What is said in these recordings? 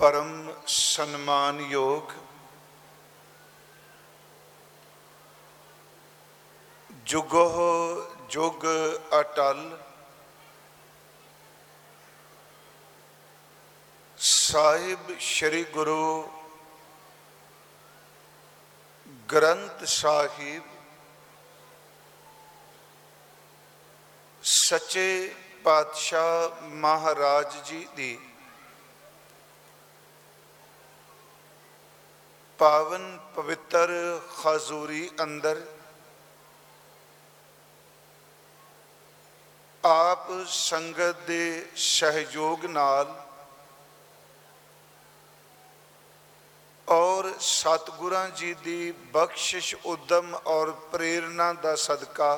ਪਰਮ ਸਨਮਾਨਯੋਗ ਜੁਗੋ ਜੁਗ ਅਟਲ ਸਾਹਿਬ ਸ੍ਰੀ ਗੁਰੂ ਗ੍ਰੰਥ ਸਾਹਿਬ ਸੱਚੇ ਪਾਤਸ਼ਾਹ ਮਹਾਰਾਜ ਜੀ ਦੀ ਪਾਵਨ ਪਵਿੱਤਰ ਖਜ਼ੂਰੀ ਅੰਦਰ ਆਪ ਸੰਗਤ ਦੇ ਸਹਿਯੋਗ ਨਾਲ ਔਰ ਸਤਿਗੁਰਾਂ ਜੀ ਦੀ ਬਖਸ਼ਿਸ਼, ਉਦਮ ਔਰ ਪ੍ਰੇਰਣਾ ਦਾ ਸਦਕਾ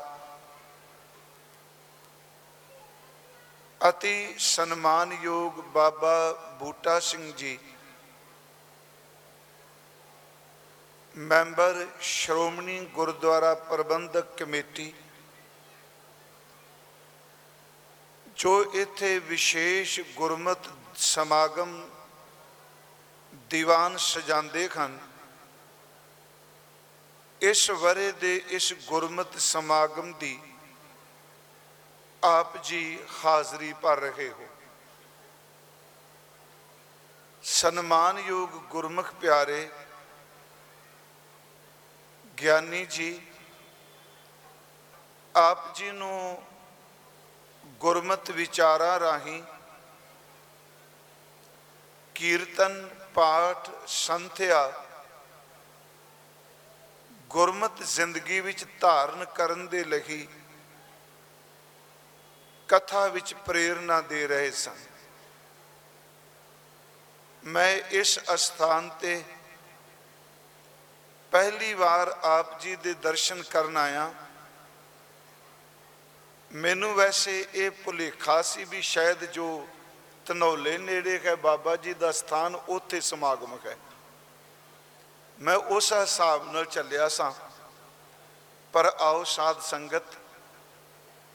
ਅਤੀ ਸਨਮਾਨਯੋਗ ਬਾਬਾ ਬੂਟਾ ਸਿੰਘ ਜੀ ਮੈਂਬਰ ਸ਼੍ਰੋਮਣੀ ਗੁਰਦੁਆਰਾ ਪ੍ਰਬੰਧਕ ਕਮੇਟੀ, ਜੋ ਇੱਥੇ ਵਿਸ਼ੇਸ਼ ਗੁਰਮਤ ਸਮਾਗਮ ਦੀਵਾਨ ਸਜਾਉਂਦੇ ਹਨ, ਇਸ ਵਰੇ ਦੇ ਇਸ ਗੁਰਮਤ ਸਮਾਗਮ ਦੀ ਆਪ ਜੀ ਹਾਜ਼ਰੀ ਭਰ ਰਹੇ ਹੋ। ਸਨਮਾਨਯੋਗ ਗੁਰਮੁਖ ਪਿਆਰੇ ਗਿਆਨੀ ਜੀ, ਆਪ ਜੀ ਨੂੰ ਗੁਰਮਤ ਵਿਚਾਰਾਂ ਰਾਹੀਂ ਕੀਰਤਨ, ਪਾਠ ਸੰਥਿਆ ਗੁਰਮਤ ਜ਼ਿੰਦਗੀ ਵਿੱਚ ਧਾਰਨ ਕਰਨ ਦੇ ਲਈ ਕਥਾ ਵਿੱਚ ਪ੍ਰੇਰਣਾ ਦੇ ਰਹੇ ਸਨ। ਮੈਂ ਇਸ ਅਸਥਾਨ ਤੇ ਪਹਿਲੀ ਵਾਰ ਆਪ ਜੀ ਦੇ ਦਰਸ਼ਨ ਕਰਨ ਆਇਆ। ਮੈਨੂੰ ਵੈਸੇ ਇਹ ਭੁਲੇਖਾ ਸੀ ਵੀ ਸ਼ਾਇਦ ਜੋ ਧਨੌਲੇ ਨੇੜੇ ਹੈ, ਬਾਬਾ ਜੀ ਦਾ ਸਥਾਨ ਉੱਥੇ ਸਮਾਗਮ ਹੈ। ਮੈਂ ਉਸ ਹਿਸਾਬ ਨਾਲ ਚੱਲਿਆ ਸਾਂ। ਪਰ ਆਓ ਸਾਧ ਸੰਗਤ,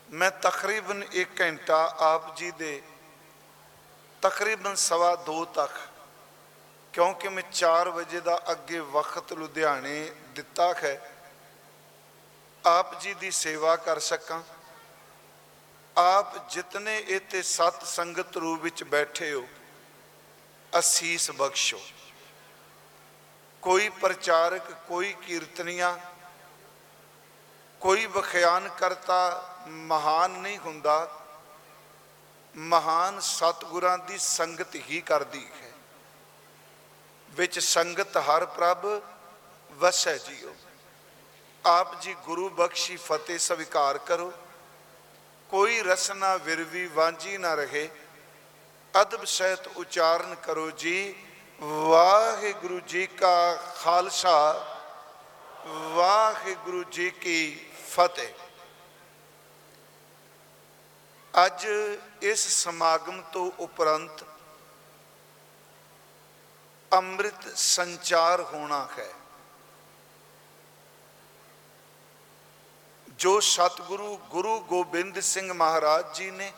ਮੈਂ ਤਕਰੀਬਨ 1 ਘੰਟਾ ਆਪ ਜੀ ਦੇ ਤਕਰੀਬਨ ਸਵਾ 2 ਤੱਕ ਕਿਉਂਕਿ ਮੈਂ 4 ਵਜੇ ਦਾ ਅੱਗੇ ਵਕਤ ਲੁਧਿਆਣੇ ਦਿੱਤਾ ਹੈ, ਆਪ ਜੀ ਦੀ ਸੇਵਾ ਕਰ ਸਕਾਂ। ਆਪ ਜਿਤਨੇ ਇਤੇ ਸਤ ਸੰਗਤ ਰੂਪ ਵਿੱਚ ਬੈਠੇ ਹੋ, ਅਸੀਸ ਬਖਸ਼ੋ। ਕੋਈ ਪ੍ਰਚਾਰਕ, ਕੋਈ ਕੀਰਤਨੀਆ, ਕੋਈ ਵਿਖਿਆਨ ਕਰਤਾ ਮਹਾਨ ਨਹੀਂ ਹੁੰਦਾ। ਮਹਾਨ ਸਤਿਗੁਰਾਂ ਦੀ ਸੰਗਤ ਹੀ ਕਰਦੀ ਹੈ। ਵਿੱਚ ਸੰਗਤ ਹਰ ਪ੍ਰਭ ਵਸੈ ਜੀਓ। ਆਪ ਜੀ ਗੁਰੂ ਬਖਸ਼ੀ ਫਤਿਹ ਸਵੀਕਾਰ ਕਰੋ। ਕੋਈ ਰਸਨਾ ਵਿਰਵੀ, ਵਾਂਝੀ ਨਾ ਰਹੇ। ਅਦਬ ਸਹਿਤ ਉਚਾਰਨ ਕਰੋ ਜੀ। ਵਾਹਿਗੁਰੂ ਜੀ ਕਾ ਖਾਲਸਾ, ਵਾਹਿਗੁਰੂ ਜੀ ਕੀ ਫਤਿਹ। ਅੱਜ ਇਸ ਸਮਾਗਮ ਤੋਂ ਉਪਰੰਤ ਅੰਮ੍ਰਿਤ ਸੰਚਾਰ ਹੋਣਾ ਹੈ। ਜੋ ਸਤਿਗੁਰੂ ਗੁਰੂ ਗੋਬਿੰਦ ਸਿੰਘ ਮਹਾਰਾਜ ਜੀ ਨੇ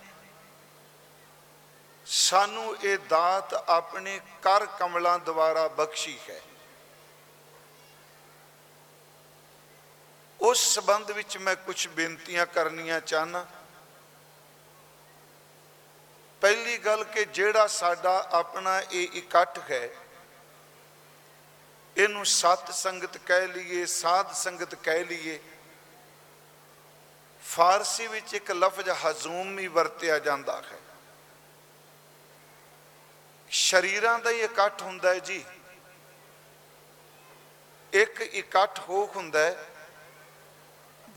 ਸਾਨੂੰ ਇਹ ਦਾਤ ਆਪਣੇ ਕਰ ਕਮਲਾਂ ਦੁਆਰਾ ਬਖਸ਼ੀ ਹੈ। ਉਸ ਸਬੰਧ ਵਿੱਚ ਮੈਂ ਕੁਝ ਬੇਨਤੀਆਂ ਕਰਨੀਆਂ ਚਾਹਨਾ ਪਹਿਲੀ ਗੱਲ ਕਿ ਜਿਹੜਾ ਸਾਡਾ ਆਪਣਾ ਇਹ ਇਕੱਠ ਹੈ ਇਹਨੂੰ ਸਤ ਸੰਗਤ ਕਹਿ ਲਈਏ, ਸਾਧ ਸੰਗਤ ਕਹਿ ਲਈਏ। ਫਾਰਸੀ ਵਿੱਚ ਇੱਕ ਲਫ਼ਜ਼ ਹਜ਼ੂਮ ਵੀ ਵਰਤਿਆ ਜਾਂਦਾ ਹੈ। ਸ਼ਰੀਰਾਂ ਦਾ ਹੀ ਇਕੱਠ ਹੁੰਦਾ ਹੈ ਜੀ। ਇੱਕ ਇਕੱਠ ਹੋ ਹੁੰਦਾ ਹੈ,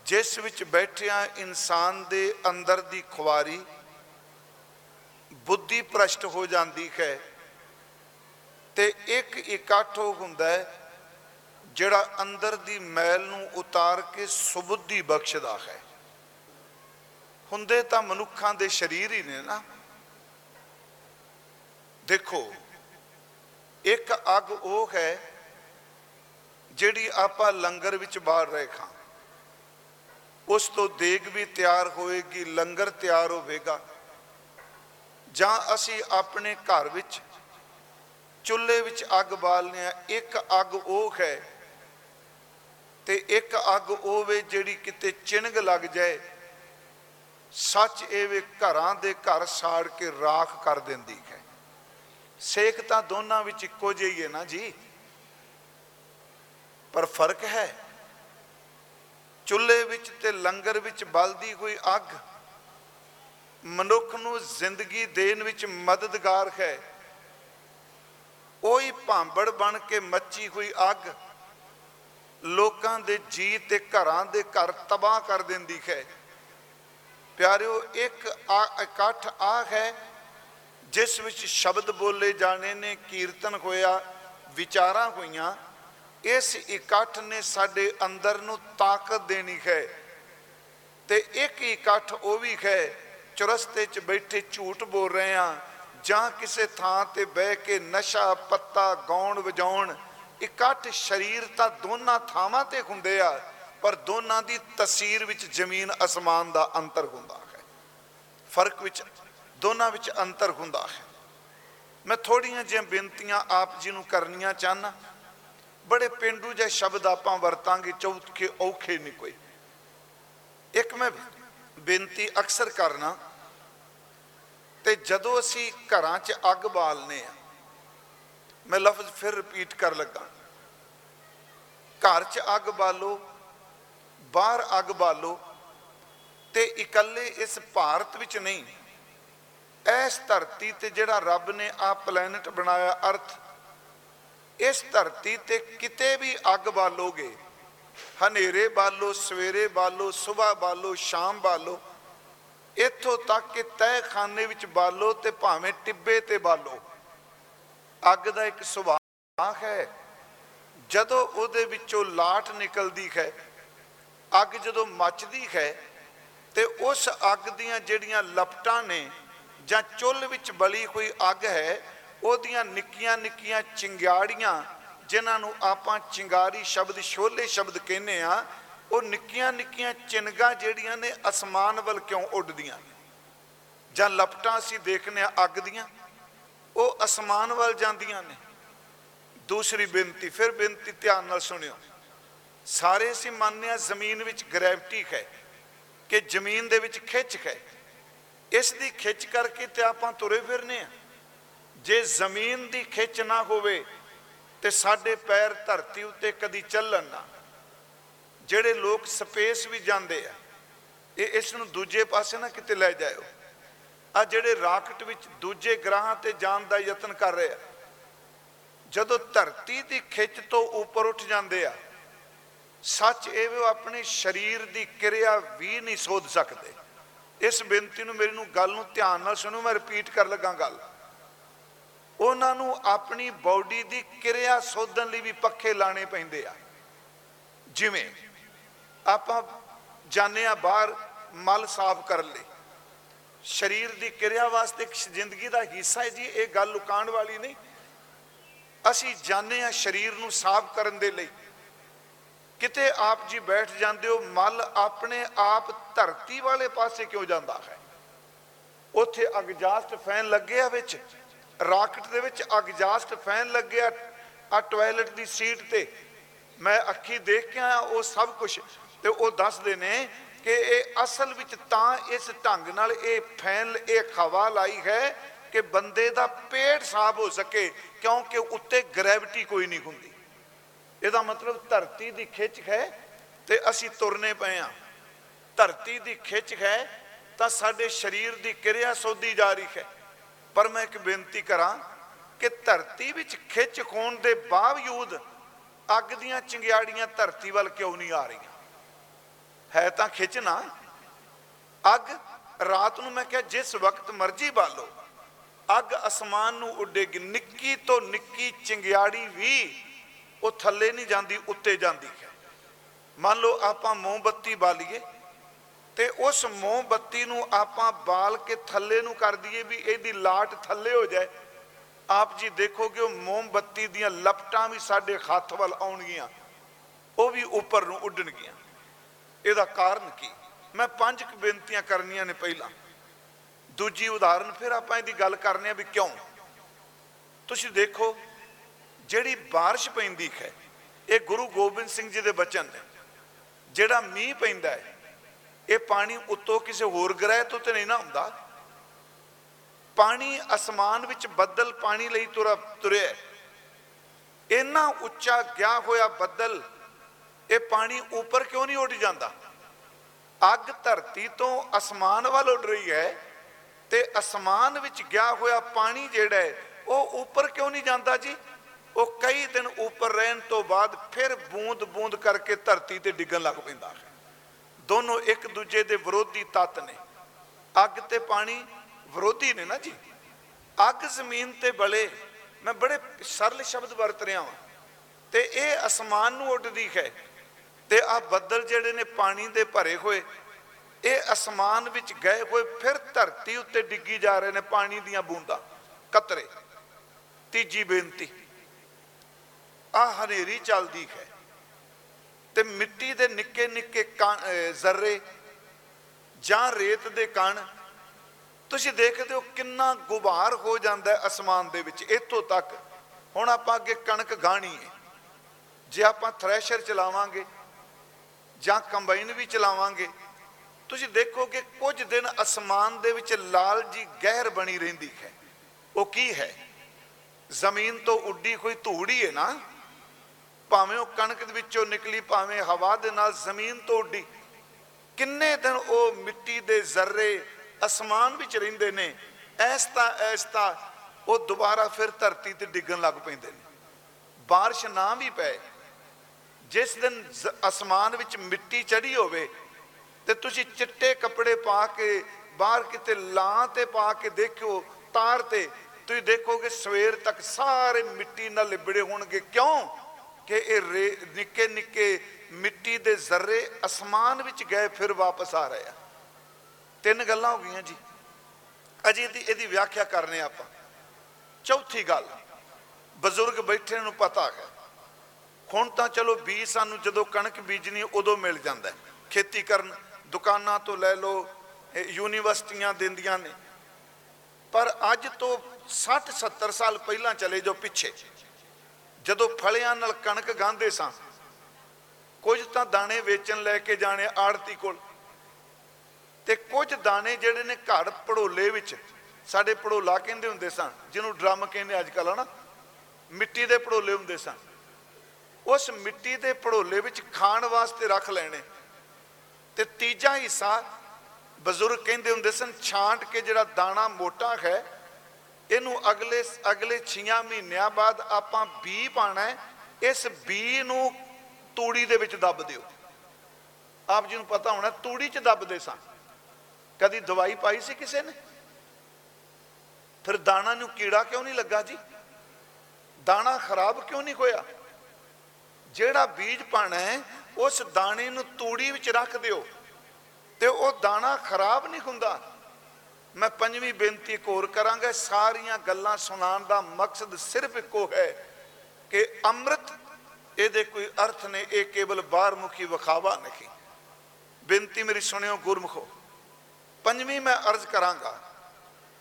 ਜਿਸ ਵਿੱਚ ਬੈਠਿਆਂ ਇਨਸਾਨ ਦੇ ਅੰਦਰ ਦੀ ਖੁਆਰੀ ਬੁੱਧੀ ਭ੍ਰਸ਼ਟ ਹੋ ਜਾਂਦੀ ਹੈ। ਤੇ ਇੱਕ ਇਕੱਠ ਹੋ ਹੁੰਦਾ ਹੈ ਜਿਹੜਾ ਅੰਦਰ ਦੀ ਮੈਲ ਨੂੰ ਉਤਾਰ ਕੇ ਸੁਬੁੱਧੀ ਬਖਸ਼ਦਾ ਹੈ। ਹੁੰਦੇ ਤਾਂ ਮਨੁੱਖਾਂ ਦੇ ਸਰੀਰ ਹੀ ਨੇ ਨਾ। ਦੇਖੋ, ਇੱਕ ਅੱਗ ਉਹ ਹੈ ਜਿਹੜੀ ਆਪਾਂ ਲੰਗਰ ਵਿੱਚ ਬਾੜ ਰਹੇ ਖਾਂ। ਉਸ ਤੋਂ ਦੇਗ ਵੀ ਤਿਆਰ ਹੋਏਗੀ, ਲੰਗਰ ਤਿਆਰ ਹੋਵੇਗਾ। ਜਾਂ ਅਸੀਂ ਆਪਣੇ ਘਰ ਵਿੱਚ ਚੁੱਲ੍ਹੇ ਵਿੱਚ ਅੱਗ ਬਾਲਨੇ ਆ ਇੱਕ ਅੱਗ ਉਹ ਹੈ ਤੇ ਇੱਕ ਅੱਗ ਉਹ ਵੇ ਜਿਹੜੀ ਕਿਤੇ ਚਿਣਗ ਲੱਗ ਜਾਏ, ਸੱਚ ਇਹ ਵੇ ਘਰਾਂ ਦੇ ਘਰ ਸਾੜ ਕੇ ਰਾਖ ਕਰ ਦਿੰਦੀ ਹੈ। ਸੇਕ ਤਾਂ ਦੋਨਾਂ ਵਿੱਚ ਇੱਕੋ ਜਿਹਾ ਹੀ ਹੈ ਨਾ ਜੀ? ਪਰ ਫ਼ਰਕ ਹੈ, ਚੁੱਲ੍ਹੇ ਵਿੱਚ ਤੇ ਲੰਗਰ ਵਿੱਚ ਬਲਦੀ ਹੋਈ ਅੱਗ ਮਨੁੱਖ ਨੂੰ ਜ਼ਿੰਦਗੀ ਦੇਣ ਵਿੱਚ ਮਦਦਗਾਰ ਹੈ। ਉਹੀ ਭਾਂਬੜ ਬਣ ਕੇ ਮੱਚੀ ਹੋਈ ਅੱਗ ਲੋਕਾਂ ਦੇ ਜੀ ਤੇ ਘਰਾਂ ਦੇ ਘਰ ਤਬਾਹ ਕਰ ਦਿੰਦੀ ਹੈ। ਪਿਆਰਿਓ, ਇੱਕ ਆ- ਇਕੱਠ ਆ ਹੈ ਜਿਸ ਵਿੱਚ ਸ਼ਬਦ ਬੋਲੇ ਜਾਣੇ ਨੇ, ਕੀਰਤਨ ਹੋਇਆ, ਵਿਚਾਰਾਂ ਹੋਈਆਂ, ਇਸ ਇਕੱਠ ਨੇ ਸਾਡੇ ਅੰਦਰ ਨੂੰ ਤਾਕਤ ਦੇਣੀ ਹੈ। ਤੇ ਇੱਕ ਇਕੱਠ ਉਹ ਵੀ ਹੈ, ਚੁਰਸਤੇ 'ਚ ਬੈਠੇ ਝੂਠ ਬੋਲ ਰਹੇ ਆ ਜਾਂ ਕਿਸੇ ਥਾਂ ਤੇ ਬਹਿ ਕੇ ਨਸ਼ਾ, ਪੱਤਾ, ਗਾਉਣ, ਵਜਾਉਣ, ਇਕੱਠ ਸਰੀਰ ਤਾਂ ਦੋਨਾਂ ਥਾਵਾਂ ਤੇ ਹੁੰਦੇ ਆ, ਪਰ ਦੋਨਾਂ ਦੀ ਤਸਵੀਰ ਵਿੱਚ ਜ਼ਮੀਨ ਅਸਮਾਨ ਦਾ ਅੰਤਰ ਹੁੰਦਾ ਹੈ। ਫ਼ਰਕ ਵਿੱਚ ਦੋਨਾਂ ਵਿੱਚ ਅੰਤਰ ਹੁੰਦਾ ਹੈ। ਮੈਂ ਥੋੜੀਆਂ ਜਿਹੀਆਂ ਬੇਨਤੀਆਂ ਆਪ ਜੀ ਨੂੰ ਕਰਨੀਆਂ ਚਾਹਨਾ ਬੜੇ ਪਿੰਡੂ ਜਿਹੇ ਸ਼ਬਦ ਆਪਾਂ ਵਰਤਾਂਗੇ, ਚੌਥੇ ਔਖੇ ਨਹੀਂ ਕੋਈ। ਇੱਕ ਮੈਂ ਬੇਨਤੀ ਅਕਸਰ ਕਰਨਾ ਤੇ ਜਦੋਂ ਅਸੀਂ ਘਰਾਂ 'ਚ ਅੱਗ ਬਾਲਨੇ ਆ ਮੈਂ ਲਫ਼ਜ਼ ਫਿਰ ਰਿਪੀਟ ਕਰ ਲੱਗਾ। ਘਰ 'ਚ ਅੱਗ ਬਾਲੋ, ਬਾਹਰ ਅੱਗ ਬਾਲੋ ਤੇ ਇਕੱਲੇ ਇਸ ਭਾਰਤ ਵਿੱਚ ਨਹੀਂ। ਇਸ ਧਰਤੀ ਤੇ ਜਿਹੜਾ ਰੱਬ ਨੇ ਆ ਪਲੈਨਟ ਬਣਾਇਆ ਅਰਥ ਇਸ ਧਰਤੀ ਤੇ ਕਿਤੇ ਵੀ ਅੱਗ ਬਾਲੋਗੇ, ਹਨੇਰੇ ਬਾਲੋ, ਸਵੇਰੇ ਬਾਲੋ ਸਵੇਰ ਬਾਲੋ, ਸ਼ਾਮ ਬਾਲੋ ਇੱਥੋਂ ਤੱਕ ਕਿ ਤਹਿ ਖਾਨੇ ਵਿੱਚ ਬਾਲੋ ਤੇ ਭਾਵੇਂ ਟਿੱਬੇ ਤੇ ਬਾਲੋ, ਅੱਗ ਦਾ ਇੱਕ ਸੁਭਾਅ ਹੈ। ਜਦੋਂ ਉਹਦੇ ਵਿੱਚੋਂ ਲਾਟ ਨਿਕਲਦੀ ਹੈ, ਅੱਗ ਜਦੋਂ ਮੱਚਦੀ ਹੈ, ਤੇ ਉਸ ਅੱਗ ਦੀਆਂ ਜਿਹੜੀਆਂ ਲਪਟਾਂ ਨੇ ਜਾਂ ਚੁੱਲ੍ਹ ਵਿੱਚ ਬਲੀ ਹੋਈ ਅੱਗ ਹੈ, ਉਹਦੀਆਂ ਨਿੱਕੀਆਂ ਨਿੱਕੀਆਂ ਚਿੰਗਾੜੀਆਂ, ਜਿਨ੍ਹਾਂ ਨੂੰ ਆਪਾਂ ਚਿੰਗਾਰੀ ਸ਼ਬਦ, ਛੋਲੇ ਸ਼ਬਦ ਕਹਿੰਦੇ ਆ ਉਹ ਨਿੱਕੀਆਂ ਨਿੱਕੀਆਂ ਚਿੰਗਾ ਜਿਹੜੀਆਂ ਨੇ ਅਸਮਾਨ ਵੱਲ ਕਿਉਂ ਉੱਡਦੀਆਂ? ਨੇ ਜਾਂ ਲਪਟਾਂ ਅਸੀਂ ਦੇਖਨੇ ਆ ਅੱਗ ਦੀਆਂ? ਉਹ ਅਸਮਾਨ ਵੱਲ ਜਾਂਦੀਆਂ ਨੇ। ਦੂਸਰੀ ਬੇਨਤੀ, ਫਿਰ ਬੇਨਤੀ ਧਿਆਨ ਨਾਲ ਸੁਣਿਓ। ਸਾਰੇ ਅਸੀਂ ਮੰਨਦੇ ਆ ਜ਼ਮੀਨ ਵਿੱਚ ਗ੍ਰੈਵਿਟੀ ਹੈ ਕਿ ਜ਼ਮੀਨ ਦੇ ਵਿੱਚ ਖਿੱਚ ਹੈ। ਇਸ ਦੀ ਖਿੱਚ ਕਰਕੇ ਤੇ ਆਪਾਂ ਤੁਰੇ ਫਿਰਨੇ ਆ ਜੇ ਜ਼ਮੀਨ ਦੀ ਖਿੱਚ ਨਾ ਹੋਵੇ ਤੇ ਸਾਡੇ ਪੈਰ ਧਰਤੀ ਉੱਤੇ ਕਦੀ ਚੱਲਣ ਨਾ। ਜਿਹੜੇ ਲੋਕ ਸਪੇਸ ਵੀ ਜਾਂਦੇ ਆ, ਇਹ ਇਸ ਨੂੰ ਦੂਜੇ ਪਾਸੇ ਨਾ ਕਿਤੇ ਲੈ ਜਾਇਓ। ਆ ਜਿਹੜੇ ਰਾਕਟ ਵਿੱਚ ਦੂਜੇ ਗ੍ਰਹਾਂ ਤੇ ਜਾਣ ਦਾ ਯਤਨ ਕਰ ਰਹੇ ਆ, ਜਦੋਂ ਧਰਤੀ ਦੀ ਖਿੱਚ ਤੋਂ ਉੱਪਰ ਉੱਠ ਜਾਂਦੇ ਆ, ਸੱਚ ਇਹ ਵੀ ਉਹ ਆਪਣੇ ਸਰੀਰ ਦੀ ਕਿਰਿਆ ਵੀ ਨਹੀਂ ਸੋਧ ਸਕਦੇ। ਇਸ ਬੇਨਤੀ ਨੂੰ ਮੇਰੀ ਨੂੰ ਗੱਲ ਨੂੰ ਧਿਆਨ ਨਾਲ ਸੁਣੋ, ਮੈਂ ਰਿਪੀਟ ਕਰ ਲੱਗਾ ਗੱਲ। ਉਹਨਾਂ ਨੂੰ ਆਪਣੀ ਬਾਡੀ ਦੀ ਕਿਰਿਆ ਸੋਧਣ ਲਈ ਵੀ ਪੱਖੇ ਲਾਣੇ ਪੈਂਦੇ ਆ। ਜਿਵੇਂ ਆਪਾਂ ਜਾਣੇ ਆ ਬਾਹਰ ਮਲ ਸਾਫ਼ ਕਰਨ ਲਈ। ਸਰੀਰ ਦੀ ਕਿਰਿਆ ਵਾਸਤੇ ਇੱਕ ਜ਼ਿੰਦਗੀ ਦਾ ਹਿੱਸਾ ਹੈ ਜੀ, ਇਹ ਗੱਲ ਲੁਕਾਉਣ ਵਾਲੀ ਨਹੀਂ। ਅਸੀਂ ਜਾਣੇ ਆ ਸਰੀਰ ਨੂੰ ਸਾਫ਼ ਕਰਨ ਦੇ ਲਈ। ਕਿਤੇ ਆਪ ਜੀ ਬੈਠ ਜਾਂਦੇ ਹੋ, ਮਲ ਆਪਣੇ ਆਪ ਧਰਤੀ ਵਾਲੇ ਪਾਸੇ ਕਿਉਂ ਜਾਂਦਾ ਹੈ? ਉੱਥੇ ਐਗਜ਼ਾਸਟ ਫੈਨ ਲੱਗੇ ਆ ਵਿੱਚ, ਰਾਕਟ ਦੇ ਵਿੱਚ ਐਗਜ਼ਾਸਟ ਫੈਨ ਲੱਗਿਆ ਆ ਟਾਇਲਟ ਦੀ ਸੀਟ ਤੇ। ਮੈਂ ਅੱਖੀ ਦੇਖ ਕੇ ਆਇਆ ਉਹ ਸਭ ਕੁਝ ਤੇ ਉਹ ਦੱਸਦੇ ਨੇ ਕਿ ਇਹ ਅਸਲ ਵਿੱਚ ਤਾਂ ਇਸ ਢੰਗ ਨਾਲ ਇਹ ਫੈਨ ਇਹ ਹਵਾ ਲਾਈ ਹੈ ਕਿ ਬੰਦੇ ਦਾ ਪੇਟ ਸਾਫ਼ ਹੋ ਸਕੇ, ਕਿਉਂਕਿ ਉੱਤੇ ਗ੍ਰੈਵਿਟੀ ਕੋਈ ਨਹੀਂ ਹੁੰਦੀ। ਇਹਦਾ ਮਤਲਬ ਧਰਤੀ ਦੀ ਖਿੱਚ ਹੈ ਤੇ ਅਸੀਂ ਤੁਰਨੇ ਪਏ ਆ ਧਰਤੀ ਦੀ ਖਿੱਚ ਹੈ ਤਾਂ ਸਾਡੇ ਸਰੀਰ ਦੀ ਕਿਰਿਆ ਸੋਧੀ ਜਾ ਰਹੀ ਹੈ। ਪਰ ਮੈਂ ਇੱਕ ਬੇਨਤੀ ਕਰਾਂ ਕਿ ਧਰਤੀ ਵਿੱਚ ਖਿੱਚ ਹੋਣ ਦੇ ਬਾਵਜੂਦ ਅੱਗ ਦੀਆਂ ਚਿੰਗਿਆੜੀਆਂ ਧਰਤੀ ਵੱਲ ਕਿਉਂ ਨਹੀਂ ਆ ਰਹੀਆਂ? ਹੈ ਤਾਂ ਖਿੱਚ ਨਾ ਅੱਗ ਰਾਤ ਨੂੰ ਮੈਂ ਕਿਹਾ, ਜਿਸ ਵਕਤ ਮਰਜ਼ੀ ਬਾਲੋ। ਅੱਗ ਅਸਮਾਨ ਨੂੰ ਉੱਡੇਗੀ। ਨਿੱਕੀ ਤੋਂ ਨਿੱਕੀ ਚਿੰਗਿਆੜੀ ਵੀ ਉਹ ਥੱਲੇ ਨਹੀਂ ਜਾਂਦੀ, ਉੱਤੇ ਜਾਂਦੀ ਹੈ। ਮੰਨ ਲਓ ਆਪਾਂ ਮੋਮਬੱਤੀ ਬਾਲੀਏ, ਤੇ ਉਸ ਮੋਮਬੱਤੀ ਨੂੰ ਆਪਾਂ ਬਾਲ ਕੇ ਥੱਲੇ ਨੂੰ ਕਰ ਦਈਏ ਵੀ ਇਹਦੀ ਲਾਟ ਥੱਲੇ ਹੋ ਜਾਏ। ਆਪ ਜੀ ਦੇਖੋਗੇ ਉਹ ਮੋਮਬੱਤੀ ਦੀਆਂ ਲਪਟਾਂ ਵੀ ਸਾਡੇ ਹੱਥ ਵੱਲ ਆਉਣਗੀਆਂ। ਉਹ ਵੀ ਉੱਪਰ ਨੂੰ ਉੱਡਣਗੀਆਂ। ਇਹਦਾ ਕਾਰਨ ਕੀ? ਮੈਂ ਪੰਜ ਕੁ ਬੇਨਤੀਆਂ ਕਰਨੀਆਂ ਨੇ ਪਹਿਲਾਂ। ਦੂਜੀ ਉਦਾਹਰਨ ਫਿਰ ਆਪਾਂ ਇਹਦੀ ਗੱਲ ਕਰਨੇ ਆ ਵੀ ਕਿਉਂ? ਤੁਸੀਂ ਦੇਖੋ, ਜਿਹੜੀ ਬਾਰਿਸ਼ ਪੈਂਦੀ ਹੈ ਇਹ ਗੁਰੂ ਗੋਬਿੰਦ ਸਿੰਘ ਜੀ ਦੇ ਬਚਨ ਨੇ। ਜਿਹੜਾ ਮੀਂਹ ਪੈਂਦਾ ਹੈ, ਇਹ ਪਾਣੀ ਉੱਤੋਂ ਕਿਸੇ ਹੋਰ ਗ੍ਰਹਿ ਤੋਂ ਤੇ ਨਹੀਂ ਨਾ ਹੁੰਦਾ। ਪਾਣੀ ਅਸਮਾਨ ਵਿੱਚ ਬੱਦਲ ਪਾਣੀ ਲਈ ਤੁਰਾ, ਤੁਰਿਆ ਹੈ। ਇੰਨਾ ਉੱਚਾ, ਗਿਆ ਹੋਇਆ ਬੱਦਲ ਇਹ ਪਾਣੀ ਉੱਪਰ ਕਿਉਂ ਨਹੀਂ ਉੱਡ ਜਾਂਦਾ? ਅੱਗ ਧਰਤੀ ਤੋਂ ਅਸਮਾਨ ਵੱਲ ਉੱਡ ਰਹੀ ਹੈ ਤੇ ਅਸਮਾਨ ਵਿੱਚ ਗਿਆ ਹੋਇਆ ਪਾਣੀ ਜਿਹੜਾ ਹੈ, ਉਹ ਉੱਪਰ ਕਿਉਂ ਨਹੀਂ ਜਾਂਦਾ ਜੀ? ਉਹ ਕਈ ਦਿਨ ਉੱਪਰ ਰਹਿਣ ਤੋਂ ਬਾਅਦ ਫਿਰ ਬੂੰਦ ਬੂੰਦ ਕਰਕੇ ਧਰਤੀ ਤੇ ਡਿੱਗਣ ਲੱਗ ਪੈਂਦਾ ਹੈ। ਦੋਨੋਂ ਇੱਕ ਦੂਜੇ ਦੇ ਵਿਰੋਧੀ ਤੱਤ ਨੇ। ਅੱਗ ਤੇ ਪਾਣੀ ਵਿਰੋਧੀ ਨੇ ਨਾ ਜੀ? ਅੱਗ ਜ਼ਮੀਨ ਤੇ ਬਲੇ, ਮੈਂ ਬੜੇ ਸਰਲ ਸ਼ਬਦ ਵਰਤ ਰਿਹਾ ਹਾਂ। ਤੇ ਇਹ ਅਸਮਾਨ ਨੂੰ ਉੱਡਦੀ ਹੈ। ਤੇ ਆ ਬੱਦਲ ਜਿਹੜੇ ਨੇ ਪਾਣੀ ਦੇ ਭਰੇ ਹੋਏ, ਇਹ ਅਸਮਾਨ ਵਿੱਚ ਗਏ ਹੋਏ, ਫਿਰ ਧਰਤੀ ਉੱਤੇ ਡਿੱਗੀ ਜਾ ਰਹੇ ਨੇ ਪਾਣੀ ਦੀਆਂ ਬੂੰਦਾਂ, ਕਤਰੇ। ਤੀਜੀ ਬੇਨਤੀ ਆ ਹਨੇਰੀ ਚੱਲਦੀ ਹੈ ਤੇ ਮਿੱਟੀ ਦੇ ਨਿੱਕੇ ਨਿੱਕੇ ਕਣ- ਅਹ ਜ਼ਰਰੇ ਜਾਂ ਰੇਤ ਦੇ ਕਣ, ਤੁਸੀਂ ਦੇਖਦੇ ਹੋ ਕਿੰਨਾ ਗੁਬਾਰ ਹੋ ਜਾਂਦਾ ਹੈ ਅਸਮਾਨ ਦੇ ਵਿੱਚ, ਇੱਥੋਂ ਤੱਕ। ਹੁਣ ਆਪਾਂ ਅੱਗੇ ਕਣਕ ਗਾਣੀ ਹੈ। ਜੇ ਆਪਾਂ ਥ੍ਰੈਸ਼ਰ ਚਲਾਵਾਂਗੇ ਜਾਂ ਕੰਬਾਈਨ ਵੀ ਚਲਾਵਾਂਗੇ। ਤੁਸੀਂ ਦੇਖੋਗੇ ਕੁਝ ਦਿਨ ਅਸਮਾਨ ਦੇ ਵਿੱਚ ਲਾਲ ਜੀ ਗਹਿਰ ਬਣੀ ਰਹਿੰਦੀ ਹੈ। ਉਹ ਕੀ ਹੈ? ਜ਼ਮੀਨ ਤੋਂ ਉੱਡੀ ਕੋਈ ਧੂੜੀ ਹੈ ਨਾ? ਭਾਵੇਂ ਉਹ ਕਣਕ ਦੇ ਵਿੱਚੋਂ ਨਿਕਲੀ, ਭਾਵੇਂ ਹਵਾ ਦੇ ਨਾਲ ਜ਼ਮੀਨ ਤੋਂ ਉੱਡੀ। ਕਿੰਨੇ ਦਿਨ ਉਹ ਮਿੱਟੀ ਦੇ ਜ਼ਰਰੇ ਅਸਮਾਨ ਵਿੱਚ ਰਹਿੰਦੇ ਨੇ। ਐਸਤਾ ਐਸਤਾ ਉਹ ਦੁਬਾਰਾ ਫਿਰ ਧਰਤੀ ਤੇ ਡਿੱਗਣ ਲੱਗ ਪੈਂਦੇ ਨੇ। ਬਾਰਿਸ਼ ਨਾ ਵੀ ਪਏ। ਜਿਸ ਦਿਨ ਜ਼- ਅਸਮਾਨ ਵਿੱਚ ਮਿੱਟੀ ਚੜੀ ਹੋਵੇ ਤੇ ਤੁਸੀਂ ਚਿੱਟੇ ਕੱਪੜੇ ਪਾ ਕੇ ਬਾਹਰ ਕਿਤੇ ਲਾਂ ਤੇ ਪਾ ਕੇ ਦੇਖਿਓ, ਤਾਰ ਤੇ, ਤੁਸੀਂ ਦੇਖੋਗੇ ਸਵੇਰ ਤੱਕ ਸਾਰੇ ਮਿੱਟੀ ਨਾਲ ਲਿਬੜੇ ਹੋਣਗੇ। ਕਿਉਂ? ਕਿ ਇਹ ਰੇ- ਨਿੱਕੇ ਨਿੱਕੇ ਮਿੱਟੀ ਦੇ ਜ਼ਰਰੇ ਅਸਮਾਨ ਵਿੱਚ ਗਏ, ਫਿਰ ਵਾਪਸ ਆ ਰਹੇ ਆ। ਤਿੰਨ ਗੱਲਾਂ ਹੋ ਗਈਆਂ ਜੀ। ਅਜੇ ਇਹਦੀ ਇਹਦੀ ਵਿਆਖਿਆ ਕਰਨੇ ਆਪਾਂ। ਚੌਥੀ ਗੱਲ, ਬਜ਼ੁਰਗ ਬੈਠੇ ਨੂੰ ਪਤਾ ਹੈ ਹੁਣ ਤਾਂ ਚਲੋ ਬੀਜ ਸਾਨੂੰ ਜਦੋਂ ਕਣਕ ਬੀਜਣੀ ਉਦੋਂ ਮਿਲ ਜਾਂਦਾ ਹੈ। ਖੇਤੀ ਕਰਨ ਦੁਕਾਨਾਂ ਤੋਂ ਲੈ ਲਓ, ਇਹ ਯੂਨੀਵਰਸਿਟੀਆਂ ਦਿੰਦੀਆਂ ਨੇ। ਪਰ ਅੱਜ ਤੋਂ 60 70 ਸਾਲ ਪਹਿਲਾਂ ਚਲੇ ਜਾਓ ਪਿੱਛੇ। ਜਦੋਂ ਫਲਿਆਂ ਨਾਲ ਕਣਕ ਗਾਂਦੇ ਸਾਂ, ਕੁਝ ਤਾਂ ਦਾਣੇ ਵੇਚਣ ਲੈ ਕੇ ਜਾਣੇ ਆੜਤੀ ਕੋਲ। ਤੇ ਕੁਝ ਦਾਣੇ ਜਿਹੜੇ ਨੇ ਘੜ ਪੜੋਲੇ ਵਿੱਚ, ਸਾਡੇ ਪੜੋਲਾ ਕਹਿੰਦੇ ਹੁੰਦੇ ਸਨ ਜਿਹਨੂੰ ਡਰਮ ਕਹਿੰਦੇ ਅੱਜ ਕੱਲ੍ਹ, ਹਨਾ? ਮਿੱਟੀ ਦੇ ਪੜੋਲੇ ਹੁੰਦੇ ਸਨ ਉਸ ਮਿੱਟੀ ਦੇ ਪੜੋਲੇ ਵਿੱਚ ਖਾਣ ਵਾਸਤੇ ਰੱਖ ਲੈਣੇ। ਤੇ ਤੀਜਾ ਹਿੱਸਾ, ਬਜ਼ੁਰਗ ਕਹਿੰਦੇ ਹੁੰਦੇ ਸਨ, ਛਾਂਟ ਕੇ ਜਿਹੜਾ ਦਾਣਾ ਮੋਟਾ ਹੈ, ਇਹਨੂੰ ਅਗਲੇ ਅਗਲੇ 6 ਮਹੀਨਿਆਂ ਬਾਅਦ ਆਪਾਂ ਬੀ ਪਾਣਾ ਹੈ, ਇਸ ਬੀ ਨੂੰ ਤੂੜੀ ਦੇ ਵਿੱਚ ਦੱਬ ਦਿਓ। ਆਪ ਜੀ ਨੂੰ ਪਤਾ ਹੋਣਾ, ਤੂੜੀ 'ਚ ਦੱਬਦੇ ਸਾਂ। ਕਦੀ ਦਵਾਈ ਪਾਈ ਸੀ ਕਿਸੇ ਨੇ? ਫਿਰ ਦਾਣਾ ਨੂੰ ਕੀੜਾ ਕਿਉਂ ਨਹੀਂ ਲੱਗਾ ਜੀ? ਦਾਣਾ ਖਰਾਬ ਕਿਉਂ ਨਹੀਂ ਹੋਇਆ? ਜਿਹੜਾ ਬੀਜ ਪਾਣਾ ਹੈ, ਉਸ ਦਾਣੇ ਨੂੰ ਤੂੜੀ ਵਿੱਚ ਰੱਖ ਦਿਓ। ਤੇ ਉਹ ਦਾਣਾ ਖਰਾਬ ਨਹੀਂ ਹੁੰਦਾ। ਮੈਂ ਪੰਜਵੀਂ ਬੇਨਤੀ ਇੱਕ ਹੋਰ ਕਰਾਂਗਾ, ਸਾਰੀਆਂ ਗੱਲਾਂ ਸੁਣਾਉਣ ਦਾ ਮਕਸਦ ਸਿਰਫ ਇੱਕੋ ਹੈ ਕਿ ਅੰਮ੍ਰਿਤ, ਇਹਦੇ ਕੋਈ ਅਰਥ ਨੇ ਇਹ ਕੇਵਲ ਬਾਹਰਮੁਖੀ ਵਿਖਾਵਾ ਨਹੀਂ। ਬੇਨਤੀ ਮੇਰੀ ਸੁਣਿਓ, ਗੁਰਮੁਖੋ। ਪੰਜਵੀਂ ਮੈਂ ਅਰਜ਼ ਕਰਾਂਗਾ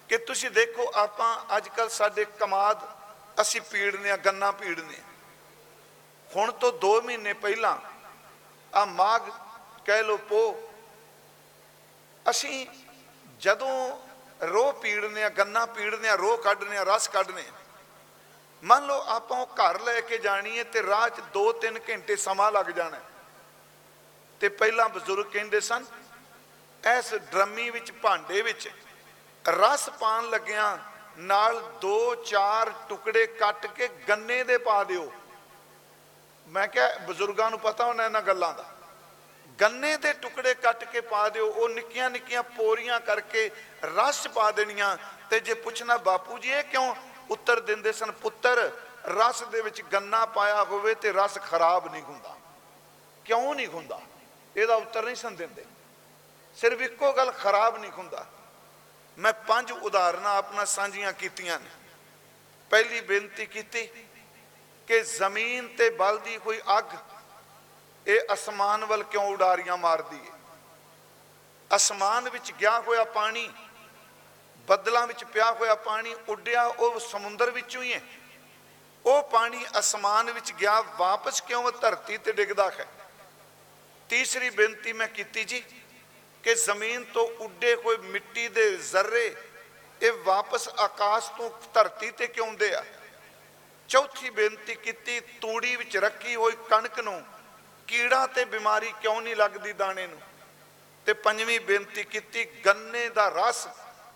ਕਿ ਤੁਸੀਂ ਦੇਖੋ, ਆਪਾਂ ਅੱਜ ਕੱਲ ਸਾਡੇ ਕਮਾਦ, ਅਸੀਂ ਪੀੜਨੇ ਆ, ਗੰਨਾ ਪੀੜਨੇ ਆ। ਹੁਣ ਤੋਂ 2 ਮਹੀਨੇ ਪਹਿਲਾਂ ਆ ਮਾਗ ਕਹਿ ਲੋ ਪੋ ਅਸੀਂ ਜਦੋਂ ਰੋਹ ਪੀੜਨੇ ਆ, ਗੰਨਾ ਪੀੜਨੇ ਆ, ਰੋਹ ਕੱਢਨੇ ਆ, ਰਸ ਕੱਢਨੇ ਆ, ਮੰਨ ਲਓ ਆਪਾਂ ਉਹ ਘਰ ਲੈ ਕੇ ਜਾਣੀ ਹੈ ਤੇ ਰਾਹ 'ਚ 2-3 ਘੰਟੇ ਸਮਾਂ ਲੱਗ ਜਾਣਾ ਹੈ। ਤੇ ਪਹਿਲਾਂ ਬਜ਼ੁਰਗ ਕਹਿੰਦੇ ਸਨ ਇਸ ਡਰਮੀ ਵਿੱਚ, ਭਾਂਡੇ ਵਿੱਚ ਰਸ ਪਾਣ ਲੱਗਿਆਂ ਨਾਲ 2-4 ਟੁਕੜੇ ਕੱਟ ਕੇ ਗੰਨੇ ਦੇ ਪਾ ਦਿਓ ਮੈਂ ਕਿਹਾ ਬਜ਼ੁਰਗਾਂ ਨੂੰ ਪਤਾ ਹੋਣਾ ਇਹਨਾਂ ਗੱਲਾਂ ਦਾ। ਗੰਨੇ ਦੇ ਟੁਕੜੇ ਕੱਟ ਕੇ ਪਾ ਦਿਓ, ਉਹ ਨਿੱਕੀਆਂ ਨਿੱਕੀਆਂ ਪੋਰੀਆਂ ਕਰਕੇ ਰਸ 'ਚ ਪਾ ਦੇਣੀਆਂ ਤੇ ਜੇ ਪੁੱਛਣਾ ਬਾਪੂ ਜੀ ਇਹ ਕਿਉਂ ਉੱਤਰ ਦਿੰਦੇ ਸਨ, ਪੁੱਤਰ, ਰਸ ਦੇ ਵਿੱਚ ਗੰਨਾ ਪਾਇਆ ਹੋਵੇ ਤੇ ਰਸ ਖਰਾਬ ਨਹੀਂ ਹੁੰਦਾ। ਕਿਉਂ ਨਹੀਂ ਹੁੰਦਾ? ਇਹਦਾ ਉੱਤਰ ਨਹੀਂ ਸਨ ਦਿੰਦੇ। ਸਿਰਫ ਇੱਕੋ ਗੱਲ ਖਰਾਬ ਨਹੀਂ ਹੁੰਦਾ। ਮੈਂ ਪੰਜ ਉਦਾਹਰਨਾਂ ਆਪਣਾ ਸਾਂਝੀਆਂ ਕੀਤੀਆਂ ਨੇ। ਪਹਿਲੀ ਬੇਨਤੀ ਕੀਤੀ ਕਿ ਜ਼ਮੀਨ ਤੇ ਬਲਦੀ ਹੋਈ ਅੱਗ ਇਹ ਅਸਮਾਨ ਵੱਲ ਕਿਉਂ ਉਡਾਰੀਆਂ ਮਾਰਦੀ ਹੈ ਅਸਮਾਨ ਵਿੱਚ ਗਿਆ ਹੋਇਆ ਪਾਣੀ, ਬੱਦਲਾਂ ਵਿੱਚ ਪਿਆ ਹੋਇਆ ਪਾਣੀ ਉੱਡਿਆ, ਉਹ ਸਮੁੰਦਰ ਵਿੱਚੋਂ ਹੀ ਹੈ ਉਹ ਪਾਣੀ ਪਾਣੀ ਅਸਮਾਨ ਵਿੱਚ ਗਿਆ, ਵਾਪਸ ਕਿਉਂ ਧਰਤੀ ਤੇ ਡਿੱਗਦਾ ਹੈ? ਤੀਸਰੀ ਬੇਨਤੀ ਮੈਂ ਕੀਤੀ ਜੀ ਕਿ ਜ਼ਮੀਨ ਤੋਂ ਉੱਡੇ ਕੋਈ ਮਿੱਟੀ ਦੇ ਜ਼ਰਰੇ ਇਹ ਵਾਪਸ ਆਕਾਸ਼ ਤੋਂ ਧਰਤੀ ਤੇ ਕਿਉਂ ਆਉਂਦੇ ਆ? ਚੌਥੀ ਬੇਨਤੀ ਕੀਤੀ, ਤੂੜੀ ਵਿੱਚ ਰੱਖੀ ਹੋਈ ਕਣਕ ਨੂੰ, ਕੀੜਾ ਤੇ ਬਿਮਾਰੀ ਕਿਉਂ ਨਹੀਂ ਲੱਗਦੀ ਦਾਣੇ ਨੂੰ? ਤੇ ਪੰਜਵੀਂ ਬੇਨਤੀ ਕੀਤੀ, ਗੰਨੇ ਦਾ ਰਸ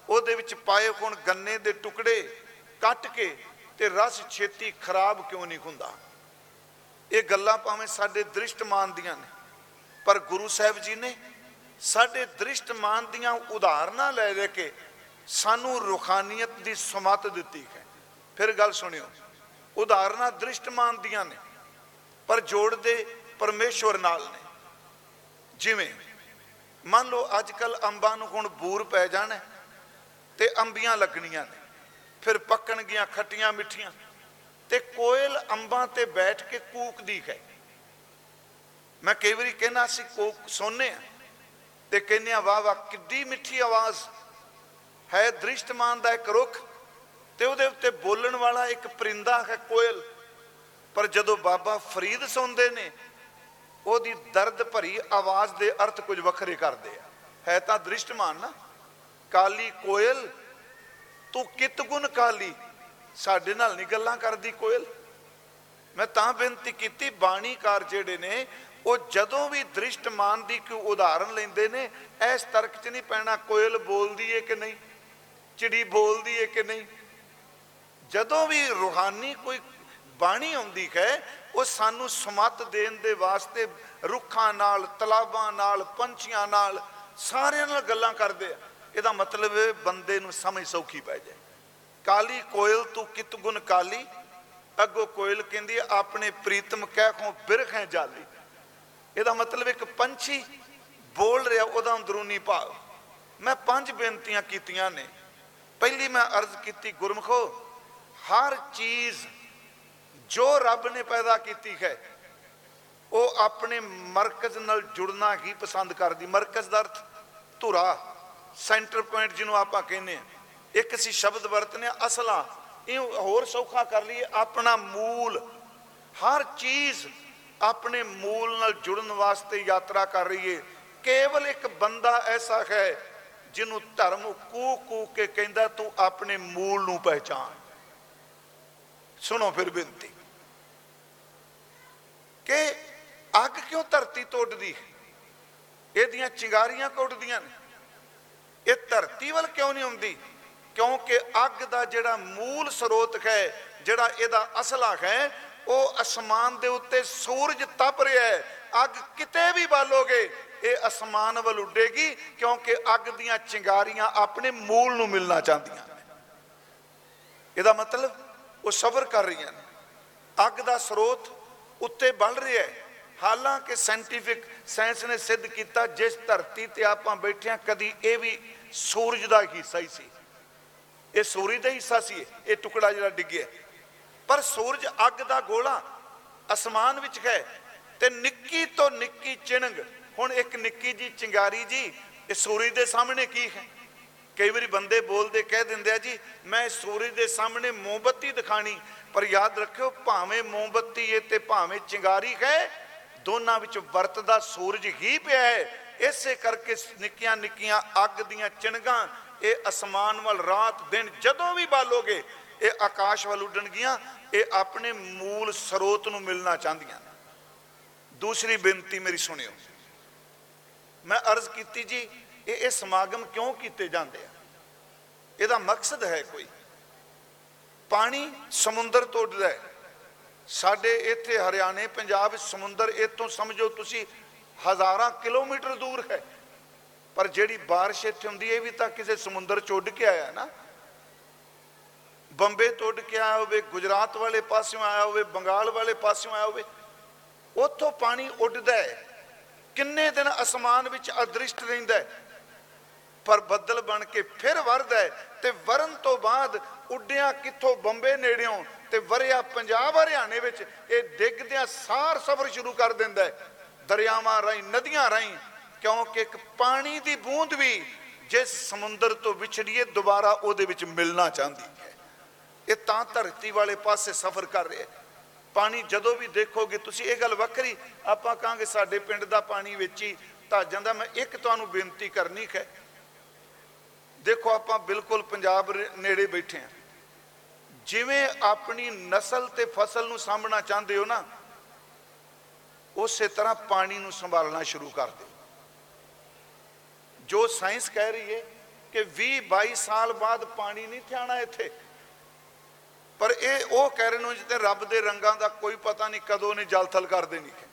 ਉਹਦੇ ਵਿੱਚ ਪਾਏ ਹੋਣ ਗੰਨੇ ਦੇ ਟੁਕੜੇ ਕੱਟ ਕੇ ਤੇ ਰਸ ਛੇਤੀ ਖਰਾਬ ਕਿਉਂ ਨਹੀਂ ਹੁੰਦਾ? ਇਹ ਗੱਲਾਂ ਭਾਵੇਂ ਸਾਡੇ ਦ੍ਰਿਸ਼ਟਮਾਨ ਦੀਆਂ ਨੇ, ਪਰ ਗੁਰੂ ਸਾਹਿਬ ਜੀ ਨੇ ਸਾਡੇ ਦ੍ਰਿਸ਼ਟਮਾਨ ਦੀਆਂ ਉਦਾਹਰਨਾਂ ਲੈ ਲੈ ਕੇ ਸਾਨੂੰ ਰੂਹਾਨੀਅਤ ਦੀ ਸਮਤ ਦਿੱਤੀ ਹੈ। ਫਿਰ ਗੱਲ ਸੁਣਿਓ। ਉਦਾਹਰਨਾਂ ਦ੍ਰਿਸ਼ਟਮਾਨ ਦੀਆਂ ਨੇ, ਪਰ ਜੋੜਦੇ ਪਰਮੇਸ਼ਵਰ ਨਾਲ ਨੇ। ਜਿਵੇਂ, ਮੰਨ ਲਓ ਅੱਜ ਕੱਲ ਅੰਬਾਂ ਨੂੰ ਹੁਣ ਬੂਰ ਪੈ ਜਾਣਾ ਤੇ ਅੰਬੀਆਂ ਲੱਗਣੀਆਂ ਨੇ, ਫਿਰ ਪੱਕਣਗੀਆਂ ਖੱਟੀਆਂ ਮਿੱਠੀਆਂ ਤੇ ਕੋਇਲ ਅੰਬਾਂ ਤੇ ਬੈਠ ਕੇ ਕੂਕਦੀ ਹੈ। ਮੈਂ ਕਈ ਵਾਰੀ ਕਹਿੰਦਾ ਸੀ, ਕੋਕ ਸੋਨੇ ਆ ਤੇ ਕਹਿੰਦੇ ਆ ਵਾਹ ਵਾਹ ਕਿੱਡੀ ਮਿੱਠੀ ਆਵਾਜ਼। ਹੈ ਦ੍ਰਿਸ਼ਟਮਾਨ ਦਾ ਇੱਕ ਰੁੱਖ ਤੇ ਉਹਦੇ ਉੱਤੇ ਬੋਲਣ ਵਾਲਾ ਇੱਕ ਪਰਿੰਦਾ ਹੈ ਕੋਇਲ। ਪਰ ਜਦੋਂ ਬਾਬਾ ਫਰੀਦ ਸੁਣਦੇ ਨੇ, ਉਹਦੀ ਦਰਦ ਭਰੀ ਆਵਾਜ਼ ਦੇ ਅਰਥ ਕੁਝ ਵੱਖਰੇ ਕਰਦੇ ਆ। ਹੈ ਤਾਂ ਦ੍ਰਿਸ਼ਟਮਾਨ ਨਾ? ਕਾਲੀ ਕੋਇਲ, ਤੂੰ ਕਿਤ ਗੁਣ ਕਾਲੀ? ਸਾਡੇ ਨਾਲ ਨਹੀਂ ਗੱਲਾਂ ਕਰਦੀ ਕੋਇਲ। ਮੈਂ ਤਾਂ ਬੇਨਤੀ ਕੀਤੀ ਬਾਣੀਕਾਰ ਜਿਹੜੇ ਨੇ, ਉਹ ਜਦੋਂ ਵੀ ਦ੍ਰਿਸ਼ਟਮਾਨ ਦੀ ਕੋਈ ਉਦਾਹਰਨ ਲੈਂਦੇ ਨੇ ਇਸ ਤਰਕ 'ਚ ਨਹੀਂ ਪੈਣਾ ਕੋਇਲ ਬੋਲਦੀ ਏ ਕਿ ਨਹੀਂ? ਚਿੜੀ ਬੋਲਦੀ ਏ ਕਿ ਨਹੀਂ? ਜਦੋਂ ਵੀ ਰੂਹਾਨੀ ਕੋਈ ਬਾਣੀ ਆਉਂਦੀ ਹੈ ਉਹ ਸਾਨੂੰ ਸਮਤ ਦੇਣ ਦੇ ਵਾਸਤੇ ਰੁੱਖਾਂ ਨਾਲ ਤਲਾਬਾਂ ਨਾਲ ਪੰਛੀਆਂ ਨਾਲ ਸਾਰਿਆਂ ਨਾਲ ਗੱਲਾਂ ਕਰਦੇ ਆ। ਇਹਦਾ ਮਤਲਬ ਹੈ ਬੰਦੇ ਨੂੰ ਸਮਝ ਸੌਖੀ ਪੈ ਜਾਏ। ਕਾਲੀ ਕੋਇਲ ਤੂੰ ਕਿਤ ਗੁਣ ਕਾਲੀ? ਅੱਗੋ ਕੋਇਲ ਕਹਿੰਦੀ ਹੈ, ਆਪਣੇ ਪ੍ਰੀਤਮ ਕਹਿ ਖੋ ਬਿਰਖ ਹੈ ਜਾਲੀ। ਇਹਦਾ ਮਤਲਬ ਇੱਕ ਪੰਛੀ ਬੋਲ ਰਿਹਾ ਉਹਦਾ ਅੰਦਰੂਨੀ ਭਾਵ। ਮੈਂ ਪੰਜ ਬੇਨਤੀਆਂ ਕੀਤੀਆਂ ਨੇ। ਪਹਿਲੀ ਮੈਂ ਅਰਜ਼ ਕੀਤੀ ਗੁਰਮਖੋ ਹਰ ਚੀਜ਼ ਜੋ ਰੱਬ ਨੇ ਪੈਦਾ ਕੀਤੀ ਹੈ, ਉਹ ਆਪਣੇ ਮਰਕਜ਼ ਨਾਲ ਜੁੜਨਾ ਹੀ ਪਸੰਦ ਕਰਦੀ। ਮਰਕਜ਼ ਦਾ ਅਰਥ ਧੁਰਾ ਸੈਂਟਰ ਪੁਆਇੰਟ ਜਿਹਨੂੰ ਆਪਾਂ ਕਹਿੰਦੇ ਆ ਇੱਕ ਅਸੀਂ ਸ਼ਬਦ ਵਰਤਨੇ ਆ ਅਸਲਾ। ਇਹ ਹੋਰ ਸੌਖਾ ਕਰ ਲਈਏ, ਆਪਣਾ ਮੂਲ। ਹਰ ਚੀਜ਼ ਆਪਣੇ ਮੂਲ ਨਾਲ ਜੁੜਨ ਵਾਸਤੇ ਯਾਤਰਾ ਕਰ ਰਹੀ ਹੈ ਕੇਵਲ ਇੱਕ ਬੰਦਾ ਐਸਾ ਹੈ ਜਿਹਨੂੰ ਧਰਮ ਕੂ ਕੂ ਕੇ ਕਹਿੰਦਾ, ਤੂੰ ਆਪਣੇ ਮੂਲ ਨੂੰ ਪਹਿਚਾਨ। ਸੁਣੋ ਫਿਰ ਬੇਨਤੀ। ਕਿ ਅੱਗ ਕਿਉਂ ਧਰਤੀ ਤੋਂ ਉੱਡਦੀ ਹੈ? ਇਹਦੀਆਂ ਚਿੰਗਾਰੀਆਂ ਕਿਉਂ ਉੱਡਦੀਆਂ ਨੇ। ਇਹ ਧਰਤੀ ਵੱਲ ਕਿਉਂ ਨਹੀਂ ਆਉਂਦੀ? ਕਿਉਂਕਿ ਅੱਗ ਦਾ ਜਿਹੜਾ ਮੂਲ ਸਰੋਤ ਹੈ, ਜਿਹੜਾ ਇਹਦਾ ਅਸਲਾ ਹੈ, ਉਹ ਅਸਮਾਨ ਦੇ ਉੱਤੇ ਸੂਰਜ ਤਪ ਰਿਹਾ ਹੈ। ਅੱਗ ਕਿਤੇ ਵੀ ਬਾਲੋਗੇ, ਇਹ ਅਸਮਾਨ ਵੱਲ ਉੱਡੇਗੀ, ਕਿਉਂਕਿ ਅੱਗ ਦੀਆਂ ਚਿੰਗਾਰੀਆਂ ਆਪਣੇ ਮੂਲ ਨੂੰ ਮਿਲਣਾ ਚਾਹੁੰਦੀਆਂ ਨੇ। ਇਹਦਾ ਮਤਲਬ ਉਹ ਸਬਰ ਕਰ ਰਹੀਆਂ ਨੇ। ਅੱਗ ਦਾ ਸਰੋਤ ਉੱਤੇ ਬਲ ਰਿਹਾ ਹੈ। ਹਾਲਾਂਕਿ ਸਾਇੰਟੀਫਿਕ ਸਾਇੰਸ ਨੇ ਸਿੱਧ ਕੀਤਾ ਜਿਸ ਧਰਤੀ ਤੇ ਆਪਾਂ ਬੈਠੇ ਹਾਂ ਕਦੀ ਇਹ ਵੀ ਸੂਰਜ ਦਾ ਹਿੱਸਾ ਹੀ ਸੀ। ਇਹ ਸੂਰਜ ਦਾ ਹਿੱਸਾ ਸੀ ਇਹ, ਇਹ ਟੁਕੜਾ ਜਿਹੜਾ ਡਿੱਗਿਆ। ਪਰ ਸੂਰਜ ਅੱਗ ਦਾ ਗੋਲਾ ਅਸਮਾਨ ਵਿੱਚ ਹੈ ਤੇ ਨਿੱਕੀ ਤੋਂ ਨਿੱਕੀ ਚਿਣਗ। ਹੁਣ ਇੱਕ ਨਿੱਕੀ ਜੀ ਚਿੰਗਾਰੀ ਜੀ ਇਹ ਸੂਰਜ ਦੇ ਸਾਹਮਣੇ ਕੀ ਹੈ? ਕਈ ਵਾਰੀ ਬੰਦੇ ਬੋਲਦੇ ਕਹਿ ਦਿੰਦੇ ਆ ਜੀ, ਮੈਂ ਸੂਰਜ ਦੇ ਸਾਹਮਣੇ ਮੋਮਬੱਤੀ ਦਿਖਾਣੀ, ਪਰ ਯਾਦ ਰੱਖਿਓ ਭਾਵੇਂ ਮੋਮਬੱਤੀ ਹੈ ਤੇ ਭਾਵੇਂ ਚਿੰਗਾਰੀ ਹੈ, ਦੋਨਾਂ ਵਿੱਚ ਵਰਤਦਾ ਸੂਰਜ ਹੀ ਪਿਆ ਹੈ। ਇਸੇ ਕਰਕੇ ਨਿੱਕੀਆਂ ਨਿੱਕੀਆਂ ਅੱਗ ਦੀਆਂ ਚਿਣਗਾਂ, ਇਹ ਅਸਮਾਨ ਵੱਲ ਰਾਤ ਦਿਨ ਜਦੋਂ ਵੀ ਬਾਲੋਗੇ, ਇਹ ਆਕਾਸ਼ ਵੱਲ ਉੱਡਣਗੀਆਂ, ਇਹ ਆਪਣੇ ਮੂਲ ਸਰੋਤ ਨੂੰ ਮਿਲਣਾ ਚਾਹੁੰਦੀਆਂ ਨੇ। ਦੂਸਰੀ ਬੇਨਤੀ ਮੇਰੀ ਸੁਣਿਓ। ਮੈਂ ਅਰਜ਼ ਕੀਤੀ ਜੀ ਇਹ ਇਹ ਸਮਾਗਮ ਕਿਉਂ ਕੀਤੇ ਜਾਂਦੇ ਆ? ਇਹਦਾ ਮਕਸਦ ਹੈ ਕੋਈ? ਪਾਣੀ ਸਮੁੰਦਰ ਤੋਂ ਉੱਡਦਾ ਹੈ ਸਾਡੇ ਇੱਥੇ ਹਰਿਆਣੇ, ਪੰਜਾਬ ਵਿੱਚ ਸਮੁੰਦਰ ਇਤੋਂ ਸਮਝੋ ਤੁਸੀਂ ਹਜ਼ਾਰਾਂ ਕਿਲੋਮੀਟਰ ਦੂਰ ਹੈ। ਪਰ ਜਿਹੜੀ ਬਾਰਿਸ਼ ਇੱਥੇ ਹੁੰਦੀ ਹੈ ਇਹ ਵੀ ਤਾਂ ਕਿਸੇ ਸਮੁੰਦਰ ਚ ਉੱਡ ਕੇ ਆਇਆ ਨਾ। ਬੰਬੇ ਤੋਂ ਉੱਡ ਕੇ ਆਇਆ ਹੋਵੇ, ਗੁਜਰਾਤ ਵਾਲੇ ਪਾਸਿਓਂ ਆਇਆ ਹੋਵੇ, ਬੰਗਾਲ ਵਾਲੇ ਪਾਸਿਓਂ ਆਇਆ ਹੋਵੇ, ਉੱਥੋਂ ਪਾਣੀ ਉੱਡਦਾ ਹੈ। ਕਿੰਨੇ ਦਿਨ ਅਸਮਾਨ ਵਿੱਚ ਅਦ੍ਰਿਸ਼ਟ ਰਹਿੰਦਾ ਹੈ। ਪਰ ਬੱਦਲ ਬਣ ਕੇ ਫਿਰ ਵਰਦਾ ਹੈ ਤੇ ਵਰਨ ਤੋਂ ਬਾਅਦ ਉੱਡਿਆ ਕਿੱਥੋਂ ਬੰਬੇ ਨੇੜਿਓਂ ਤੇ ਵਰਿਆ ਪੰਜਾਬ ਹਰਿਆਣੇ ਵਿੱਚ ਇਹ ਡਿੱਗਦਿਆਂ ਸਾਰ ਸਫ਼ਰ ਸ਼ੁਰੂ ਕਰ ਦਿੰਦਾ ਹੈ। ਦਰਿਆਵਾਂ ਰਾਹੀਂ, ਨਦੀਆਂ ਰਾਹੀਂ, ਕਿਉਂਕਿ ਇੱਕ ਪਾਣੀ ਦੀ ਬੂੰਦ ਵੀ ਜਿਸ ਸਮੁੰਦਰ ਤੋਂ ਵਿਛੜੀਏ ਦੁਬਾਰਾ ਉਹਦੇ ਵਿੱਚ ਮਿਲਣਾ ਚਾਹੁੰਦੀ ਹੈ। ਇਹ ਤਾਂ ਧਰਤੀ ਵਾਲੇ ਪਾਸੇ ਸਫ਼ਰ ਕਰ ਰਿਹਾ ਹੈ। ਪਾਣੀ ਜਦੋਂ ਵੀ ਦੇਖੋਗੇ, ਤੁਸੀਂ ਇਹ ਗੱਲ ਵੱਖਰੀ, ਆਪਾਂ ਕਹਾਂਗੇ ਸਾਡੇ ਪਿੰਡ ਦਾ ਪਾਣੀ ਵਿੱਚ ਹੀ ਤਾਂ ਜਾਂਦਾ ਮੈਂ ਇੱਕ ਤੁਹਾਨੂੰ ਬੇਨਤੀ ਕਰਨੀ ਹੈ ਦੇਖੋ ਆਪਾਂ ਬਿਲਕੁਲ ਪੰਜਾਬ ਰੇ- ਨੇੜੇ ਬੈਠੇ ਹਾਂ। ਜਿਵੇਂ ਆਪਣੀ ਨਸਲ ਤੇ ਫਸਲ ਨੂੰ ਸਾਂਭਣਾ ਚਾਹੁੰਦੇ ਹੋ ਨਾ, ਉਸੇ ਤਰ੍ਹਾਂ ਪਾਣੀ ਨੂੰ ਸੰਭਾਲਣਾ ਸ਼ੁਰੂ ਕਰ ਦਿਓ। ਜੋ ਸਾਇੰਸ ਕਹਿ ਰਹੀ ਹੈ ਕਿ 20 22 ਸਾਲ ਬਾਅਦ ਪਾਣੀ ਨਹੀਂ ਥਿਆਣਾ ਇੱਥੇ। ਪਰ ਇਹ ਉਹ ਕਹਿ ਰਹੇ ਨੇ ਜਿੱਤੇ ਰੱਬ ਦੇ ਰੰਗਾਂ ਦਾ ਕੋਈ ਪਤਾ ਨਹੀਂ ਕਦੋਂ ਨੇ ਜਲ ਥਲ ਕਰ ਦੇਣੀ ਹੈ।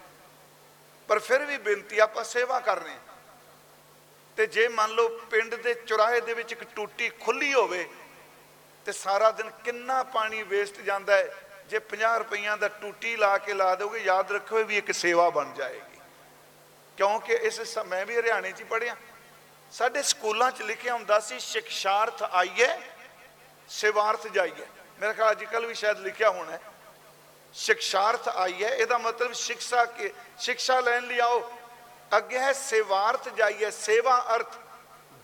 ਪਰ ਫਿਰ ਵੀ ਬੇਨਤੀ, ਆਪਾਂ ਸੇਵਾ ਕਰ ਰਹੇ ਹਾਂ। ਤੇ ਜੇ ਮੰਨ ਲਓ ਪਿੰਡ ਦੇ ਚੁਰਾਹੇ ਦੇ ਵਿੱਚ ਇੱਕ ਟੂਟੀ ਖੁੱਲੀ ਹੋਵੇ ਤੇ ਸਾਰਾ ਦਿਨ ਕਿੰਨਾ ਪਾਣੀ ਵੇਸਟ ਜਾਂਦਾ ਹੈ, ਜੇ 50 ਰੁਪਈਆਂ ਦਾ ਟੂਟੀ ਲਾ ਕੇ ਲਾ ਦੋਗੇ, ਯਾਦ ਰੱਖੋ ਇਹ ਵੀ ਇੱਕ ਸੇਵਾ ਬਣ ਜਾਏਗੀ। ਕਿਉਂਕਿ ਇਸ ਸ- ਮੈਂ ਵੀ ਹਰਿਆਣੇ 'ਚ ਹੀ ਪੜ੍ਹਿਆ। ਸਾਡੇ ਸਕੂਲਾਂ 'ਚ ਲਿਖਿਆ ਹੁੰਦਾ ਸੀ ਸਿਕਸ਼ਾਰਥ ਆਈਏ, ਸੇਵਾਰਥ ਜਾਈਏ। ਮੇਰੇ ਖਿਆਲ ਅੱਜ ਕੱਲ੍ਹ ਵੀ ਸ਼ਾਇਦ ਲਿਖਿਆ ਹੋਣਾ ਹੈ। ਸਿਕਸ਼ਾਰਥ ਆਈਏ। ਇਹਦਾ ਮਤਲਬ ਸਿੱਖਿਆ ਕੇ, ਸਿੱਖਿਆ ਲੈਣ ਲਈ ਆਓ ਅੱਗੇ ਹੈ ਸੇਵਾਰਥ ਜਾਈਏ ਸੇਵਾ ਅਰਥ।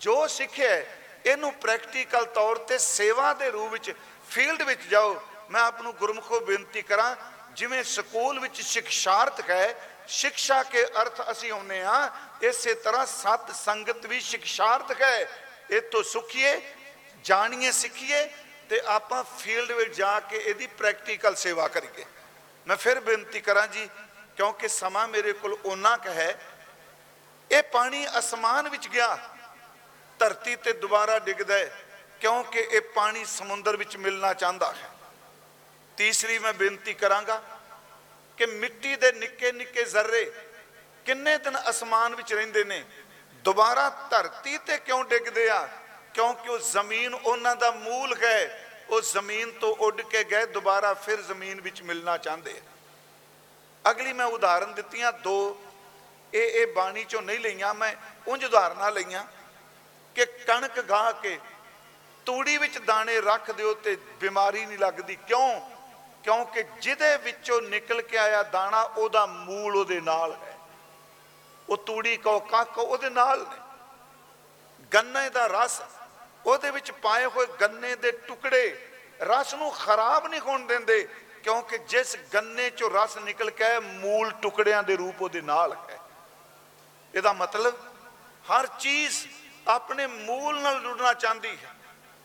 ਜੋ ਸਿੱਖਿਆ ਹੈ, ਇਹਨੂੰ ਪ੍ਰੈਕਟੀਕਲ ਤੌਰ ਤੇ ਸੇਵਾ ਦੇ ਰੂਪ ਵਿੱਚ ਫੀਲਡ ਵਿੱਚ ਜਾਓ। ਮੈਂ ਆਪ ਨੂੰ ਗੁਰਮੁਖੋ ਬੇਨਤੀ ਕਰਾਂ ਜਿਵੇਂ ਸਕੂਲ ਵਿੱਚ ਸਿਕਸ਼ਾਰਥ ਹੈ ਸਿੱਖਿਆ ਕੇ ਅਰਥ ਅਸੀਂ ਹੁੰਨੇ ਆ ਇਸੇ ਤਰ੍ਹਾਂ ਸਤ ਸੰਗਤ ਵੀ ਸਿਕਸ਼ਾਰਥ ਹੈ। ਇਤੋਂ ਸੁਖੀਏ ਜਾਣੀਏ ਸਿੱਖੀਏ ਤੇ ਆਪਾਂ ਫੀਲਡ ਵਿੱਚ ਜਾ ਕੇ ਇਹਦੀ ਪ੍ਰੈਕਟੀਕਲ ਸੇਵਾ ਕਰੀਏ। ਮੈਂ ਫਿਰ ਬੇਨਤੀ ਕਰਾਂ ਜੀ ਕਿਉਂਕਿ ਸਮਾਂ ਮੇਰੇ ਕੋਲ ਓਨਾ ਕੁ ਹੈ ਇਹ ਪਾਣੀ ਅਸਮਾਨ ਵਿੱਚ ਗਿਆ। ਧਰਤੀ ਤੇ ਦੁਬਾਰਾ ਡਿੱਗਦਾ ਹੈ, ਕਿਉਂਕਿ ਇਹ ਪਾਣੀ ਸਮੁੰਦਰ ਵਿੱਚ ਮਿਲਣਾ ਚਾਹੁੰਦਾ ਹੈ। ਤੀਸਰੀ ਮੈਂ ਬੇਨਤੀ ਕਰਾਂਗਾ ਕਿ ਮਿੱਟੀ ਦੇ ਨਿੱਕੇ ਨਿੱਕੇ ਜ਼ਰਰੇ ਕਿੰਨੇ ਦਿਨ ਅਸਮਾਨ ਵਿੱਚ ਰਹਿੰਦੇ ਨੇ, ਦੁਬਾਰਾ ਧਰਤੀ ਤੇ ਕਿਉਂ ਡਿੱਗਦੇ ਆ? ਕਿਉਂਕਿ ਉਹ ਜ਼ਮੀਨ ਉਹਨਾਂ ਦਾ ਮੂਲ ਹੈ, ਉਹ ਜ਼ਮੀਨ ਤੋਂ ਉੱਡ ਕੇ ਗਏ, ਦੁਬਾਰਾ ਫਿਰ ਜ਼ਮੀਨ ਵਿੱਚ ਮਿਲਣਾ ਚਾਹੁੰਦੇ ਆ। ਅਗਲੀ ਮੈਂ ਉਦਾਹਰਨ ਦਿੱਤੀਆਂ, ਦੋ ਇਹ ਇਹ ਬਾਣੀ ਚੋਂ ਨਹੀਂ ਲਈਆਂ, ਮੈਂ ਉਂਝ ਉਦਾਹਰਨਾਂ ਲਈਆਂ ਕਿ ਕਣਕ ਗਾਹ ਕੇ ਤੂੜੀ ਵਿੱਚ ਦਾਣੇ ਰੱਖ ਦਿਓ ਤੇ ਬਿਮਾਰੀ ਨਹੀਂ ਲੱਗਦੀ। ਕਿਉਂ? ਕਿਉਂਕਿ ਜਿਹਦੇ ਵਿੱਚੋਂ ਨਿਕਲ ਕੇ ਆਇਆ ਦਾਣਾ, ਉਹਦਾ ਮੂਲ ਉਹਦੇ ਨਾਲ ਹੈ। ਉਹ ਤੂੜੀ ਕੋ ਕੱਖ ਉਹਦੇ ਨਾਲ ਨੇ। ਗੰਨੇ ਦਾ ਰਸ, ਉਹਦੇ ਵਿੱਚ ਪਾਏ ਹੋਏ ਗੰਨੇ ਦੇ ਟੁਕੜੇ ਰਸ ਨੂੰ ਖਰਾਬ ਨਹੀਂ ਹੋਣ ਦਿੰਦੇ, ਕਿਉਂਕਿ ਜਿਸ ਗੰਨੇ ਚੋਂ ਰਸ ਨਿਕਲ ਕੇ ਆਇਆ, ਮੂਲ ਟੁਕੜਿਆਂ ਦੇ ਰੂਪ ਉਹਦੇ ਨਾਲ ਹੈ। ਇਹਦਾ ਮਤਲਬ ਹਰ ਚੀਜ਼ ਆਪਣੇ ਮੂਲ ਨਾਲ ਜੁੜਨਾ ਚਾਹੁੰਦੀ ਹੈ।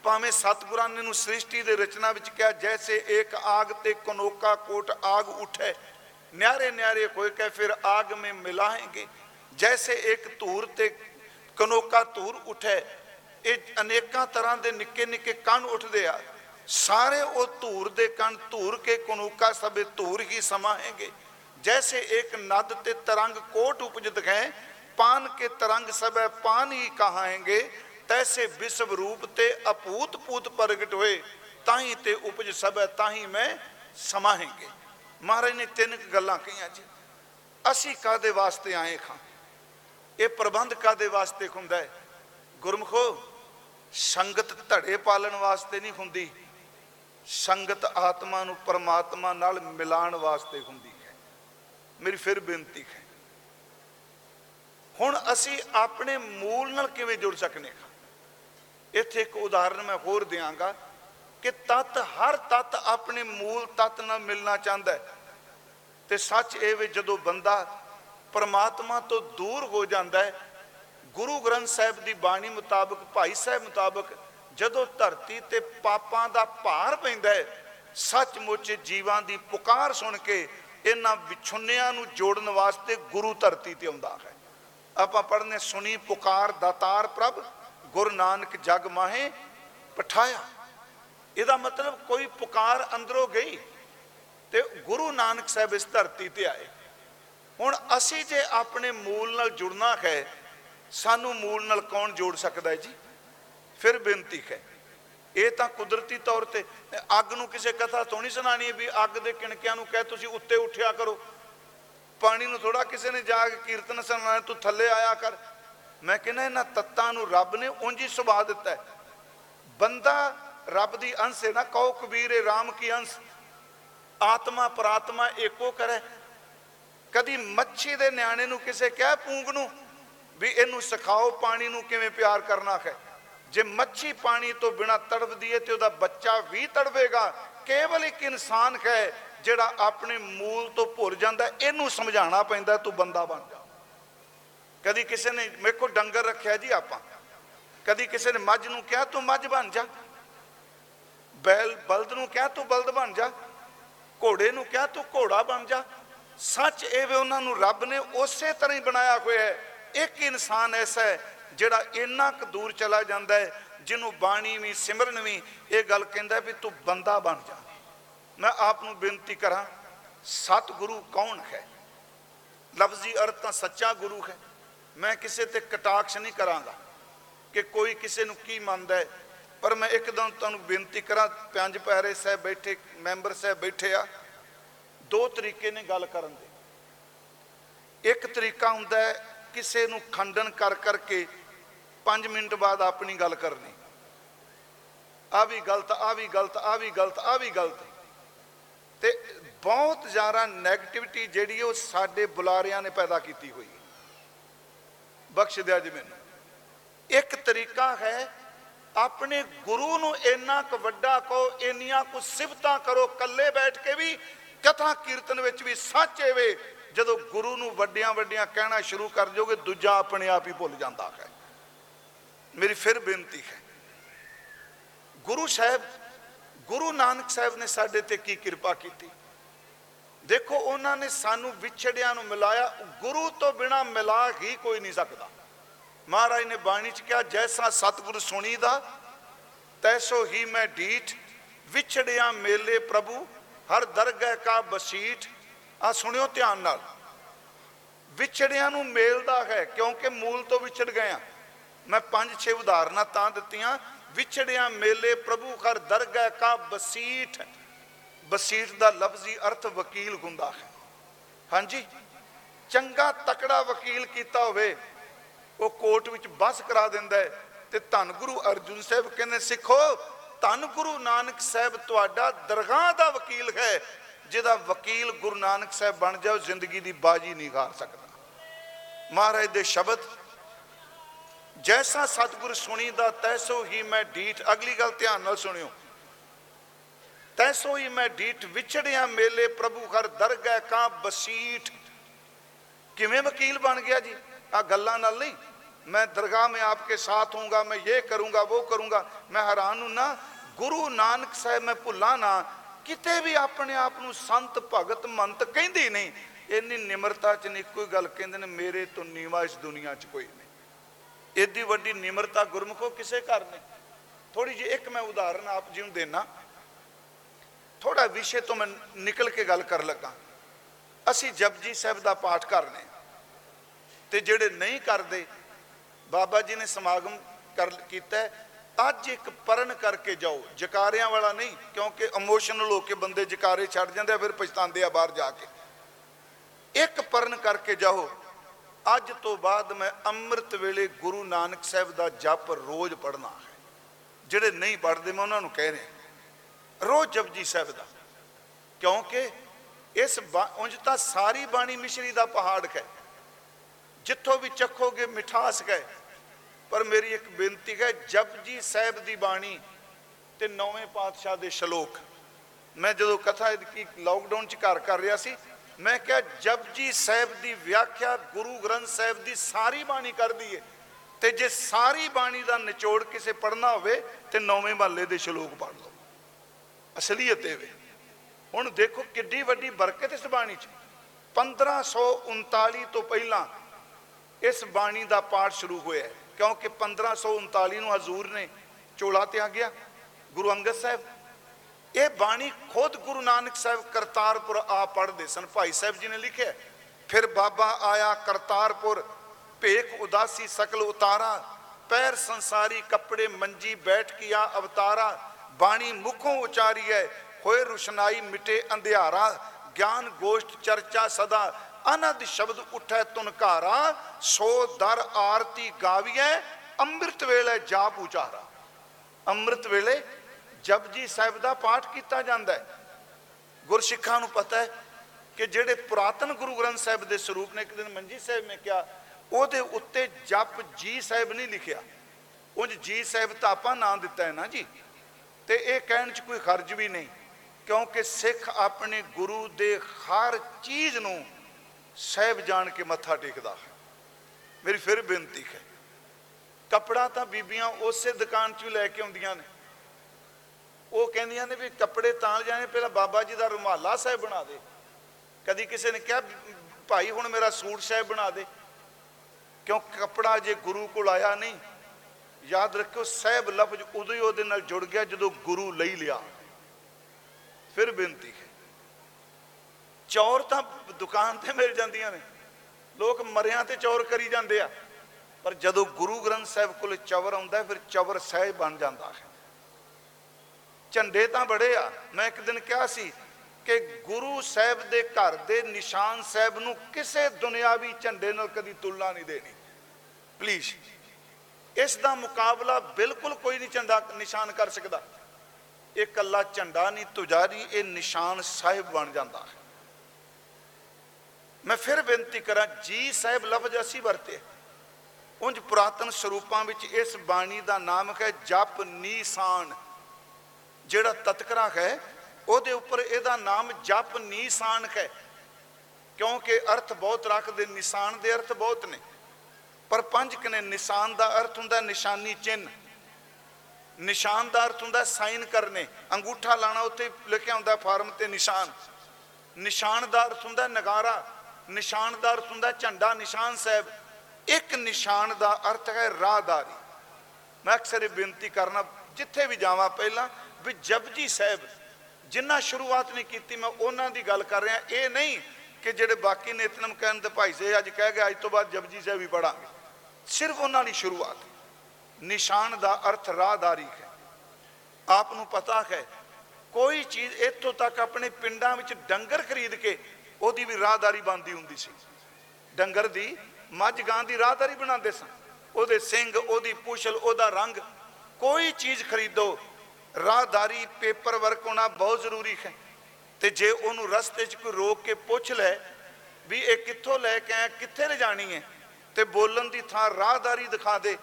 ਭਾਵੇਂ ਸਤਿਗੁਰਾਂ ਨੇ ਨੂੰ ਸ੍ਰਿਸ਼ਟੀ ਦੇ ਰਚਨਾ ਵਿੱਚ ਕਿਹਾ, ਜੈਸੇ ਇੱਕ ਆਗ ਤੇ ਕਨੋਕਾ ਕੋਟ ਆਗ ਉਠੇ ਨਿਆਰੇ ਨਿਆਰੇ ਹੋਏ ਕੇ ਫਿਰ ਆਗ ਮੇ ਮਿਲਾਏਗੇ ਜੈਸੇ ਇੱਕ ਧੂਰ ਤੇ ਕਨੋਕਾ ਧੂਰ ਉਠੇ, ਇਹ ਅਨੇਕਾਂ ਤਰ੍ਹਾਂ ਦੇ ਨਿੱਕੇ ਨਿੱਕੇ ਕਣ ਉੱਠਦੇ ਆ। ਸਾਰੇ ਉਹ ਧੂਰ ਦੇ ਕਣ ਧੂਰ ਕੇ ਕਨੋਕਾ ਸਭੇ ਧੂਰ ਹੀ ਸਮਾਏਗੇ ਜੈਸੇ ਇੱਕ ਨਦ ਤੇ ਤਰੰਗ ਕੋਟ ਉਪਜਤ ਹੈ पान के तरंग सब पान ही कहाएंगे तैसे विश्व रूप ते अपूत पूत प्रगट होए ताही ते उपज सब ताही मैं समाहेंगे ਮਹਾਰਾਜ ਨੇ ਤਿੰਨ ਕੁ ਗੱਲਾਂ ਕਹੀਆਂ ਜੀ ਅਸੀਂ ਕਾਦੇ ਵਾਸਤੇ ਆਏ ਖਾਂ ਇਹ ਪ੍ਰਬੰਧ ਕਾਦੇ ਵਾਸਤੇ ਹੁੰਦਾ ਹੈ ਗੁਰਮਖੋ ਸੰਗਤ ਧੜੇ ਪਾਲਣ ਵਾਸਤੇ ਨਹੀਂ ਹੁੰਦੀ ਸੰਗਤ ਆਤਮਾ ਨੂੰ ਪਰਮਾਤਮਾ ਨਾਲ ਮਿਲਾਣ ਵਾਸਤੇ ਹੁੰਦੀ ਹੈ ਮੇਰੀ ਫਿਰ ਬੇਨਤੀ ਹੈ ਹੁਣ ਅਸੀਂ ਆਪਣੇ ਮੂਲ ਨਾਲ ਕਿਵੇਂ ਜੁੜ ਸਕਨੇ ਹਾਂ? ਇੱਥੇ ਇੱਕ ਉਦਾਹਰਨ ਮੈਂ ਹੋਰ ਦਿਆਂਗਾ ਕਿ ਤਤ, ਹਰ ਤਤ ਆਪਣੇ ਮੂਲ ਤਤ ਨਾਲ ਮਿਲਣਾ ਚਾਹੁੰਦਾ ਹੈ। ਤੇ ਸੱਚ ਇਹ ਵੀ ਜਦੋਂ ਬੰਦਾ ਪਰਮਾਤਮਾ ਤੋਂ ਦੂਰ ਹੋ ਜਾਂਦਾ ਹੈ, ਗੁਰੂ ਗ੍ਰੰਥ ਸਾਹਿਬ ਦੀ ਬਾਣੀ ਮੁਤਾਬਕ, ਭਾਈ ਸਾਹਿਬ ਮੁਤਾਬਕ ਜਦੋਂ ਧਰਤੀ ਤੇ ਪਾਪਾਂ ਦਾ ਭਾਰ ਪੈਂਦਾ ਹੈ, ਸੱਚਮੁੱਚ ਜੀਵਾਂ ਦੀ ਪੁਕਾਰ ਸੁਣ ਕੇ ਇਹਨਾਂ ਵਿਛੁੰਨਿਆਂ ਨੂੰ ਜੋੜਨ ਵਾਸਤੇ ਗੁਰੂ ਧਰਤੀ ਤੇ ਆਉਂਦਾ ਹੈ। ਆਪਾਂ ਪੜ੍ਹਨੇ ਸੁਣੀ ਪੁਕਾਰ ਦਾਤਾਰ ਪ੍ਰਭ, ਗੁਰੂ ਨਾਨਕ ਜਗ ਮਾਹੇ ਪਠਾਇਆ। ਇਹਦਾ ਮਤਲਬ ਕੋਈ ਪੁਕਾਰ ਅੰਦਰੋਂ ਗਈ ਤੇ ਗੁਰੂ ਨਾਨਕ ਸਾਹਿਬ ਇਸ ਧਰਤੀ ਤੇ ਆਏ। ਹੁਣ ਅਸੀਂ ਜੇ ਆਪਣੇ ਮੂਲ ਨਾਲ ਜੁੜਨਾ ਹੈ, ਸਾਨੂੰ ਮੂਲ ਨਾਲ ਕੌਣ ਜੋੜ ਸਕਦਾ ਹੈ ਜੀ? ਫਿਰ ਬੇਨਤੀ ਹੈ। ਇਹ ਤਾਂ ਕੁਦਰਤੀ ਤੌਰ ਤੇ, ਅੱਗ ਨੂੰ ਕਿਸੇ ਕਥਾ ਤੋਂ ਨਹੀਂ ਸੁਣਾਣੀ ਵੀ ਅੱਗ ਦੇ ਕਿਣਕਿਆਂ ਨੂੰ ਕਹਿ ਤੁਸੀਂ ਉੱਤੇ ਉੱਠਿਆ ਕਰੋ ਪਾਣੀ ਨੂੰ ਥੋੜਾ ਕਿਸੇ ਨੇ ਜਾ ਕੇ ਕੀਰਤਨ ਸੁਣਾਣਾ ਤੂੰ ਥੱਲੇ ਆਇਆ ਕਰ। ਮੈਂ ਕਹਿੰਦਾ ਇਹਨਾਂ ਤੱਤਾਂ ਨੂੰ ਰੱਬ ਨੇ ਉਂਝ ਹੀ ਸੁਭਾ ਦਿੱਤਾ ਹੈ। ਬੰਦਾ ਰੱਬ ਦੀ ਅੰਸ਼ ਹੈ ਨਾ, ਕਹੋ ਕਬੀਰੇ RAM ਕੀ ਅੰਸ਼। ਆਤਮਾ ਪ੍ਰਾਤਮਾ ਏਕੋ ਕਰੇ। ਕਦੀ ਮੱਛੀ ਦੇ ਨਿਆਣੇ ਨੂੰ ਕਿਸੇ ਕਹਿ ਪੂੰਗ ਨੂੰ ਵੀ ਇਹਨੂੰ ਸਿਖਾਓ ਪਾਣੀ ਨੂੰ ਕਿਵੇਂ ਪਿਆਰ ਕਰਨਾ ਹੈ। ਜੇ ਮੱਛੀ ਪਾਣੀ ਤੋਂ ਬਿਨਾ ਤੜਫਦੀ ਹੈ ਤੇ ਉਹਦਾ ਬੱਚਾ ਵੀ ਤੜਫੇਗਾ ਕੇਵਲ ਇੱਕ ਇਨਸਾਨ ਹੈ ਜਿਹੜਾ ਆਪਣੇ ਮੂਲ ਤੋਂ ਭੁੱਲ ਜਾਂਦਾ, ਇਹਨੂੰ ਸਮਝਾਉਣਾ ਪੈਂਦਾ, ਤੂੰ ਬੰਦਾ ਬਣ ਜਾ। ਕਦੀ ਕਿਸੇ ਨੇ ਮੇਰੇ ਕੋਲ ਡੰਗਰ ਰੱਖਿਆ ਜੀ ਆਪਾਂ। ਕਦੀ ਕਿਸੇ ਨੇ ਮੱਝ ਨੂੰ ਕਿਹਾ, ਤੂੰ ਮੱਝ ਬਣ ਜਾ। ਬੈਲ ਬਲਦ ਨੂੰ ਕਿਹਾ, ਤੂੰ ਬਲਦ ਬਣ ਜਾ। ਘੋੜੇ ਨੂੰ ਕਿਹਾ, ਤੂੰ ਘੋੜਾ ਬਣ ਜਾ। ਸੱਚ ਇਹ ਵੇ ਉਹਨਾਂ ਨੂੰ ਰੱਬ ਨੇ ਉਸੇ ਤਰ੍ਹਾਂ ਹੀ ਬਣਾਇਆ ਹੋਇਆ ਹੈ। ਇੱਕ ਇਨਸਾਨ ਐਸਾ ਹੈ ਜਿਹੜਾ ਇੰਨਾ ਕੁ ਦੂਰ ਚਲਾ ਜਾਂਦਾ ਹੈ, ਜਿਹਨੂੰ ਬਾਣੀ ਵੀ, ਸਿਮਰਨ ਵੀ ਇਹ ਗੱਲ ਕਹਿੰਦਾ ਵੀ ਤੂੰ ਬੰਦਾ ਬਣ ਜਾ। ਮੈਂ ਆਪ ਨੂੰ ਬੇਨਤੀ ਕਰਾਂ, ਸਤਿਗੁਰੂ ਕੌਣ ਹੈ? ਲਫ਼ਜ਼ੀ ਅਰਥ ਤਾਂ ਸੱਚਾ ਗੁਰੂ ਹੈ। ਮੈਂ ਕਿਸੇ ਤੇ ਕਟਾਕਸ਼ ਨਹੀਂ ਕਰਾਂਗਾ ਕਿ ਕੋਈ ਕਿਸੇ ਨੂੰ ਕੀ ਮੰਨਦਾ ਹੈ। ਪਰ ਮੈਂ ਇੱਕਦਮ ਤੁਹਾਨੂੰ ਬੇਨਤੀ ਕਰਾਂ ਪੰਜ ਪਹਿਰੇ ਸਾਹਿਬ ਬੈਠੇ, ਮੈਂਬਰ ਸਾਹਿਬ ਬੈਠੇ ਆ, ਦੋ ਤਰੀਕੇ ਨੇ ਗੱਲ ਕਰਨ ਦੇ। ਇੱਕ ਤਰੀਕਾ ਹੁੰਦਾ ਹੈ ਕਿਸੇ ਨੂੰ ਖੰਡਨ ਕਰ ਕਰਕੇ 5 ਮਿੰਟ ਬਾਅਦ ਆਪਣੀ ਗੱਲ ਕਰਨੀ। ਆ ਵੀ ਗਲਤ ਆ ਵੀ ਗਲਤ ਆ ਵੀ ਗਲਤ ਆ ਵੀ ਗਲਤ। ਤੇ ਬਹੁਤ ਜ਼ਿਆਦਾ 네ਗੇਟਿਵਿਟੀ ਜਿਹੜੀ ਉਹ ਸਾਡੇ ਬੁਲਾਰਿਆਂ ਨੇ ਪੈਦਾ ਕੀਤੀ ਹੋਈ ਹੈ। ਬਖਸ਼ ਦਿਆ ਜੀ ਮੈਨੂੰ। ਇੱਕ ਤਰੀਕਾ ਹੈ, ਆਪਣੇ ਗੁਰੂ ਨੂੰ ਇੰਨਾ ਕੁ ਵੱਡਾ ਕਹੋ, ਇੰਨੀਆਂ ਕੁ ਸਿਫਤਾਂ ਕਰੋ, ਇਕੱਲੇ ਬੈਠ ਕੇ ਵੀ ਕਥਾ ਕੀਰਤਨ ਵਿੱਚ ਵੀ ਸੱਚ ਵੇ ਜਦੋਂ ਗੁਰੂ ਨੂੰ ਵੱਡੀਆਂ ਵੱਡੀਆਂ ਕਹਿਣਾ ਸ਼ੁਰੂ ਕਰ ਦਿਓਗੇ, ਦੂਜਾ ਆਪਣੇ ਆਪ ਹੀ ਭੁੱਲ ਜਾਂਦਾ ਹੈ। ਮੇਰੀ ਫਿਰ ਬੇਨਤੀ ਹੈ, ਗੁਰੂ ਸਾਹਿਬ ਗੁਰੂ ਨਾਨਕ ਸਾਹਿਬ ਨੇ ਸਾਡੇ ਤੇ ਕੀ ਕਿਰਪਾ ਕੀਤੀ? ਦੇਖੋ, ਉਹਨਾਂ ਨੇ ਸਾਨੂੰ ਵਿਛੜਿਆਂ ਨੂੰ ਮਿਲਾਇਆ। ਗੁਰੂ ਤੋਂ ਬਿਨਾ ਮਿਲਾ ਹੀ ਕੋਈ ਨਹੀਂ ਸਕਦਾ। ਮਹਾਰਾਜ ਨੇ ਬਾਣੀ ਚ ਕਿਹਾ, ਜੈਸਾ ਸਤਿਗੁਰ ਸੁਣੀਦਾ, ਤੈਸੋ ਹੀ ਮੈਂ ਢੀਠ। ਵਿਛੜਿਆ ਮੇਲੇ ਪ੍ਰਭੂ, ਹਰ ਦਰਗਹਿ ਕਾ ਬਸੀਠ। ਆ ਸੁਣਿਓ ਧਿਆਨ ਨਾਲ। ਵਿਛੜਿਆਂ ਨੂੰ ਮੇਲਦਾ ਹੈ, ਕਿਉਂਕਿ ਮੂਲ ਤੋਂ ਵਿਛੜ ਗਏ ਆ। ਮੈਂ ਪੰਜ ਛੇ ਉਦਾਹਰਨਾਂ ਤਾਂ ਦਿੱਤੀਆਂ। ਵਿਛੜਿਆ ਮੇਲੇ ਪ੍ਰਭੂ ਹਰ ਦਰਗਹਿ ਕਾ ਬਸੀਠ। ਬਸੀਠ ਦਾ ਲਫ਼ਜ਼ੀ ਅਰਥ ਵਕੀਲ ਹੁੰਦਾ ਹੈ। ਹਾਂਜੀ, ਚੰਗਾ ਤਕੜਾ ਵਕੀਲ ਕੀਤਾ ਹੋਵੇ, ਉਹ ਕੋਰਟ ਵਿੱਚ ਬਸ ਕਰਾ ਦਿੰਦਾ ਹੈ ਤੇ ਧੰਨ ਗੁਰੂ ਅਰਜੁਨ ਸਾਹਿਬ ਕਹਿੰਦੇ, ਸਿੱਖੋ, ਧੰਨ ਗੁਰੂ ਨਾਨਕ ਸਾਹਿਬ ਤੁਹਾਡਾ ਦਰਗਾਹ ਦਾ ਵਕੀਲ ਹੈ, ਜਿਹਦਾ ਵਕੀਲ ਗੁਰੂ ਨਾਨਕ ਸਾਹਿਬ ਬਣ ਜਾਓ, ਜ਼ਿੰਦਗੀ ਦੀ ਬਾਜੀ ਨਹੀਂ ਹਾਰ ਸਕਦਾ। ਮਹਾਰਾਜ ਦੇ ਸ਼ਬਦ ਜੈਸਾ ਸਤਿਗੁਰ ਸੁਣੀ ਦਾ ਤੈਸੋ ਹੀ ਮੈਂ ਢੀਠ। ਅਗਲੀ ਗੱਲ ਧਿਆਨ ਨਾਲ ਸੁਣਿਓ। ਤੈਸੋ ਹੀ ਮੈਂ ਢੀਠ ਵਿਛੜਿਆ ਮੇਲੇ ਪ੍ਰਭੂ ਘਰ ਦਰਗਹਿ ਕਾ ਬਸੀਠ। ਕਿਵੇਂ ਵਕੀਲ ਬਣ ਗਿਆ ਜੀ? ਆ ਗੱਲਾਂ ਨਾਲ ਨਹੀਂ। ਮੈਂ ਦਰਗਾਹ ਮੇ ਆਪਕੇ ਸਾਥ ਹੋਊਗਾ, ਮੈਂ ਇਹ ਕਰੂੰਗਾ ਉਹ ਕਰੂੰਗਾ। ਮੈਂ ਹੈਰਾਨ ਹੂੰ ਨਾ, ਗੁਰੂ ਨਾਨਕ ਸਾਹਿਬ ਮੈਂ ਭੁੱਲਾ ਨਾ। ਕਿਤੇ ਵੀ ਆਪਣੇ ਆਪ ਨੂੰ ਸੰਤ ਭਗਤ ਮੰਤ ਕਹਿੰਦੇ ਨਹੀਂ ਇੰਨੀ ਨਿਮਰਤਾ ਚ ਨਹੀਂ ਕੋਈ ਗੱਲ ਕਹਿੰਦੇ ਨੇ, ਮੇਰੇ ਤੋਂ ਨੀਵਾ ਇਸ ਦੁਨੀਆ ਚ ਕੋਈ ਨਹੀਂ। ਏਡੀ ਵੱਡੀ ਨਿਮਰਤਾ ਗੁਰਮੁਖੋ ਕਿਸੇ ਘਰ ਨਹੀਂ। ਥੋੜੀ ਜਿਹੀ ਇੱਕ ਮੈਂ ਉਦਾਹਰਨ ਆਪ ਜੀ ਨੂੰ ਦੇਣਾ ਥੋੜਾ ਵਿਸ਼ੇ ਤੋਂ ਮੈਂ ਨਿਕਲ ਕੇ ਗੱਲ ਕਰ ਲੱਗਾ। ਅਸੀਂ ਜਪਜੀ ਸਾਹਿਬ ਦਾ ਪਾਠ ਕਰਨੇ ਤੇ ਜਿਹੜੇ ਨਹੀਂ ਕਰਦੇ ਬਾਬਾ ਜੀ ਨੇ ਸਮਾਗਮ ਕਰ ਕੀਤਾ ਹੈ, ਅੱਜ ਇੱਕ ਪਰਨ ਕਰਕੇ ਜਾਓ। ਜਕਾਰਿਆਂ ਵਾਲਾ ਨਹੀਂ ਕਿਉਂਕਿ ਇਮੋਸ਼ਨਲ ਹੋ ਕੇ ਬੰਦੇ ਜਕਾਰੇ ਛੱਡ ਜਾਂਦੇ ਆ ਫਿਰ ਪਛਤਾਉਂਦੇ ਆ ਬਾਹਰ ਜਾ ਕੇ। ਇੱਕ ਪਰਨ ਕਰਕੇ ਜਾਓ। ਅੱਜ ਤੋਂ ਬਾਅਦ ਮੈਂ ਅੰਮ੍ਰਿਤ ਵੇਲੇ ਗੁਰੂ ਨਾਨਕ ਸਾਹਿਬ ਦਾ ਜਪ ਰੋਜ਼ ਪੜਨਾ ਹੈ। ਜਿਹੜੇ ਨਹੀਂ ਪੜਦੇ ਮੈਂ ਉਹਨਾਂ ਨੂੰ ਕਹਿ ਰਿਹਾ ਰੋਜ਼ ਜਪਜੀ ਸਾਹਿਬ ਦਾ। ਕਿਉਂਕਿ ਇਸ ਬਾ- ਉਂਝ ਤਾਂ ਸਾਰੀ ਬਾਣੀ ਮਿਸ਼ਰੀ ਦਾ ਪਹਾੜ ਹੈ। ਜਿੱਥੋਂ ਵੀ ਚੱਖੋਗੇ ਮਿਠਾਸ ਹੈ। ਪਰ ਮੇਰੀ ਇੱਕ ਬੇਨਤੀ ਹੈ, ਜਪਜੀ ਸਾਹਿਬ ਦੀ ਬਾਣੀ ਤੇ ਨੌਵੇਂ ਪਾਤਸ਼ਾਹ ਦੇ ਸ਼ਲੋਕ। ਮੈਂ ਜਦੋਂ ਕਥਾ ਕੀ ਲਾਕਡਾਊਨ ਚ ਘਰ ਕਰ ਰਿਹਾ ਸੀ ਮੈਂ ਕਿਹਾ, ਜਪਜੀ ਸਾਹਿਬ ਦੀ ਵਿਆਖਿਆ ਗੁਰੂ ਗ੍ਰੰਥ ਸਾਹਿਬ ਦੀ ਸਾਰੀ ਬਾਣੀ ਕਰਦੀ ਏ। ਤੇ ਜੇ ਸਾਰੀ ਬਾਣੀ ਦਾ ਨਿਚੋੜ ਕਿਸੇ ਪੜਨਾ ਹੋਵੇ, ਤੇ ਨੌਵੇਂ ਮਹੱਲੇ ਦੇ ਸ਼ਲੋਕ ਪੜ ਲਓ। ਅਸਲੀਅਤ ਇਹ ਵੇ। ਹੁਣ ਦੇਖੋ ਕਿੱਡੀ ਵੱਡੀ ਬਰਕਤ ਇਸ ਬਾਣੀ 'ਚ। 1539 ਤੋਂ ਪਹਿਲਾਂ ਇਸ ਬਾਣੀ ਦਾ ਪਾਠ ਸ਼ੁਰੂ ਹੋਇਆ ਹੈ। ਕਿਉਂਕਿ 1539 ਨੂੰ ਹਜ਼ੂਰ ਨੇ ਚੋਲਾ ਤੇ ਆ ਗਿਆ ਗੁਰੂ ਅੰਗਦ ਸਾਹਿਬ। ਇਹ ਬਾਣੀ ਖੁਦ ਗੁਰੂ ਨਾਨਕ ਸਾਹਿਬ ਕਰਤਾਰਪੁਰ ਆ ਪੜ੍ਹਦੇ ਸਨ। ਭਾਈ ਸਾਹਿਬ ਜੀ ਨੇ ਲਿਖਿਆ, ਫਿਰ ਬਾਬਾ ਆਇਆ ਕਰਤਾਰਪੁਰ, ਭੇਖ ਉਦਾਸੀ ਸਕਲ ਉਤਾਰਾ, ਪੈਰ ਸੰਸਾਰੀ ਕੱਪੜੇ ਮੰਜੀ ਬੈਠ ਕੀਆ ਅਵਤਾਰਾ, ਬਾਣੀ ਮੁਖੋਂ ਉਚਾਰੀ ਹੈ ਹੋਏ ਰੁਸ਼ਨਾਈ ਮਿਟੇ ਅੰਧਿਆਰਾ, ਗਿਆਨ ਗੋਸ਼ਟ ਚਰਚਾ ਸਦਾ, ਅਨੰਦ ਸ਼ਬਦ ਉਠੈ ਤੁਨਕਾਰਾ ਸੋ ਦਰ ਆਰਤੀ ਗਾਵੀਐ, ਅੰਮ੍ਰਿਤ ਵੇਲੇ ਜਾਪ ਉਚਾਰਾ। ਅੰਮ੍ਰਿਤ ਵੇਲੇ ਜਪਜੀ ਸਾਹਿਬ ਦਾ ਪਾਠ ਕੀਤਾ ਜਾਂਦਾ ਹੈ। ਗੁਰਸਿੱਖਾਂ ਨੂੰ ਪਤਾ ਹੈ ਕਿ ਜਿਹੜੇ ਪੁਰਾਤਨ ਗੁਰੂ ਗ੍ਰੰਥ ਸਾਹਿਬ ਦੇ ਸਰੂਪ ਨੇ, ਇੱਕ ਦਿਨ ਮੰਜੀ ਸਾਹਿਬ ਨੇ ਕਿਹਾ, ਉਹਦੇ ਉੱਤੇ ਜਪ ਜੀ ਸਾਹਿਬ ਨਹੀਂ ਲਿਖਿਆ। ਉਂਝ ਜੀ ਸਾਹਿਬ ਤਾਂ ਆਪਾਂ ਨਾਂ ਦਿੱਤਾ ਹੈ ਨਾ ਜੀ। ਤੇ ਇਹ ਕਹਿਣ 'ਚ ਕੋਈ ਖਰਜ ਵੀ ਨਹੀਂ, ਕਿਉਂਕਿ ਸਿੱਖ ਆਪਣੇ ਗੁਰੂ ਦੇ ਹਰ ਚੀਜ਼ ਨੂੰ ਸਹਿਬ ਜਾਣ ਕੇ ਮੱਥਾ ਟੇਕਦਾ ਹੈ। ਮੇਰੀ ਫਿਰ ਬੇਨਤੀ ਹੈ, ਕੱਪੜਾ ਤਾਂ ਬੀਬੀਆਂ ਉਸੇ ਦੁਕਾਨ 'ਚੋਂ ਲੈ ਕੇ ਆਉਂਦੀਆਂ ਨੇ। ਉਹ ਕਹਿੰਦੀਆਂ ਨੇ ਵੀ ਕੱਪੜੇ ਤਾਂ ਜਾਣੇ ਪਹਿਲਾਂ ਬਾਬਾ ਜੀ ਦਾ ਰੁਮਾਲਾ ਸਾਹਿਬ ਬਣਾ ਦੇ। ਕਦੀ ਕਿਸੇ ਨੇ ਕਿਹਾ ਭਾਈ ਹੁਣ ਮੇਰਾ ਸੂਟ ਸਾਹਿਬ ਬਣਾ ਦੇ। ਕਿਉਂ? ਕੱਪੜਾ ਜੇ ਗੁਰੂ ਕੋਲ ਆਇਆ ਨਹੀਂ ਯਾਦ ਰੱਖਿਓ ਸਾਹਿਬ ਲਫ਼ਜ਼ ਉਦੋਂ ਹੀ ਉਹਦੇ ਨਾਲ ਜੁੜ ਗਿਆ ਜਦੋਂ ਗੁਰੂ ਲਈ ਲਿਆ। ਫਿਰ ਬੇਨਤੀ ਹੈ। ਚੌਰ ਤਾਂ ਦੁਕਾਨ ਤੇ ਮਿਲ ਜਾਂਦੀਆਂ ਨੇ। ਲੋਕ ਮਰਿਆਂ ਤੇ ਚੌਰ ਕਰੀ ਜਾਂਦੇ ਆ। ਪਰ ਜਦੋਂ ਗੁਰੂ ਗ੍ਰੰਥ ਸਾਹਿਬ ਕੋਲ ਚਵਰ ਆਉਂਦਾ ਹੈ, ਫਿਰ ਚਵਰ ਸਾਹਿਬ ਬਣ ਜਾਂਦਾ ਹੈ। ਝੰਡੇ ਤਾਂ ਬੜੇ ਆ। ਮੈਂ ਇੱਕ ਦਿਨ ਕਿਹਾ ਸੀ ਕਿ ਗੁਰੂ ਸਾਹਿਬ ਦੇ ਘਰ ਦੇ ਨਿਸ਼ਾਨ ਸਾਹਿਬ ਨੂੰ ਕਿਸੇ ਦੁਨਿਆਵੀ ਝੰਡੇ ਨਾਲ ਕਦੀ ਤੁਲਨਾ ਨਹੀਂ ਦੇਣੀ। ਪਲੀਜ਼ ਇਸ ਦਾ ਮੁਕਾਬਲਾ ਬਿਲਕੁਲ ਕੋਈ ਨਹੀਂ ਝੰਡਾ ਨਿਸ਼ਾਨ ਕਰ ਸਕਦਾ। ਇਹ ਕੱਲਾ ਝੰਡਾ ਨਹੀਂ ਤੁਜਾਰੀ ਇਹ ਨਿਸ਼ਾਨ ਸਾਹਿਬ ਬਣ ਜਾਂਦਾ ਹੈ। ਮੈਂ ਫਿਰ ਬੇਨਤੀ ਕਰਾਂ, ਜੀ ਸਾਹਿਬ ਲਫ਼ਜ਼ ਅਸੀਂ ਵਰਤੇ। ਉਂਝ ਪੁਰਾਤਨ ਸਰੂਪਾਂ ਵਿੱਚ ਇਸ ਬਾਣੀ ਦਾ ਨਾਮ ਹੈ ਜਪ ਨੀਸਾਨ ਜਿਹੜਾ ਤਤਕਰਾ ਹੈ, ਉਹਦੇ ਉੱਪਰ ਇਹਦਾ ਨਾਮ ਜਪ ਨੀਸਾਨ ਹੈ। ਕਿਉਂਕਿ ਅਰਥ ਬਹੁਤ ਰੱਖਦੇ, ਨਿਸ਼ਾਨ ਦੇ ਅਰਥ ਬਹੁਤ ਨੇ। ਪਰ ਪੰਜ ਕਨੇ ਨਿਸ਼ਾਨ ਦਾ ਅਰਥ ਹੁੰਦਾ ਨਿਸ਼ਾਨੀ ਚਿੰਨ ਨਿਸ਼ਾਨ ਦਾ ਅਰਥ ਹੁੰਦਾ ਸਾਈਨ ਕਰਨੇ, ਅੰਗੂਠਾ ਲਾਣਾ ਉੱਤੇ ਲਿਖਿਆ ਹੁੰਦਾ ਫਾਰਮ ਤੇ ਨਿਸ਼ਾਨ। ਨਿਸ਼ਾਨ ਦਾ ਅਰਥ ਹੁੰਦਾ ਨਗਾਰਾ। ਨਿਸ਼ਾਨ ਦਾ ਅਰਥ ਹੁੰਦਾ ਝੰਡਾ ਨਿਸ਼ਾਨ ਸਾਹਿਬ। ਇੱਕ ਨਿਸ਼ਾਨ ਦਾ ਅਰਥ ਹੈ ਰਾਹਦਾਰੀ। ਮੈਂ ਅਕਸਰ ਇਹ ਬੇਨਤੀ ਕਰਨਾ, ਜਿੱਥੇ ਵੀ ਜਾਵਾਂ ਪਹਿਲਾਂ ਵੀ ਜਪਜੀ ਸਾਹਿਬ ਜਿੰਨਾ ਸ਼ੁਰੂਆਤ ਨਹੀਂ ਕੀਤੀ, ਮੈਂ ਉਹਨਾਂ ਦੀ ਗੱਲ ਕਰ ਰਿਹਾ। ਇਹ ਨਹੀਂ ਕਿ ਜਿਹੜੇ ਬਾਕੀ ਨਿਤਨਮ ਕਰਨ ਦੇ ਭਾਈ ਸੇ ਅੱਜ ਕਹਿ ਗਏ ਅੱਜ ਤੋਂ ਬਾਅਦ ਜਪਜੀ ਸਾਹਿਬ ਵੀ ਪੜਾਂਗੇ ਸਿਰਫ ਉਹਨਾਂ ਦੀ ਸ਼ੁਰੂਆਤ। ਨਿਸ਼ਾਨ ਦਾ ਅਰਥ ਰਾਹਦਾਰੀ ਹੈ। ਆਪ ਨੂੰ ਪਤਾ ਹੈ, ਕੋਈ ਚੀਜ਼ ਇੱਥੋਂ ਤੱਕ ਆਪਣੇ ਪਿੰਡਾਂ ਵਿੱਚ ਡੰਗਰ ਖਰੀਦ ਕੇ ਉਹਦੀ ਵੀ ਰਾਹਦਾਰੀ ਬੰਦੀ ਹੁੰਦੀ ਸੀ। ਡੰਗਰ ਦੀ ਮੱਝ ਗਾਂ ਦੀ ਰਾਹਦਾਰੀ ਬਣਾਉਂਦੇ ਸਨ। ਉਹਦੇ ਸਿੰਘ ਉਹਦੀ ਪੁਛਲ, ਉਹਦਾ ਰੰਗ, ਕੋਈ ਚੀਜ਼ ਖਰੀਦੋ ਰਾਹਦਾਰੀ ਪੇਪਰ ਵਰਕ ਹੋਣਾ ਬਹੁਤ ਜ਼ਰੂਰੀ ਹੈ। ਤੇ ਜੇ ਉਹਨੂੰ ਰਸਤੇ 'ਚ ਕੋਈ ਰੋਕ ਕੇ ਪੁੱਛ ਲੈ ਵੀ ਇਹ ਕਿੱਥੋਂ ਲੈ ਕੇ ਆਇਆ, ਕਿੱਥੇ ਲਿਜਾਣੀ ਹੈ, ਤੇ ਬੋਲਣ ਦੀ ਥਾਂ ਰਾਹਦਾਰੀ ਦਿਖਾ ਦੇ।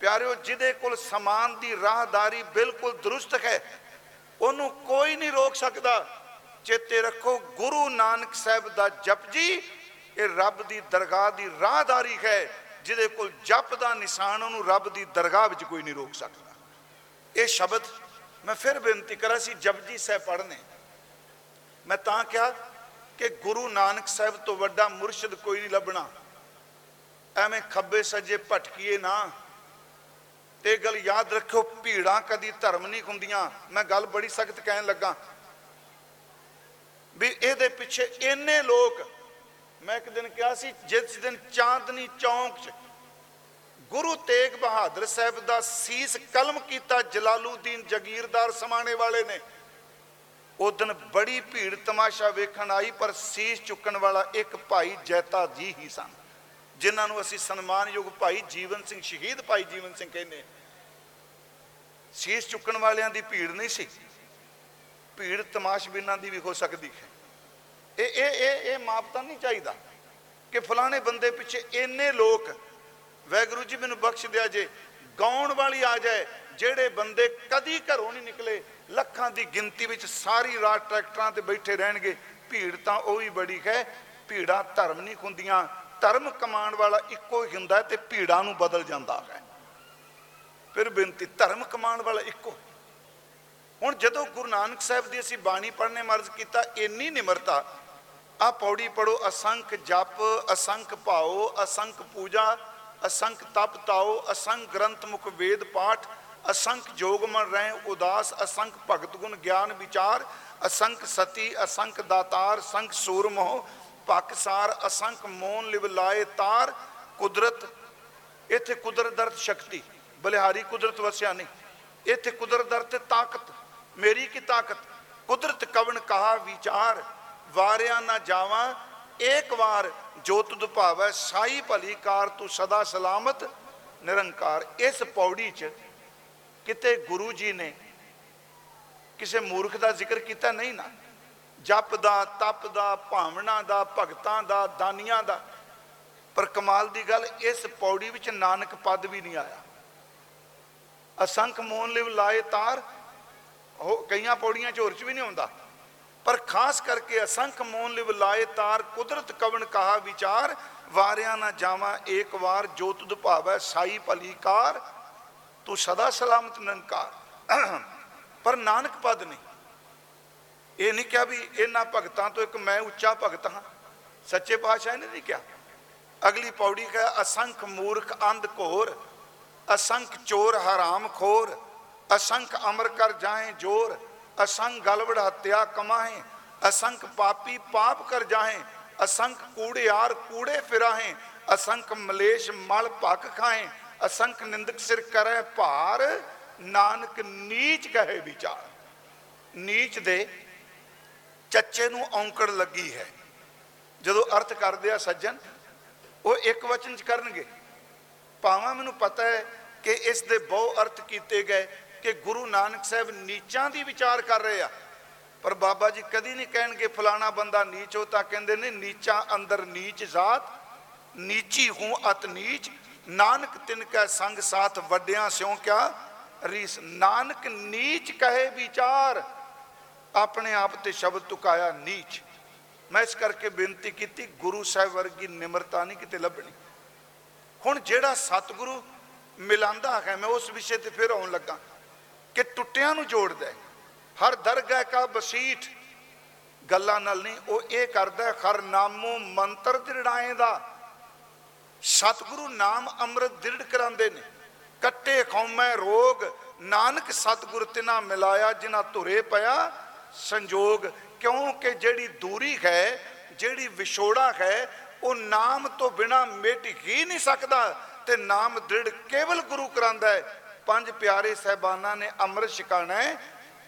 ਪਿਆਰਿਓ, ਜਿਹਦੇ ਕੋਲ ਸਮਾਨ ਦੀ ਰਾਹਦਾਰੀ ਬਿਲਕੁਲ ਦਰੁਸਤ ਹੈ, ਉਹਨੂੰ ਕੋਈ ਨਹੀਂ ਰੋਕ ਸਕਦਾ। ਚੇਤੇ ਰੱਖੋ, ਗੁਰੂ ਨਾਨਕ ਸਾਹਿਬ ਦਾ ਜਪਜੀ ਇਹ ਰੱਬ ਦੀ ਦਰਗਾਹ ਦੀ ਰਾਹਦਾਰੀ ਹੈ। ਜਿਹਦੇ ਕੋਲ ਜਪ ਦਾ ਨਿਸ਼ਾਨ, ਉਹਨੂੰ ਰੱਬ ਦੀ ਦਰਗਾਹ ਵਿੱਚ ਕੋਈ ਨਹੀਂ ਰੋਕ ਸਕਦਾ। ਇਹ ਸ਼ਬਦ ਮੈਂ ਫਿਰ ਬੇਨਤੀ ਕਰਾਂ ਸੀ ਜਪਜੀ ਸਾਹਿਬ ਪੜ੍ਹਨੇ। ਮੈਂ ਤਾਂ ਕਿਹਾ ਕਿ ਗੁਰੂ ਨਾਨਕ ਸਾਹਿਬ ਤੋਂ ਵੱਡਾ ਮੁਰਸ਼ਿਦ ਕੋਈ ਨਹੀਂ ਲੱਭਣਾ। ਐਵੇਂ ਖੱਬੇ ਸੱਜੇ ਭਟਕੀਏ ਨਾ। ਤੇ ਇਹ ਗੱਲ ਯਾਦ ਰੱਖਿਓ, ਭੀੜਾਂ ਕਦੀ ਧਰਮ ਨਹੀਂ ਹੁੰਦੀਆਂ। ਮੈਂ ਗੱਲ ਬੜੀ ਸਖਤ ਕਹਿਣ ਲੱਗਾ। ਵੀ ਇਹਦੇ ਪਿੱਛੇ ਇੰਨੇ ਲੋਕ, ਮੈਂ ਇੱਕ ਦਿਨ ਕਿਹਾ ਸੀ, ਜਿਸ ਦਿਨ ਚਾਂਦਨੀ ਚੌਂਕ 'ਚ ਗੁਰੂ ਤੇਗ ਬਹਾਦਰ ਸਾਹਿਬ ਦਾ ਸੀਸ ਕਲਮ ਕੀਤਾ ਜਲਾਲੂਦੀਨ ਜਗੀਰਦਾਰ ਸਮਾਣੇ ਵਾਲੇ ਨੇ। ਉਹ ਦਿਨ ਬੜੀ ਭੀੜ ਤਮਾਸ਼ਾ ਵੇਖਣ ਆਈ, ਪਰ ਸੀਸ ਚੁੱਕਣ ਵਾਲਾ ਇੱਕ ਭਾਈ ਜੈਤਾ ਜੀ ਹੀ ਸਨ, ਜਿਨ੍ਹਾਂ ਨੂੰ ਅਸੀਂ ਸਨਮਾਨਯੋਗ ਭਾਈ ਜੀਵਨ ਸਿੰਘ, ਸ਼ਹੀਦ ਭਾਈ ਜੀਵਨ ਸਿੰਘ ਕਹਿੰਦੇ ਹਾਂ। ਸੀਸ ਚੁੱਕਣ ਵਾਲਿਆਂ ਦੀ ਭੀੜ ਨਹੀਂ ਸੀ। ਭੀੜ ਤਮਾਸ਼ਬੀਨਾਂ ਦੀ ਵੀ ਹੋ ਸਕਦੀ ਹੈ। ਇਹ ਇਹ ਇਹ ਇਹ ਮਾਪਤਾ ਨਹੀਂ ਚਾਹੀਦਾ ਕਿ ਫਲਾਣੇ ਬੰਦੇ ਪਿੱਛੇ ਇੰਨੇ ਲੋਕ ਵੈਗੁਰੂ ਜੀ ਮੈਨੂੰ ਬਖਸ਼ ਦਿਆ ਜੇ, ਗਾਉਣ ਵਾਲੀ ਆ ਜਾਏ, ਜਿਹੜੇ ਬੰਦੇ ਕਦੀ ਘਰੋਂ ਨਹੀਂ ਨਿਕਲੇ, ਲੱਖਾਂ ਦੀ ਗਿਣਤੀ ਵਿੱਚ ਸਾਰੀ ਰਾਤ ਟਰੈਕਟਰਾਂ ਤੇ ਬੈਠੇ ਰਹਿਣਗੇ, ਭੀੜ ਤਾਂ ਉਹ ਵੀ ਬੜੀ ਹੈ, ਭੀੜਾਂ ਧਰਮ ਨਹੀਂ ਹੁੰਦੀਆਂ, ਧਰਮ ਕਮਾਉਣ ਵਾਲਾ ਇੱਕੋ ਹੀ ਹੁੰਦਾ ਹੈ ਤੇ ਭੀੜਾਂ ਨੂੰ ਬਦਲ ਜਾਂਦਾ ਹੈ। ਫਿਰ ਬੇਨਤੀ, ਧਰਮ ਕਮਾਉਣ ਵਾਲਾ ਇੱਕੋ। ਹੁਣ ਜਦੋਂ ਗੁਰੂ ਨਾਨਕ ਸਾਹਿਬ ਦੀ ਅਸੀਂ ਬਾਣੀ ਪੜ੍ਹਨੇ ਮਰਜ਼ ਕੀਤਾ, ਇੰਨੀ ਨਿਮਰਤਾ, ਆ ਪੌੜੀ ਪੜੋ ਅਸੰਖ ਜਪ, ਅਸੰਖ ਭਾਓ, ਅਸੰਖ ਪੂਜਾ ਅਸੰਖ ਤਪ ਤਾਓ, ਅਸੰਖ ਗ੍ਰੰਥ ਮੁਖ ਵੇਦ ਪਾਠ, ਅਸੰਖ ਜੋਗ ਮਨ ਰਹੇ ਉਦਾਸ, ਅਸੰਖ ਭਗਤ ਗੁਣ ਗਿਆਨ ਵਿਚਾਰ, ਅਸੰਖ ਸਤੀ, ਅਸੰਖ ਦਾਤਾਰ ਸੰਖ ਸੂਰਮੋਹ ਪਕਸਾਰ ਅਸੰਖ ਮੋਨ ਲਿਵ ਲਾਏ ਤਾਰ, ਕੁਦਰਤ, ਇੱਥੇ ਕੁਦਰਤ ਦਰਤ ਸ਼ਕਤੀ, ਬਲਿਹਾਰੀ ਕੁਦਰਤ ਵਸਿਆ ਨਹੀਂ, ਇੱਥੇ ਕੁਦਰਤ ਦਰਤ ਤੇ ਤਾਕਤ, ਮੇਰੀ ਕੀ ਤਾਕਤ, ਕੁਦਰਤ ਕਵਣ ਕਹਾ ਵਿਚਾਰ, ਵਾਰਿਆ ਨਾ ਜਾਵਾਂ, ਏਕ ਵਾਰ ਜੋ ਤੁਧ ਭਾਵੈ ਸਾਈ ਭਲੀ, ਕਾਰ ਤੂੰ ਸਦਾ ਸਲਾਮਤ, ਨਿਰੰਕਾਰ। ਇਸ ਪੌੜੀ 'ਚ ਕਿਤੇ ਗੁਰੂ ਜੀ ਨੇ ਕਿਸੇ ਮੂਰਖ ਦਾ ਜ਼ਿਕਰ ਕੀਤਾ ਨਹੀਂ ਨਾ? ਜਪ ਦਾ, ਤਪ ਦਾ, ਭਾਵਨਾ ਦਾ, ਭਗਤਾਂ ਦਾ, ਦਾਨੀਆਂ ਦਾ। ਪਰ ਕਮਾਲ ਦੀ ਗੱਲ, ਇਸ ਪੌੜੀ ਵਿੱਚ ਨਾਨਕ ਪਦ ਵੀ ਨਹੀਂ ਆਇਆ। ਅਸੰਖ ਮੋਨ ਲਿਵ ਲਾਏ ਤਾਰ, ਉਹ ਕਈਆਂ ਪੌੜੀਆਂ ਚ ਹੋਰ ਚ ਵੀ ਨਹੀਂ ਹੁੰਦਾ ਪਰ ਖਾਸ ਕਰਕੇ ਅਸੰਖ ਮੋਨ ਲਿਵ ਲਾਏ ਤਾਰ ਕੁਦਰਤ ਕਵਣ ਕਹਾ ਵਿਚਾਰ, ਵਾਰਿਆ ਨਾ ਜਾਵਾਂ ਏਕ ਵਾਰ ਜੋ ਤੁਧ ਭਾਵੈ ਸਾਈ ਭਲੀ ਕਾਰ, ਤੂੰ ਸਦਾ ਸਲਾਮਤ ਨਿਰੰਕਾਰ ਪਰ ਨਾਨਕ ਪਦ ਨਹੀਂ। ਇਹ ਨਹੀਂ ਕਿਹਾ ਵੀ ਇਹਨਾਂ ਭਗਤਾਂ ਤੋਂ ਇੱਕ ਮੈਂ ਉੱਚਾ ਭਗਤ ਹਾਂ। ਸੱਚੇ ਪਾਤਸ਼ਾਹ ਨੇ ਨਹੀਂ ਕਿਹਾ। ਅਗਲੀ ਪੌੜੀ ਕਹੇ, ਅਸੰਖ ਮੂਰਖ ਅੰਧ ਘੋਰ, ਅਸੰਖ ਚੋਰ ਹਰਾਮ ਖੋਰ, ਅਸੰਖ ਅਮਰ ਕਰ ਜਾਏ ਜੋਰ ਅਸੰਖ ਗਲਵੜ ਹੱਤਿਆ ਕਮਾਏ ਅਸੰਖ ਪਾਪੀ ਪਾਪ ਕਰ ਜਾਏ ਅਸੰਖ ਕੂੜਿਆਰ ਕੂੜੇ ਫਿਰਾਹੇ ਅਸੰਖ ਮਲੇਸ਼ ਮਲ ਭਕ ਖਾਏ ਅਸੰਖ ਨਿੰਦਕ ਸਿਰ ਕਰੈ ਭਾਰ, ਨਾਨਕ ਨੀਚ ਕਹੇ ਵਿਚਾਰ। ਨੀਚ ਦੇ ਚੱਚੇ ਨੂੰ ਔਂਕੜ ਲੱਗੀ ਹੈ। ਜਦੋਂ ਅਰਥ ਕਰਦੇ ਆ ਸੱਜਣ, ਉਹ ਇੱਕ ਵਚਨ ਚ ਕਰਨਗੇ। ਭਾਵਾਂ ਮੈਨੂੰ ਪਤਾ ਹੈ ਕਿ ਇਸ ਦੇ ਬਹੁ ਅਰਥ ਕੀਤੇ ਗਏ ਕਿ ਗੁਰੂ ਨਾਨਕ ਸਾਹਿਬ ਨੀਚਾਂ ਦੀ ਵਿਚਾਰ ਕਰ ਰਹੇ ਆ। ਪਰ ਬਾਬਾ ਜੀ ਕਦੀ ਨਹੀਂ ਕਹਿਣਗੇ, ਫਲਾਣਾ ਬੰਦਾ ਨੀਚ ਹੋ ਤਾਂ ਕਹਿੰਦੇ ਨੇ, ਨੀਚਾਂ ਅੰਦਰ ਨੀਚ ਜ਼ਾਤ, ਨੀਚੀ ਹੂੰ ਅਤ ਨੀਚ, ਨਾਨਕ ਤਿਨ ਕੈ ਸੰਗ ਸਾਥ ਵੱਡਿਆਂ ਸਿਉ ਕਿਆ ਰੀਸ। ਨਾਨਕ ਨੀਚ ਕਹੇ ਵਿਚਾਰ, ਆਪਣੇ ਆਪ ਤੇ ਸ਼ਬਦ ਤੁਕਾਇਆ ਨੀਚ। ਮੈਂ ਇਸ ਕਰਕੇ ਬੇਨਤੀ ਕੀਤੀ, ਗੁਰੂ ਸਾਹਿਬ ਵਰਗੀ ਨਿਮਰਤਾ ਨਹੀਂ ਕਿਤੇ ਲੱਭਣੀ। ਹੁਣ ਜਿਹੜਾ ਸਤਿਗੁਰੂ ਮਿਲਾਂਦਾ ਹੈ, ਮੈਂ ਉਸ ਵਿਸ਼ੇ ਤੇ ਫਿਰ ਆਉਣ ਲੱਗਾ। ਕਿ ਟੁੱਟਿਆਂ ਨੂੰ ਜੋੜਦਾ ਹੈ। ਹਰ ਦਰਗਾਹ ਕਾ ਬਸੀਠ ਗੱਲਾਂ ਨਾਲ ਨਹੀਂ ਉਹ ਇਹ ਕਰਦਾ ਹੈ, ਹਰ ਨਾਮੋ ਮੰਤਰ ਦ੍ਰਿੜਾਏ ਦਾ। ਸਤਿਗੁਰੂ ਨਾਮ ਅੰਮ੍ਰਿਤ ਦ੍ਰਿੜ ਕਰਾਉਂਦੇ ਨੇ। ਕੱਟੇ ਖੌਮੈ ਰੋਗ ਨਾਨਕ ਸਤਿਗੁਰ ਤਿਨਾ ਮਿਲਾਇਆ ਜਿਨ੍ਹਾਂ ਧੁਰੇ ਪਿਆ ਸੰਜੋਗ। ਕਿਉਂਕਿ ਜਿਹੜੀ ਦੂਰੀ ਹੈ ਜਿਹੜੀ ਵਿਛੋੜਾ ਹੈ ਉਹ ਨਾਮ ਤੋਂ ਬਿਨਾ ਮਿਟ ਹੀ ਨਹੀਂ ਸਕਦਾ ਤੇ ਨਾਮ ਦ੍ਰਿੜ ਕੇਵਲ ਗੁਰੂ ਕਰਾਂਦਾ ਹੈ। ਪੰਜ ਪਿਆਰੇ ਸਹਿਬਾਨਾਂ ਨੇ ਅੰਮ੍ਰਿਤ ਛਕਾਣਾ ਹੈ।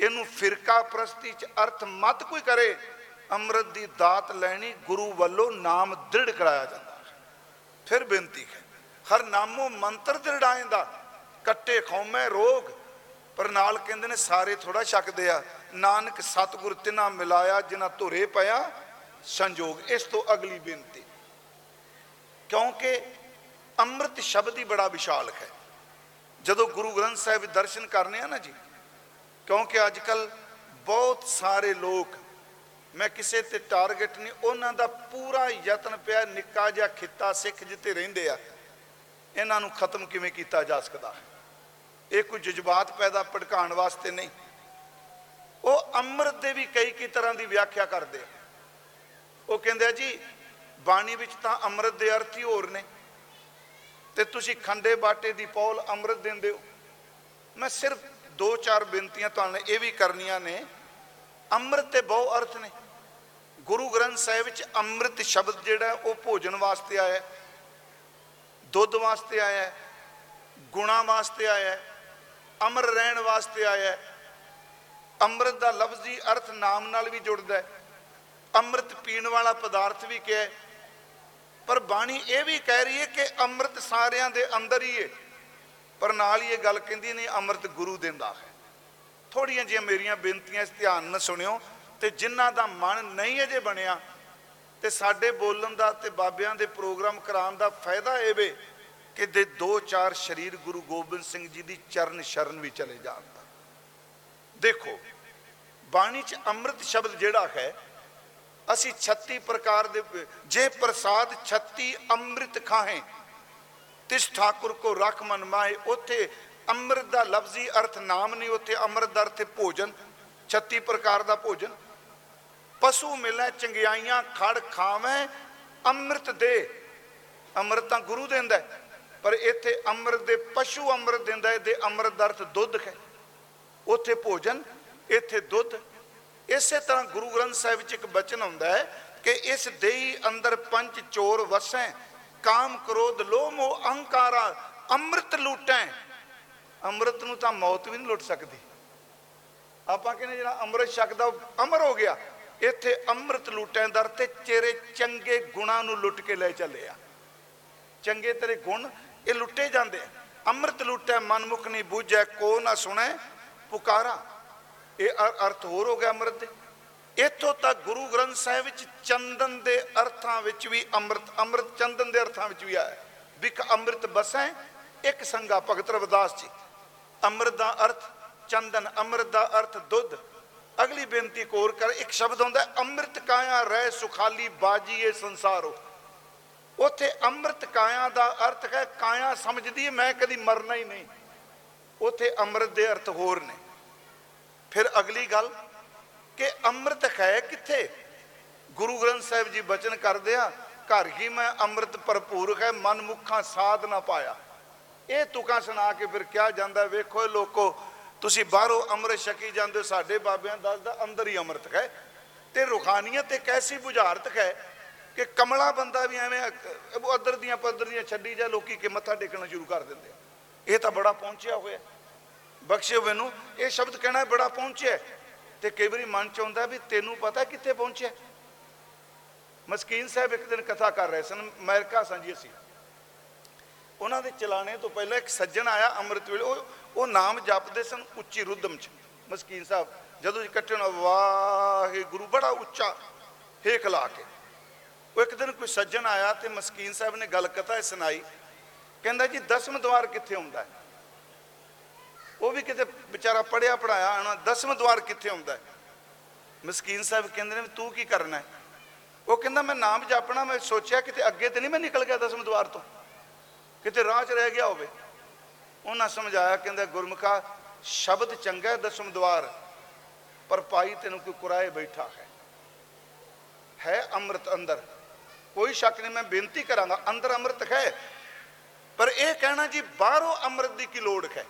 ਇਹਨੂੰ ਫਿਰਕਾ ਪ੍ਰਸਤੀ ਚ ਅਰਥ ਮਤ ਕੋਈ ਕਰੇ, ਅੰਮ੍ਰਿਤ ਦੀ ਦਾਤ ਲੈਣੀ ਗੁਰੂ ਵੱਲੋਂ ਨਾਮ ਦ੍ਰਿੜ ਕਰਾਇਆ ਜਾਂਦਾ। ਹੈ ਫਿਰ ਬੇਨਤੀ ਹੈ, ਹਰ ਨਾਮੋ ਮੰਤਰ ਦ੍ਰਿੜਾਇਂਦਾ ਕੱਟੇ ਖੌਮੈ ਰੋਗ, ਪਰ ਨਾਲ ਕਹਿੰਦੇ ਨੇ ਸਾਰੇ ਥੋੜਾ ਛਕਦੇ ਆ। ਨਾਨਕ ਸਤਿਗੁਰ ਤਿਨਾ ਮਿਲਾਇਆ, ਜਿਨ੍ਹਾਂ ਧੁਰੇ ਪਿਆ ਸੰਜੋਗ। ਇਸ ਤੋਂ ਅਗਲੀ ਬੇਨਤੀ, ਕਿਉਂਕਿ ਅੰਮ੍ਰਿਤ ਸ਼ਬਦ ਹੀ ਬੜਾ ਵਿਸ਼ਾਲ ਹੈ। ਜਦੋਂ ਗੁਰੂ ਗ੍ਰੰਥ ਸਾਹਿਬ ਦੇ ਦਰਸ਼ਨ ਕਰਨੇ ਆ ਨਾ ਜੀ, ਕਿਉਂਕਿ ਅੱਜ ਕੱਲ ਬਹੁਤ ਸਾਰੇ ਲੋਕ, ਮੈਂ ਕਿਸੇ ਤੇ ਟਾਰਗੇਟ ਨਹੀਂ, ਉਹਨਾਂ ਦਾ ਪੂਰਾ ਯਤਨ ਪਿਆ ਨਿੱਕਾ ਜਿਹਾ ਖਿੱਤਾ ਸਿੱਖ ਜਿੱਤੇ ਰਹਿੰਦੇ ਆ। ਇਹਨਾਂ ਨੂੰ ਖਤਮ ਕਿਵੇਂ ਕੀਤਾ ਜਾ ਸਕਦਾ? ਹੈ ਇਹ ਕੋਈ ਜਜ਼ਬਾਤ ਪੈਦਾ ਭੜਕਾਉਣ ਵਾਸਤੇ ਨਹੀਂ। ਉਹ ਅੰਮ੍ਰਿਤ ਦੇ ਵੀ ਕਈ ਕਈ ਤਰ੍ਹਾਂ ਦੀ ਵਿਆਖਿਆ ਕਰਦੇ ਆ। ਉਹ ਕਹਿੰਦੇ ਆ ਜੀ, ਬਾਣੀ ਵਿੱਚ ਤਾਂ ਅੰਮ੍ਰਿਤ ਦੇ ਅਰਥ ਹੀ ਹੋਰ ਨੇ। ਤੇ ਤੁਸੀਂ ਖੰਡੇ ਬਾਟੇ ਦੀ ਪੌਲ ਅੰਮ੍ਰਿਤ ਦਿੰਦੇ ਹੋ। ਮੈਂ ਸਿਰਫ ਦੋ ਚਾਰ ਬੇਨਤੀਆਂ ਤੁਹਾਨੂੰ ਇਹ ਵੀ ਕਰਨੀਆਂ ਨੇ। ਅੰਮ੍ਰਿਤ ਤੇ ਬਹੁ ਅਰਥ ਨੇ। ਗੁਰੂ ਗ੍ਰੰਥ ਸਾਹਿਬ ਵਿੱਚ ਅੰਮ੍ਰਿਤ ਸ਼ਬਦ ਜਿਹੜਾ ਹੈ, ਉਹ ਭੋਜਨ ਵਾਸਤੇ ਆਇਆ ਹੈ, ਦੁੱਧ ਵਾਸਤੇ ਆਇਆ ਹੈ, ਗੁਣਾ ਵਾਸਤੇ ਆਇਆ ਹੈ, ਅਮਰ ਰਹਿਣ ਵਾਸਤੇ ਆਇਆ। ਹੈ। ਅੰਮ੍ਰਿਤ ਦਾ ਲਫ਼ਜ਼ੀ ਅਰਥ ਨਾਮ ਨਾਲ ਵੀ ਜੁੜਦਾ ਹੈ। ਅੰਮ੍ਰਿਤ ਪੀਣ ਵਾਲਾ ਪਦਾਰਥ ਵੀ ਕਿਹਾ ਹੈ। ਪਰ ਬਾਣੀ ਇਹ ਵੀ ਕਹਿ ਰਹੀ ਹੈ ਕਿ ਅੰਮ੍ਰਿਤ ਸਾਰਿਆਂ ਦੇ ਅੰਦਰ ਹੀ ਹੈ ਪਰ ਨਾਲ ਹੀ ਇਹ ਗੱਲ ਕਹਿੰਦੀ ਨਹੀਂ, ਅੰਮ੍ਰਿਤ ਗੁਰੂ ਦਿੰਦਾ ਹੈ। ਥੋੜੀਆਂ ਜਿਹੀਆਂ ਮੇਰੀਆਂ ਬੇਨਤੀਆਂ ਇਸ ਧਿਆਨ ਨਾਲ ਸੁਣਿਓ ਤੇ ਜਿਨ੍ਹਾਂ ਦਾ ਮਨ ਨਹੀਂ ਅਜੇ ਬਣਿਆ ਤੇ ਸਾਡੇ ਬੋਲਣ ਦਾ ਤੇ ਬਾਬਿਆਂ ਦੇ ਪ੍ਰੋਗਰਾਮ ਕਰਾਉਣ ਦਾ ਫਾਇਦਾ ਇਹ ਵੇ ਕਿ ਦੇ ਦੋ ਚਾਰ ਸ਼ਰੀਰ ਗੁਰੂ ਗੋਬਿੰਦ ਸਿੰਘ ਜੀ ਦੀ ਚਰਨ ਸ਼ਰਨ ਵੀ ਚਲੇ ਜਾਣ। ਦਾ ਦੇਖੋ, ਬਾਣੀ ਚ ਅੰਮ੍ਰਿਤ ਸ਼ਬਦ ਜਿਹੜਾ ਹੈ ਅਸੀਂ 36 ਪ੍ਰਕਾਰ ਦੇ ਜੇ ਪ੍ਰਸਾਦ 36 ਅੰਮ੍ਰਿਤ ਖਾਹੇ ਤਿਸ ਠਾਕੁਰ ਕੋ ਰਖ ਮਨ ਮਾਏ ਉੱਥੇ ਅੰਮ੍ਰਿਤ ਦਾ ਲਫ਼ਜ਼ੀ ਅਰਥ ਨਾਮ ਨਹੀਂ ਉੱਥੇ ਅੰਮ੍ਰਿਤ ਦਾ ਅਰਥ ਹੈ ਭੋਜਨ 36 ਪ੍ਰਕਾਰ ਦਾ ਭੋਜਨ। ਪਸ਼ੂ ਮਿਲੈ ਚੰਗਿਆਈਆਂ ਖੜ ਖਾਵੇਂ ਅੰਮ੍ਰਿਤ ਦੇ। ਅੰਮ੍ਰਿਤ ਤਾਂ ਗੁਰੂ ਦਿੰਦਾ ਹੈ, ਪਰ ਇੱਥੇ ਅੰਮ੍ਰਿਤ ਦੇ ਪਸ਼ੂ ਅੰਮ੍ਰਿਤ ਦਿੰਦਾ ਹੈ ਦੇ ਅੰਮ੍ਰਿਤ ਦਾ ਅਰਥ ਦੁੱਧ ਹੈ। ਉੱਥੇ ਭੋਜਨ ਇੱਥੇ ਦੁੱਧ। ਇਸੇ ਤਰ੍ਹਾਂ ਗੁਰੂ ਗ੍ਰੰਥ ਸਾਹਿਬ ਵਿੱਚ ਇੱਕ ਬਚਨ ਹੁੰਦਾ ਹੈ ਕਿ ਇਸ ਦੇਹੀ ਅੰਦਰ ਪੰਜ ਚੋਰ ਵਸੈ, ਕਾਮ ਕ੍ਰੋਧ ਲੋਭ ਮੋਹ ਅਹੰਕਾਰਾ, ਅੰਮ੍ਰਿਤ ਲੂਟੈ। ਅੰਮ੍ਰਿਤ ਨੂੰ ਤਾਂ ਮੌਤ ਵੀ ਨਹੀਂ ਲੁੱਟ ਸਕਦੀ। ਆਪਾਂ ਕਹਿੰਦੇ ਜਿਹੜਾ ਅੰਮ੍ਰਿਤ ਛਕਦਾ, ਉਹ ਅਮਰ ਹੋ ਗਿਆ। ਇੱਥੇ ਅੰਮ੍ਰਿਤ ਲੂਟੈਂ ਦਰ ਤੇ ਚਿਹਰੇ ਚੰਗੇ ਗੁਣਾਂ ਨੂੰ ਲੁੱਟ ਕੇ ਲੈ ਚੱਲੇ ਆ। ਚੰਗੇ ਤੇਰੇ ਗੁਣ, ਇਹ ਲੁੱਟੇ ਜਾਂਦੇ ਆ। ਅੰਮ੍ਰਿਤ ਲੁੱਟੈ, ਮਨਮੁਖ ਨਹੀਂ ਬੂਝੈ, ਕੋ ਨਾ ਸੁਣੈ ਪੁਕਾਰਾ। ਇਹ ਅ- ਅਰਥ ਹੋਰ ਹੋ ਗਿਆ ਅੰਮ੍ਰਿਤ ਦੇ। ਇੱਥੋਂ ਤੱਕ ਗੁਰੂ ਗ੍ਰੰਥ ਸਾਹਿਬ ਵਿੱਚ ਚੰਦਨ ਦੇ ਅਰਥਾਂ ਵਿੱਚ ਵੀ ਅੰਮ੍ਰਿਤ ਅੰਮ੍ਰਿਤ ਚੰਦਨ ਦੇ ਅਰਥਾਂ ਵਿੱਚ ਵੀ ਆਇਆ ਵਿਕ ਅੰਮ੍ਰਿਤ ਬਸੈ ਇੱਕ ਸੰਗਾ ਭਗਤ ਰਵਿਦਾਸ ਜੀ। ਅੰਮ੍ਰਿਤ ਦਾ ਅਰਥ ਚੰਦਨ ਅੰਮ੍ਰਿਤ ਦਾ ਅਰਥ ਦੁੱਧ। ਅਗਲੀ ਬੇਨਤੀ ਕੋਰ ਕਰ ਇੱਕ ਸ਼ਬਦ ਹੁੰਦਾ ਹੈ, ਅੰਮ੍ਰਿਤ ਕਾਇਆ ਰਹਿ ਸੁਖਾਲੀ ਬਾਜੀਏ ਸੰਸਾਰੋ। ਉਥੇ ਅੰਮ੍ਰਿਤ ਕਾਇਆ ਦਾ ਅਰਥ ਹੈ ਕਾਇਆ ਸਮਝਦੀ ਹੈ ਮੈਂ ਕਦੀ ਮਰਨਾ ਹੀ ਨਹੀਂ। ਉਥੇ ਅੰਮ੍ਰਿਤ ਦੇ ਅਰਥ ਹੋਰ ਨੇ। ਫਿਰ ਅਗਲੀ ਗੱਲ ਕਿ ਅੰਮ੍ਰਿਤ ਹੈ ਕਿੱਥੇ? ਗੁਰੂ ਗ੍ਰੰਥ ਸਾਹਿਬ ਜੀ ਬਚਨ ਕਰਦੇ ਆ ਘਰ ਹੀ ਮੈਂ ਅੰਮ੍ਰਿਤ ਭਰਪੂਰ ਹੈ ਮਨ ਮੁਖਾਂ ਸਾਧ ਨਾ ਪਾਇਆ। ਇਹ ਤੁਕਾਂ ਸੁਣਾ ਕੇ ਫਿਰ ਕਿਹਾ ਜਾਂਦਾ ਹੈ, ਵੇਖੋ ਇਹ ਲੋਕੋ ਤੁਸੀਂ ਬਾਹਰੋਂ ਅੰਮ੍ਰਿਤ ਛਕੀ ਜਾਂਦੇ ਹੋ ਸਾਡੇ ਬਾਬਿਆਂ ਦੱਸਦਾ ਅੰਦਰ ਹੀ ਅੰਮ੍ਰਿਤ ਹੈ। ਤੇ ਰੂਹਾਨੀਅਤ ਇੱਕ ਐਸੀ ਬੁਝਾਰਤ ਹੈ ਕਿ ਕਮਲਾ ਬੰਦਾ ਵੀ ਐਵੇਂ ਅ- ਉਹ ਅੱਦਰ ਦੀਆਂ ਪੱਦਰ ਦੀਆਂ ਛੱਡੀ ਜਾ ਲੋਕੀ ਕਿ ਮੱਥਾ ਟੇਕਣਾ ਸ਼ੁਰੂ ਕਰ ਦਿੰਦੇ ਆ। ਇਹ ਤਾਂ ਬੜਾ ਪਹੁੰਚਿਆ ਹੋਇਆ। ਬਖਸ਼ਿਓ ਮੈਨੂੰ। ਇਹ ਸ਼ਬਦ ਕਹਿਣਾ ਬੜਾ ਪਹੁੰਚਿਆ ਹੈ। ਤੇ ਕਈ ਵਾਰੀ ਮਨ ਚ ਆਉਂਦਾ ਵੀ ਤੈਨੂੰ ਪਤਾ ਕਿੱਥੇ ਪਹੁੰਚਿਆ ਮਸਕੀਨ ਸਾਹਿਬ ਇੱਕ ਦਿਨ ਕਥਾ ਕਰ ਰਹੇ ਸਨ, ਅਮਰੀਕਾ ਸਾਂਝੀ ਅਸੀਂ। ਉਹਨਾਂ ਦੇ ਚਲਾਣੇ ਤੋਂ ਪਹਿਲਾਂ ਇੱਕ ਸੱਜਣ ਆਇਆ ਅੰਮ੍ਰਿਤ ਵੇਲੇ, ਉਹ ਉਹ ਨਾਮ ਜਪਦੇ ਸਨ ਉੱਚੀ ਰੁਦਮ ਚ। ਮਸਕੀਨ ਸਾਹਿਬ, ਜਦੋਂ ਇਕੱਠੇ ਹੋਣਾ ਵਾਹਿਗੁਰੂ ਬੜਾ ਉੱਚਾ ਹੇਕ ਲਾ ਕੇ। ਉਹ ਇੱਕ ਦਿਨ ਕੋਈ ਸੱਜਣ ਆਇਆ ਤੇ ਮਸਕੀਨ ਸਾਹਿਬ ਨੇ ਗੱਲ ਕਥਾ ਸੁਣਾਈ। ਕਹਿੰਦਾ ਜੀ, ਦਸਮ ਦਵਾਰ ਕਿੱਥੇ ਹੁੰਦਾ ਹੈ? ਉਹ ਵੀ ਕਿਤੇ ਵਿਚਾਰਾ ਪੜਿਆ ਪੜਾਇਆ ਆਣਾ ਦਸਮ ਦਵਾਰ ਕਿੱਥੇ ਹੁੰਦਾ? ਹੈ ਮਸਕੀਨ ਸਾਹਿਬ ਕਹਿੰਦੇ ਨੇ ਵੀ ਤੂੰ ਕੀ ਕਰਨਾ ਹੈ? ਉਹ ਕਹਿੰਦਾ, ਮੈਂ ਨਾਮ ਜਪਣਾ, ਮੈਂ ਸੋਚਿਆ ਕਿਤੇ ਅੱਗੇ ਤੇ ਨਹੀਂ ਮੈਂ ਨਿਕਲ ਗਿਆ ਦਸਮ ਦਵਾਰ ਤੋਂ। ਕਿਤੇ ਰਾਹ 'ਚ ਰਹਿ ਗਿਆ ਹੋਵੇ। ਉਹਨਾਂ ਸਮਝਾਇਆ, ਕਹਿੰਦਾ, ਗੁਰਮੁਖਾ, ਸ਼ਬਦ ਚੰਗਾ ਹੈ ਦਸਮ ਦਵਾਰ, ਪਰ ਪਾਈ ਤੈਨੂੰ ਕੋਈ ਕੁਰਾਏ ਬੈਠਾ ਹੈ। ਹੈ ਅੰਮ੍ਰਿਤ ਅੰਦਰ। ਕੋਈ ਸ਼ੱਕ ਨਹੀਂ, ਮੈਂ ਬੇਨਤੀ ਕਰਾਂਗਾ, ਅੰਦਰ ਅੰਮ੍ਰਿਤ ਹੈ। ਪਰ ਇਹ ਕਹਿਣਾ ਜੀ, ਬਾਹਰੋਂ ਅੰਮ੍ਰਿਤ ਦੀ ਕੀ ਲੋੜ ਹੈ?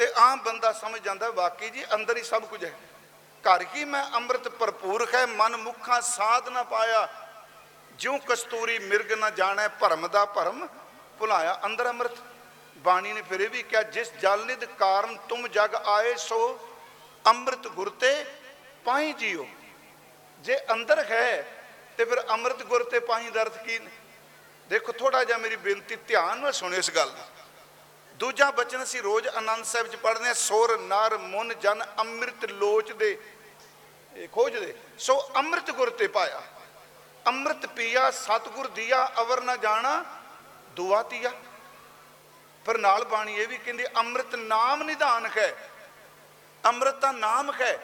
ਤੇ ਆਮ ਬੰਦਾ ਸਮਝ ਜਾਂਦਾ ਵਾਕਈ ਜੀ ਅੰਦਰ ਹੀ ਸਭ ਕੁਝ ਹੈ। ਘਰ ਕੀ ਮੈਂ ਅੰਮ੍ਰਿਤ ਭਰਪੂਰ ਹੈ, ਮਨ ਮੁਖਾਂ ਸਾਧ ਨਾ ਪਾਇਆ। ਜਿਉ ਕਸਤੂਰੀ ਮਿਰਗ ਨਾ ਜਾਣੈ, ਭਰਮ ਦਾ ਭਰਮ ਭੁਲਾਇਆ ਅੰਦਰ ਅੰਮ੍ਰਿਤ। ਬਾਣੀ ਨੇ ਫਿਰ ਇਹ ਵੀ ਕਿਹਾ, ਜਿਸ ਜਲ ਨਿਧ ਕਾਰਨ ਤੁਮ ਜਗ ਆਏ ਸੋ ਅੰਮ੍ਰਿਤ ਗੁਰ ਤੇ ਪਾਈ ਜੀਓ। ਜੇ ਅੰਦਰ ਹੈ, ਤੇ ਫਿਰ ਅੰਮ੍ਰਿਤ ਗੁਰ ਤੇ ਪਾਈ ਦਾ ਅਰਥ ਕੀ ਨੇ? ਦੇਖੋ ਥੋੜਾ ਜਿਹਾ ਮੇਰੀ ਬੇਨਤੀ ਧਿਆਨ ਨਾਲ ਸੁਣਿਓ ਇਸ ਗੱਲ ਨੂੰ ਦੂਜਾ ਬਚਨ ਅਸੀਂ ਰੋਜ਼ ਆਨੰਦ ਸਾਹਿਬ ਚ ਪੜ੍ਹਦੇ ਹਾਂ ਸੁਰ ਨਰ ਮੁਨ ਜਨ ਅੰਮ੍ਰਿਤ ਲੋਚ ਦੇ ਇਹ ਖੋਜਦੇ ਸੋ ਅੰਮ੍ਰਿਤ ਗੁਰ ਤੇ ਪਾਇਆ। ਅੰਮ੍ਰਿਤ ਪੀਆ ਸਤਿਗੁਰ ਦੀਆ ਅਵਰ ਨਾ ਜਾਣਾ ਦੁਆ ਤੀਆ। ਪਰ ਨਾਲ ਬਾਣੀ ਇਹ ਵੀ ਕਹਿੰਦੀ ਅੰਮ੍ਰਿਤ ਨਾਮ ਨਿਧਾਨ ਹੈ ਅੰਮ੍ਰਿਤ ਦਾ ਨਾਮ ਹੈ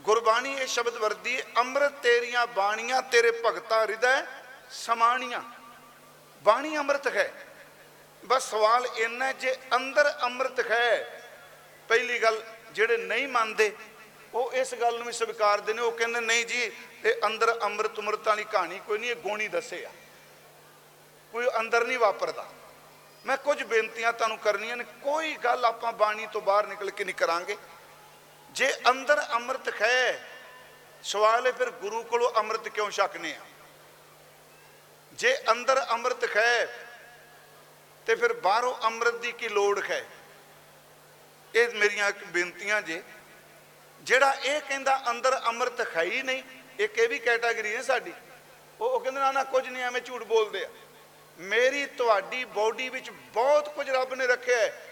ਗੁਰਬਾਣੀ ਇਹ ਸ਼ਬਦ ਵਰਦੀ ਹੈ, ਅੰਮ੍ਰਿਤ ਤੇਰੀਆਂ ਬਾਣੀਆਂ ਤੇਰੇ ਭਗਤਾ ਹਿਰਦੈ ਸਮਾਣੀਆਂ। ਬਾਣੀ ਅੰਮ੍ਰਿਤ ਹੈ ਬਸ ਸਵਾਲ ਇੰਨਾ ਹੈ, ਜੇ ਅੰਦਰ ਅੰਮ੍ਰਿਤ ਹੈ ਪਹਿਲੀ ਗੱਲ ਜਿਹੜੇ ਨਹੀਂ ਮੰਨਦੇ ਉਹ ਇਸ ਗੱਲ ਨੂੰ ਵੀ ਸਵੀਕਾਰਦੇ ਨੇ ਉਹ ਕਹਿੰਦੇ ਨਹੀਂ ਜੀ ਇਹ ਅੰਦਰ ਅੰਮ੍ਰਿਤ ਅੰਮ੍ਰਿਤ ਵਾਲੀ ਕਹਾਣੀ ਕੋਈ ਨਹੀਂ ਇਹ ਗੋਣੀ ਦੱਸੇ ਆ। ਕੋਈ ਅੰਦਰ ਨਹੀਂ ਵਾਪਰਦਾ। ਮੈਂ ਕੁਝ ਬੇਨਤੀਆਂ ਤੁਹਾਨੂੰ ਕਰਨੀਆਂ ਨੇ ਕੋਈ ਗੱਲ ਆਪਾਂ ਬਾਣੀ ਤੋਂ ਬਾਹਰ ਨਿਕਲ ਕੇ ਨਹੀਂ ਕਰਾਂਗੇ। ਜੇ ਅੰਦਰ ਅੰਮ੍ਰਿਤ ਹੈ ਸਵਾਲ ਹੈ ਫਿਰ ਗੁਰੂ ਕੋਲੋਂ ਅੰਮ੍ਰਿਤ ਕਿਉਂ ਛਕਨੇ ਆ? ਜੇ ਅੰਦਰ ਅੰਮ੍ਰਿਤ ਹੈ ਤੇ ਫਿਰ ਬਾਹਰੋਂ ਅੰਮ੍ਰਿਤ ਦੀ ਕੀ ਲੋੜ ਹੈ? ਇਹ ਮੇਰੀਆਂ ਇੱਕ ਬੇਨਤੀਆਂ ਜੇ। ਜਿਹੜਾ ਇਹ ਕਹਿੰਦਾ ਅੰਦਰ ਅੰਮ੍ਰਿਤ ਹੈ ਹੀ ਨਹੀਂ, ਇੱਕ ਇਹ ਵੀ ਕੈਟਾਗਰੀ ਹੈ ਸਾਡੀ। ਉਹ ਉਹ ਕਹਿੰਦੇ, ਨਾ ਨਾ, ਕੁਝ ਨਹੀਂ, ਐਵੇਂ ਝੂਠ ਬੋਲਦੇ ਆ। ਮੇਰੀ ਤੁਹਾਡੀ ਬਾਡੀ ਵਿੱਚ ਬਹੁਤ ਕੁਝ ਰੱਬ ਨੇ ਰੱਖਿਆ ਹੈ।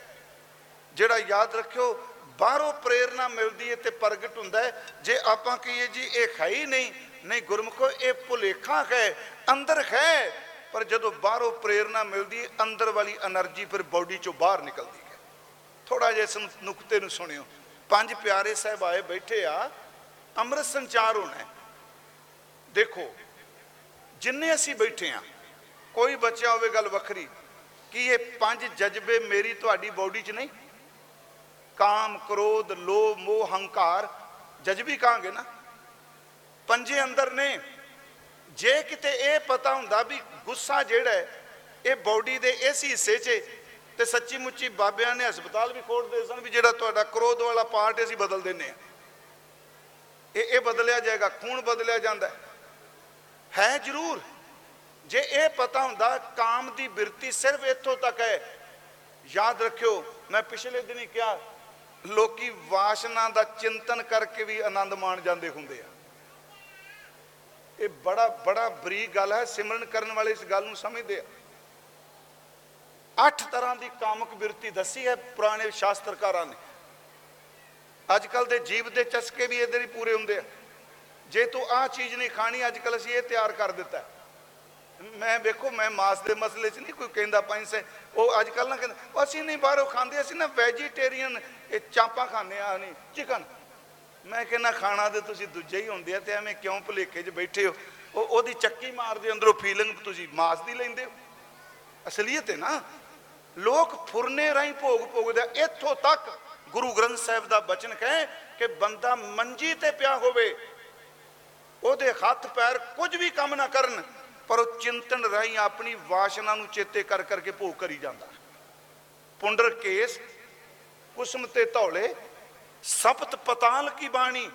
ਜਿਹੜਾ ਯਾਦ ਰੱਖਿਓ, ਬਾਹਰੋਂ ਪ੍ਰੇਰਣਾ ਮਿਲਦੀ ਹੈ ਤੇ ਪ੍ਰਗਟ ਹੁੰਦਾ ਹੈ। ਜੇ ਆਪਾਂ ਕਹੀਏ ਜੀ, ਇਹ ਹੈ ਹੀ ਨਹੀਂ ਨਹੀਂ ਗੁਰਮੁਖੋ, ਇਹ ਭੁਲੇਖਾ ਹੈ, ਅੰਦਰ ਹੈ। ਪਰ ਜਦੋਂ ਬਾਹਰੋਂ ਪ੍ਰੇਰਣਾ ਮਿਲਦੀ ਅੰਦਰ ਵਾਲੀ એનર્ਜੀ ਫਿਰ ਬਾਡੀ ਚੋਂ ਬਾਹਰ ਨਿਕਲਦੀ ਹੈ। ਥੋੜਾ ਜਿਹਾ ਇਸ ਨੁਕਤੇ ਨੂੰ ਸੁਣਿਓ। ਪੰਜ ਪਿਆਰੇ ਸਾਹਿਬ ਆਏ ਬੈਠੇ ਆ, ਅੰਮ੍ਰਿਤ ਸੰਚਾਰ ਹੋਣਾ ਦੇਖੋ, ਜਿੰਨੇ ਅਸੀਂ ਬੈਠੇ ਆ, ਕੋਈ ਬਚਿਆ ਹੋਵੇ ਗੱਲ ਵੱਖਰੀ, ਕਿ ਇਹ ਪੰਜ ਜਜ਼ਬੇ ਮੇਰੀ ਤੁਹਾਡੀ ਬਾਡੀ 'ਚ ਨਹੀਂ? ਕਾਮ, ਕ੍ਰੋਧ, ਲੋਭ, ਮੋਹ, ਹੰਕਾਰ, ਜਜ਼ਬੀ ਕਹਾਂਗੇ ਨਾ। ਪੰਜੇ ਅੰਦਰ ਨੇ। ਜੇ ਕਿਤੇ ਇਹ ਪਤਾ ਹੁੰਦਾ ਵੀ ਗੁੱਸਾ ਜਿਹੜਾ ਹੈ ਇਹ ਬਾਡੀ ਦੇ ਇਸ ਹਿੱਸੇ 'ਚ ਹੈ, ਤੇ ਸੱਚੀ ਮੁੱਚੀ ਬਾਬਿਆਂ ਨੇ ਹਸਪਤਾਲ ਵੀ ਖੋਲਦੇ ਸਨ ਵੀ ਜਿਹੜਾ ਤੁਹਾਡਾ ਕ੍ਰੋਧ ਵਾਲਾ ਪਾਰਟ ਹੈ, ਅਸੀਂ ਬਦਲ ਦਿੰਨੇ ਆ ਇਹ ਇਹ ਬਦਲਿਆ ਜਾਏਗਾ ਖੂਨ ਬਦਲਿਆ ਜਾਂਦਾ ਹੈ। ਹੈ ਜ਼ਰੂਰ। ਜੇ ਇਹ ਪਤਾ ਹੁੰਦਾ ਕਾਮ ਦੀ ਬਿਰਤੀ ਸਿਰਫ ਇੱਥੋਂ ਤੱਕ ਹੈ। ਯਾਦ ਰੱਖਿਓ ਮੈਂ ਪਿਛਲੇ ਦਿਨੀ ਕਿਹਾ ਲੋਕੀ ਵਾਸ਼ਨਾ ਦਾ ਚਿੰਤਨ ਕਰਕੇ ਵੀ ਆਨੰਦ ਮਾਣ ਜਾਂਦੇ ਹੁੰਦੇ ਆ। ਇਹ ਬੜਾ ਬੜਾ ਬਰੀਕ ਗੱਲ ਹੈ, ਸਿਮਰਨ ਕਰਨ ਵਾਲੇ ਇਸ ਗੱਲ ਨੂੰ ਸਮਝਦੇ ਆ। ਅੱਠ ਤਰ੍ਹਾਂ ਦੀ ਕਾਮਕ ਬਿਰਤੀ ਦੱਸੀ ਹੈ ਪੁਰਾਣੇ ਸ਼ਾਸਤਰਕਾਰਾਂ ਨੇ। ਅੱਜ ਕੱਲ ਦੇ ਜੀਵ ਦੇ ਚਸਕੇ ਵੀ ਇਹਦੇ ਹੀ ਪੂਰੇ ਹੁੰਦੇ ਆ। ਜੇ ਤੂੰ ਆਹ ਚੀਜ਼ ਨਹੀਂ ਖਾਣੀ ਅੱਜ ਕੱਲ ਅਸੀਂ ਇਹ ਤਿਆਰ ਕਰ ਦਿੱਤਾ ਹੈ। ਮੈਂ ਵੇਖੋ, ਮੈਂ ਮਾਸ ਦੇ ਮਸਲੇ 'ਚ ਨਹੀਂ ਕੋਈ ਕਹਿੰਦਾ ਪੰਜ ਸੇ ਉਹ ਅੱਜ ਕੱਲ ਨਾ ਕਹਿੰਦੇ, ਉਹ ਅਸੀਂ ਨਹੀਂ ਬਾਹਰੋਂ ਖਾਂਦੇ, ਅਸੀਂ ਨਾ ਵੈਜੀਟੇਰੀਅਨ, ਇਹ ਚਾਂਪਾਂ ਖਾਂਦੇ ਆ, ਨਹੀਂ, ਚਿਕਨ। ਮੈਂ ਕਹਿੰਦਾ ਖਾਣਾ ਤੇ ਤੁਸੀਂ ਦੂਜੇ ਹੀ ਹੁੰਦੇ ਆ ਤੇ ਐਵੇਂ ਕਿਉਂ ਭੁਲੇਖੇ 'ਚ ਬੈਠੇ ਹੋ? ਉਹ ਉਹਦੀ ਚੱਕੀ ਮਾਰਦੇ ਅੰਦਰੋਂ ਫੀਲਿੰਗ ਤੁਸੀਂ ਮਾਸ ਦੀ ਲੈਂਦੇ ਹੋ। ਅਸਲੀਅਤ ਹੈ ਨਾ। ਲੋਕ ਫੁਰਨੇ ਰਾਹੀਂ ਭੋਗ ਭੋਗਦੇ ਆ। ਇੱਥੋਂ ਤੱਕ ਗੁਰੂ ਗ੍ਰੰਥ ਸਾਹਿਬ ਦਾ ਬਚਨ ਕਹੇ ਕਿ ਬੰਦਾ ਮੰਜੀ ਤੇ ਪਿਆ ਹੋਵੇ, ਉਹਦੇ ਹੱਥ ਪੈਰ ਕੁਝ ਵੀ ਕੰਮ ਨਾ ਕਰਨ, ਪਰ ਉਹ ਚਿੰਤਨ ਰਾਹੀਂ ਆਪਣੀ ਵਾਸ਼ਨਾ ਨੂੰ ਚੇਤੇ ਕਰ ਕਰਕੇ ਭੋਗ ਕਰੀ ਜਾਂਦਾ। ਪੁੰਡਰ ਕੇਸ, ਕੁਸਮ ਤੇ ਧੌਲੇ ਸਪਤ ਪਤਾਲ ਕੀ ਬਾਣੀ?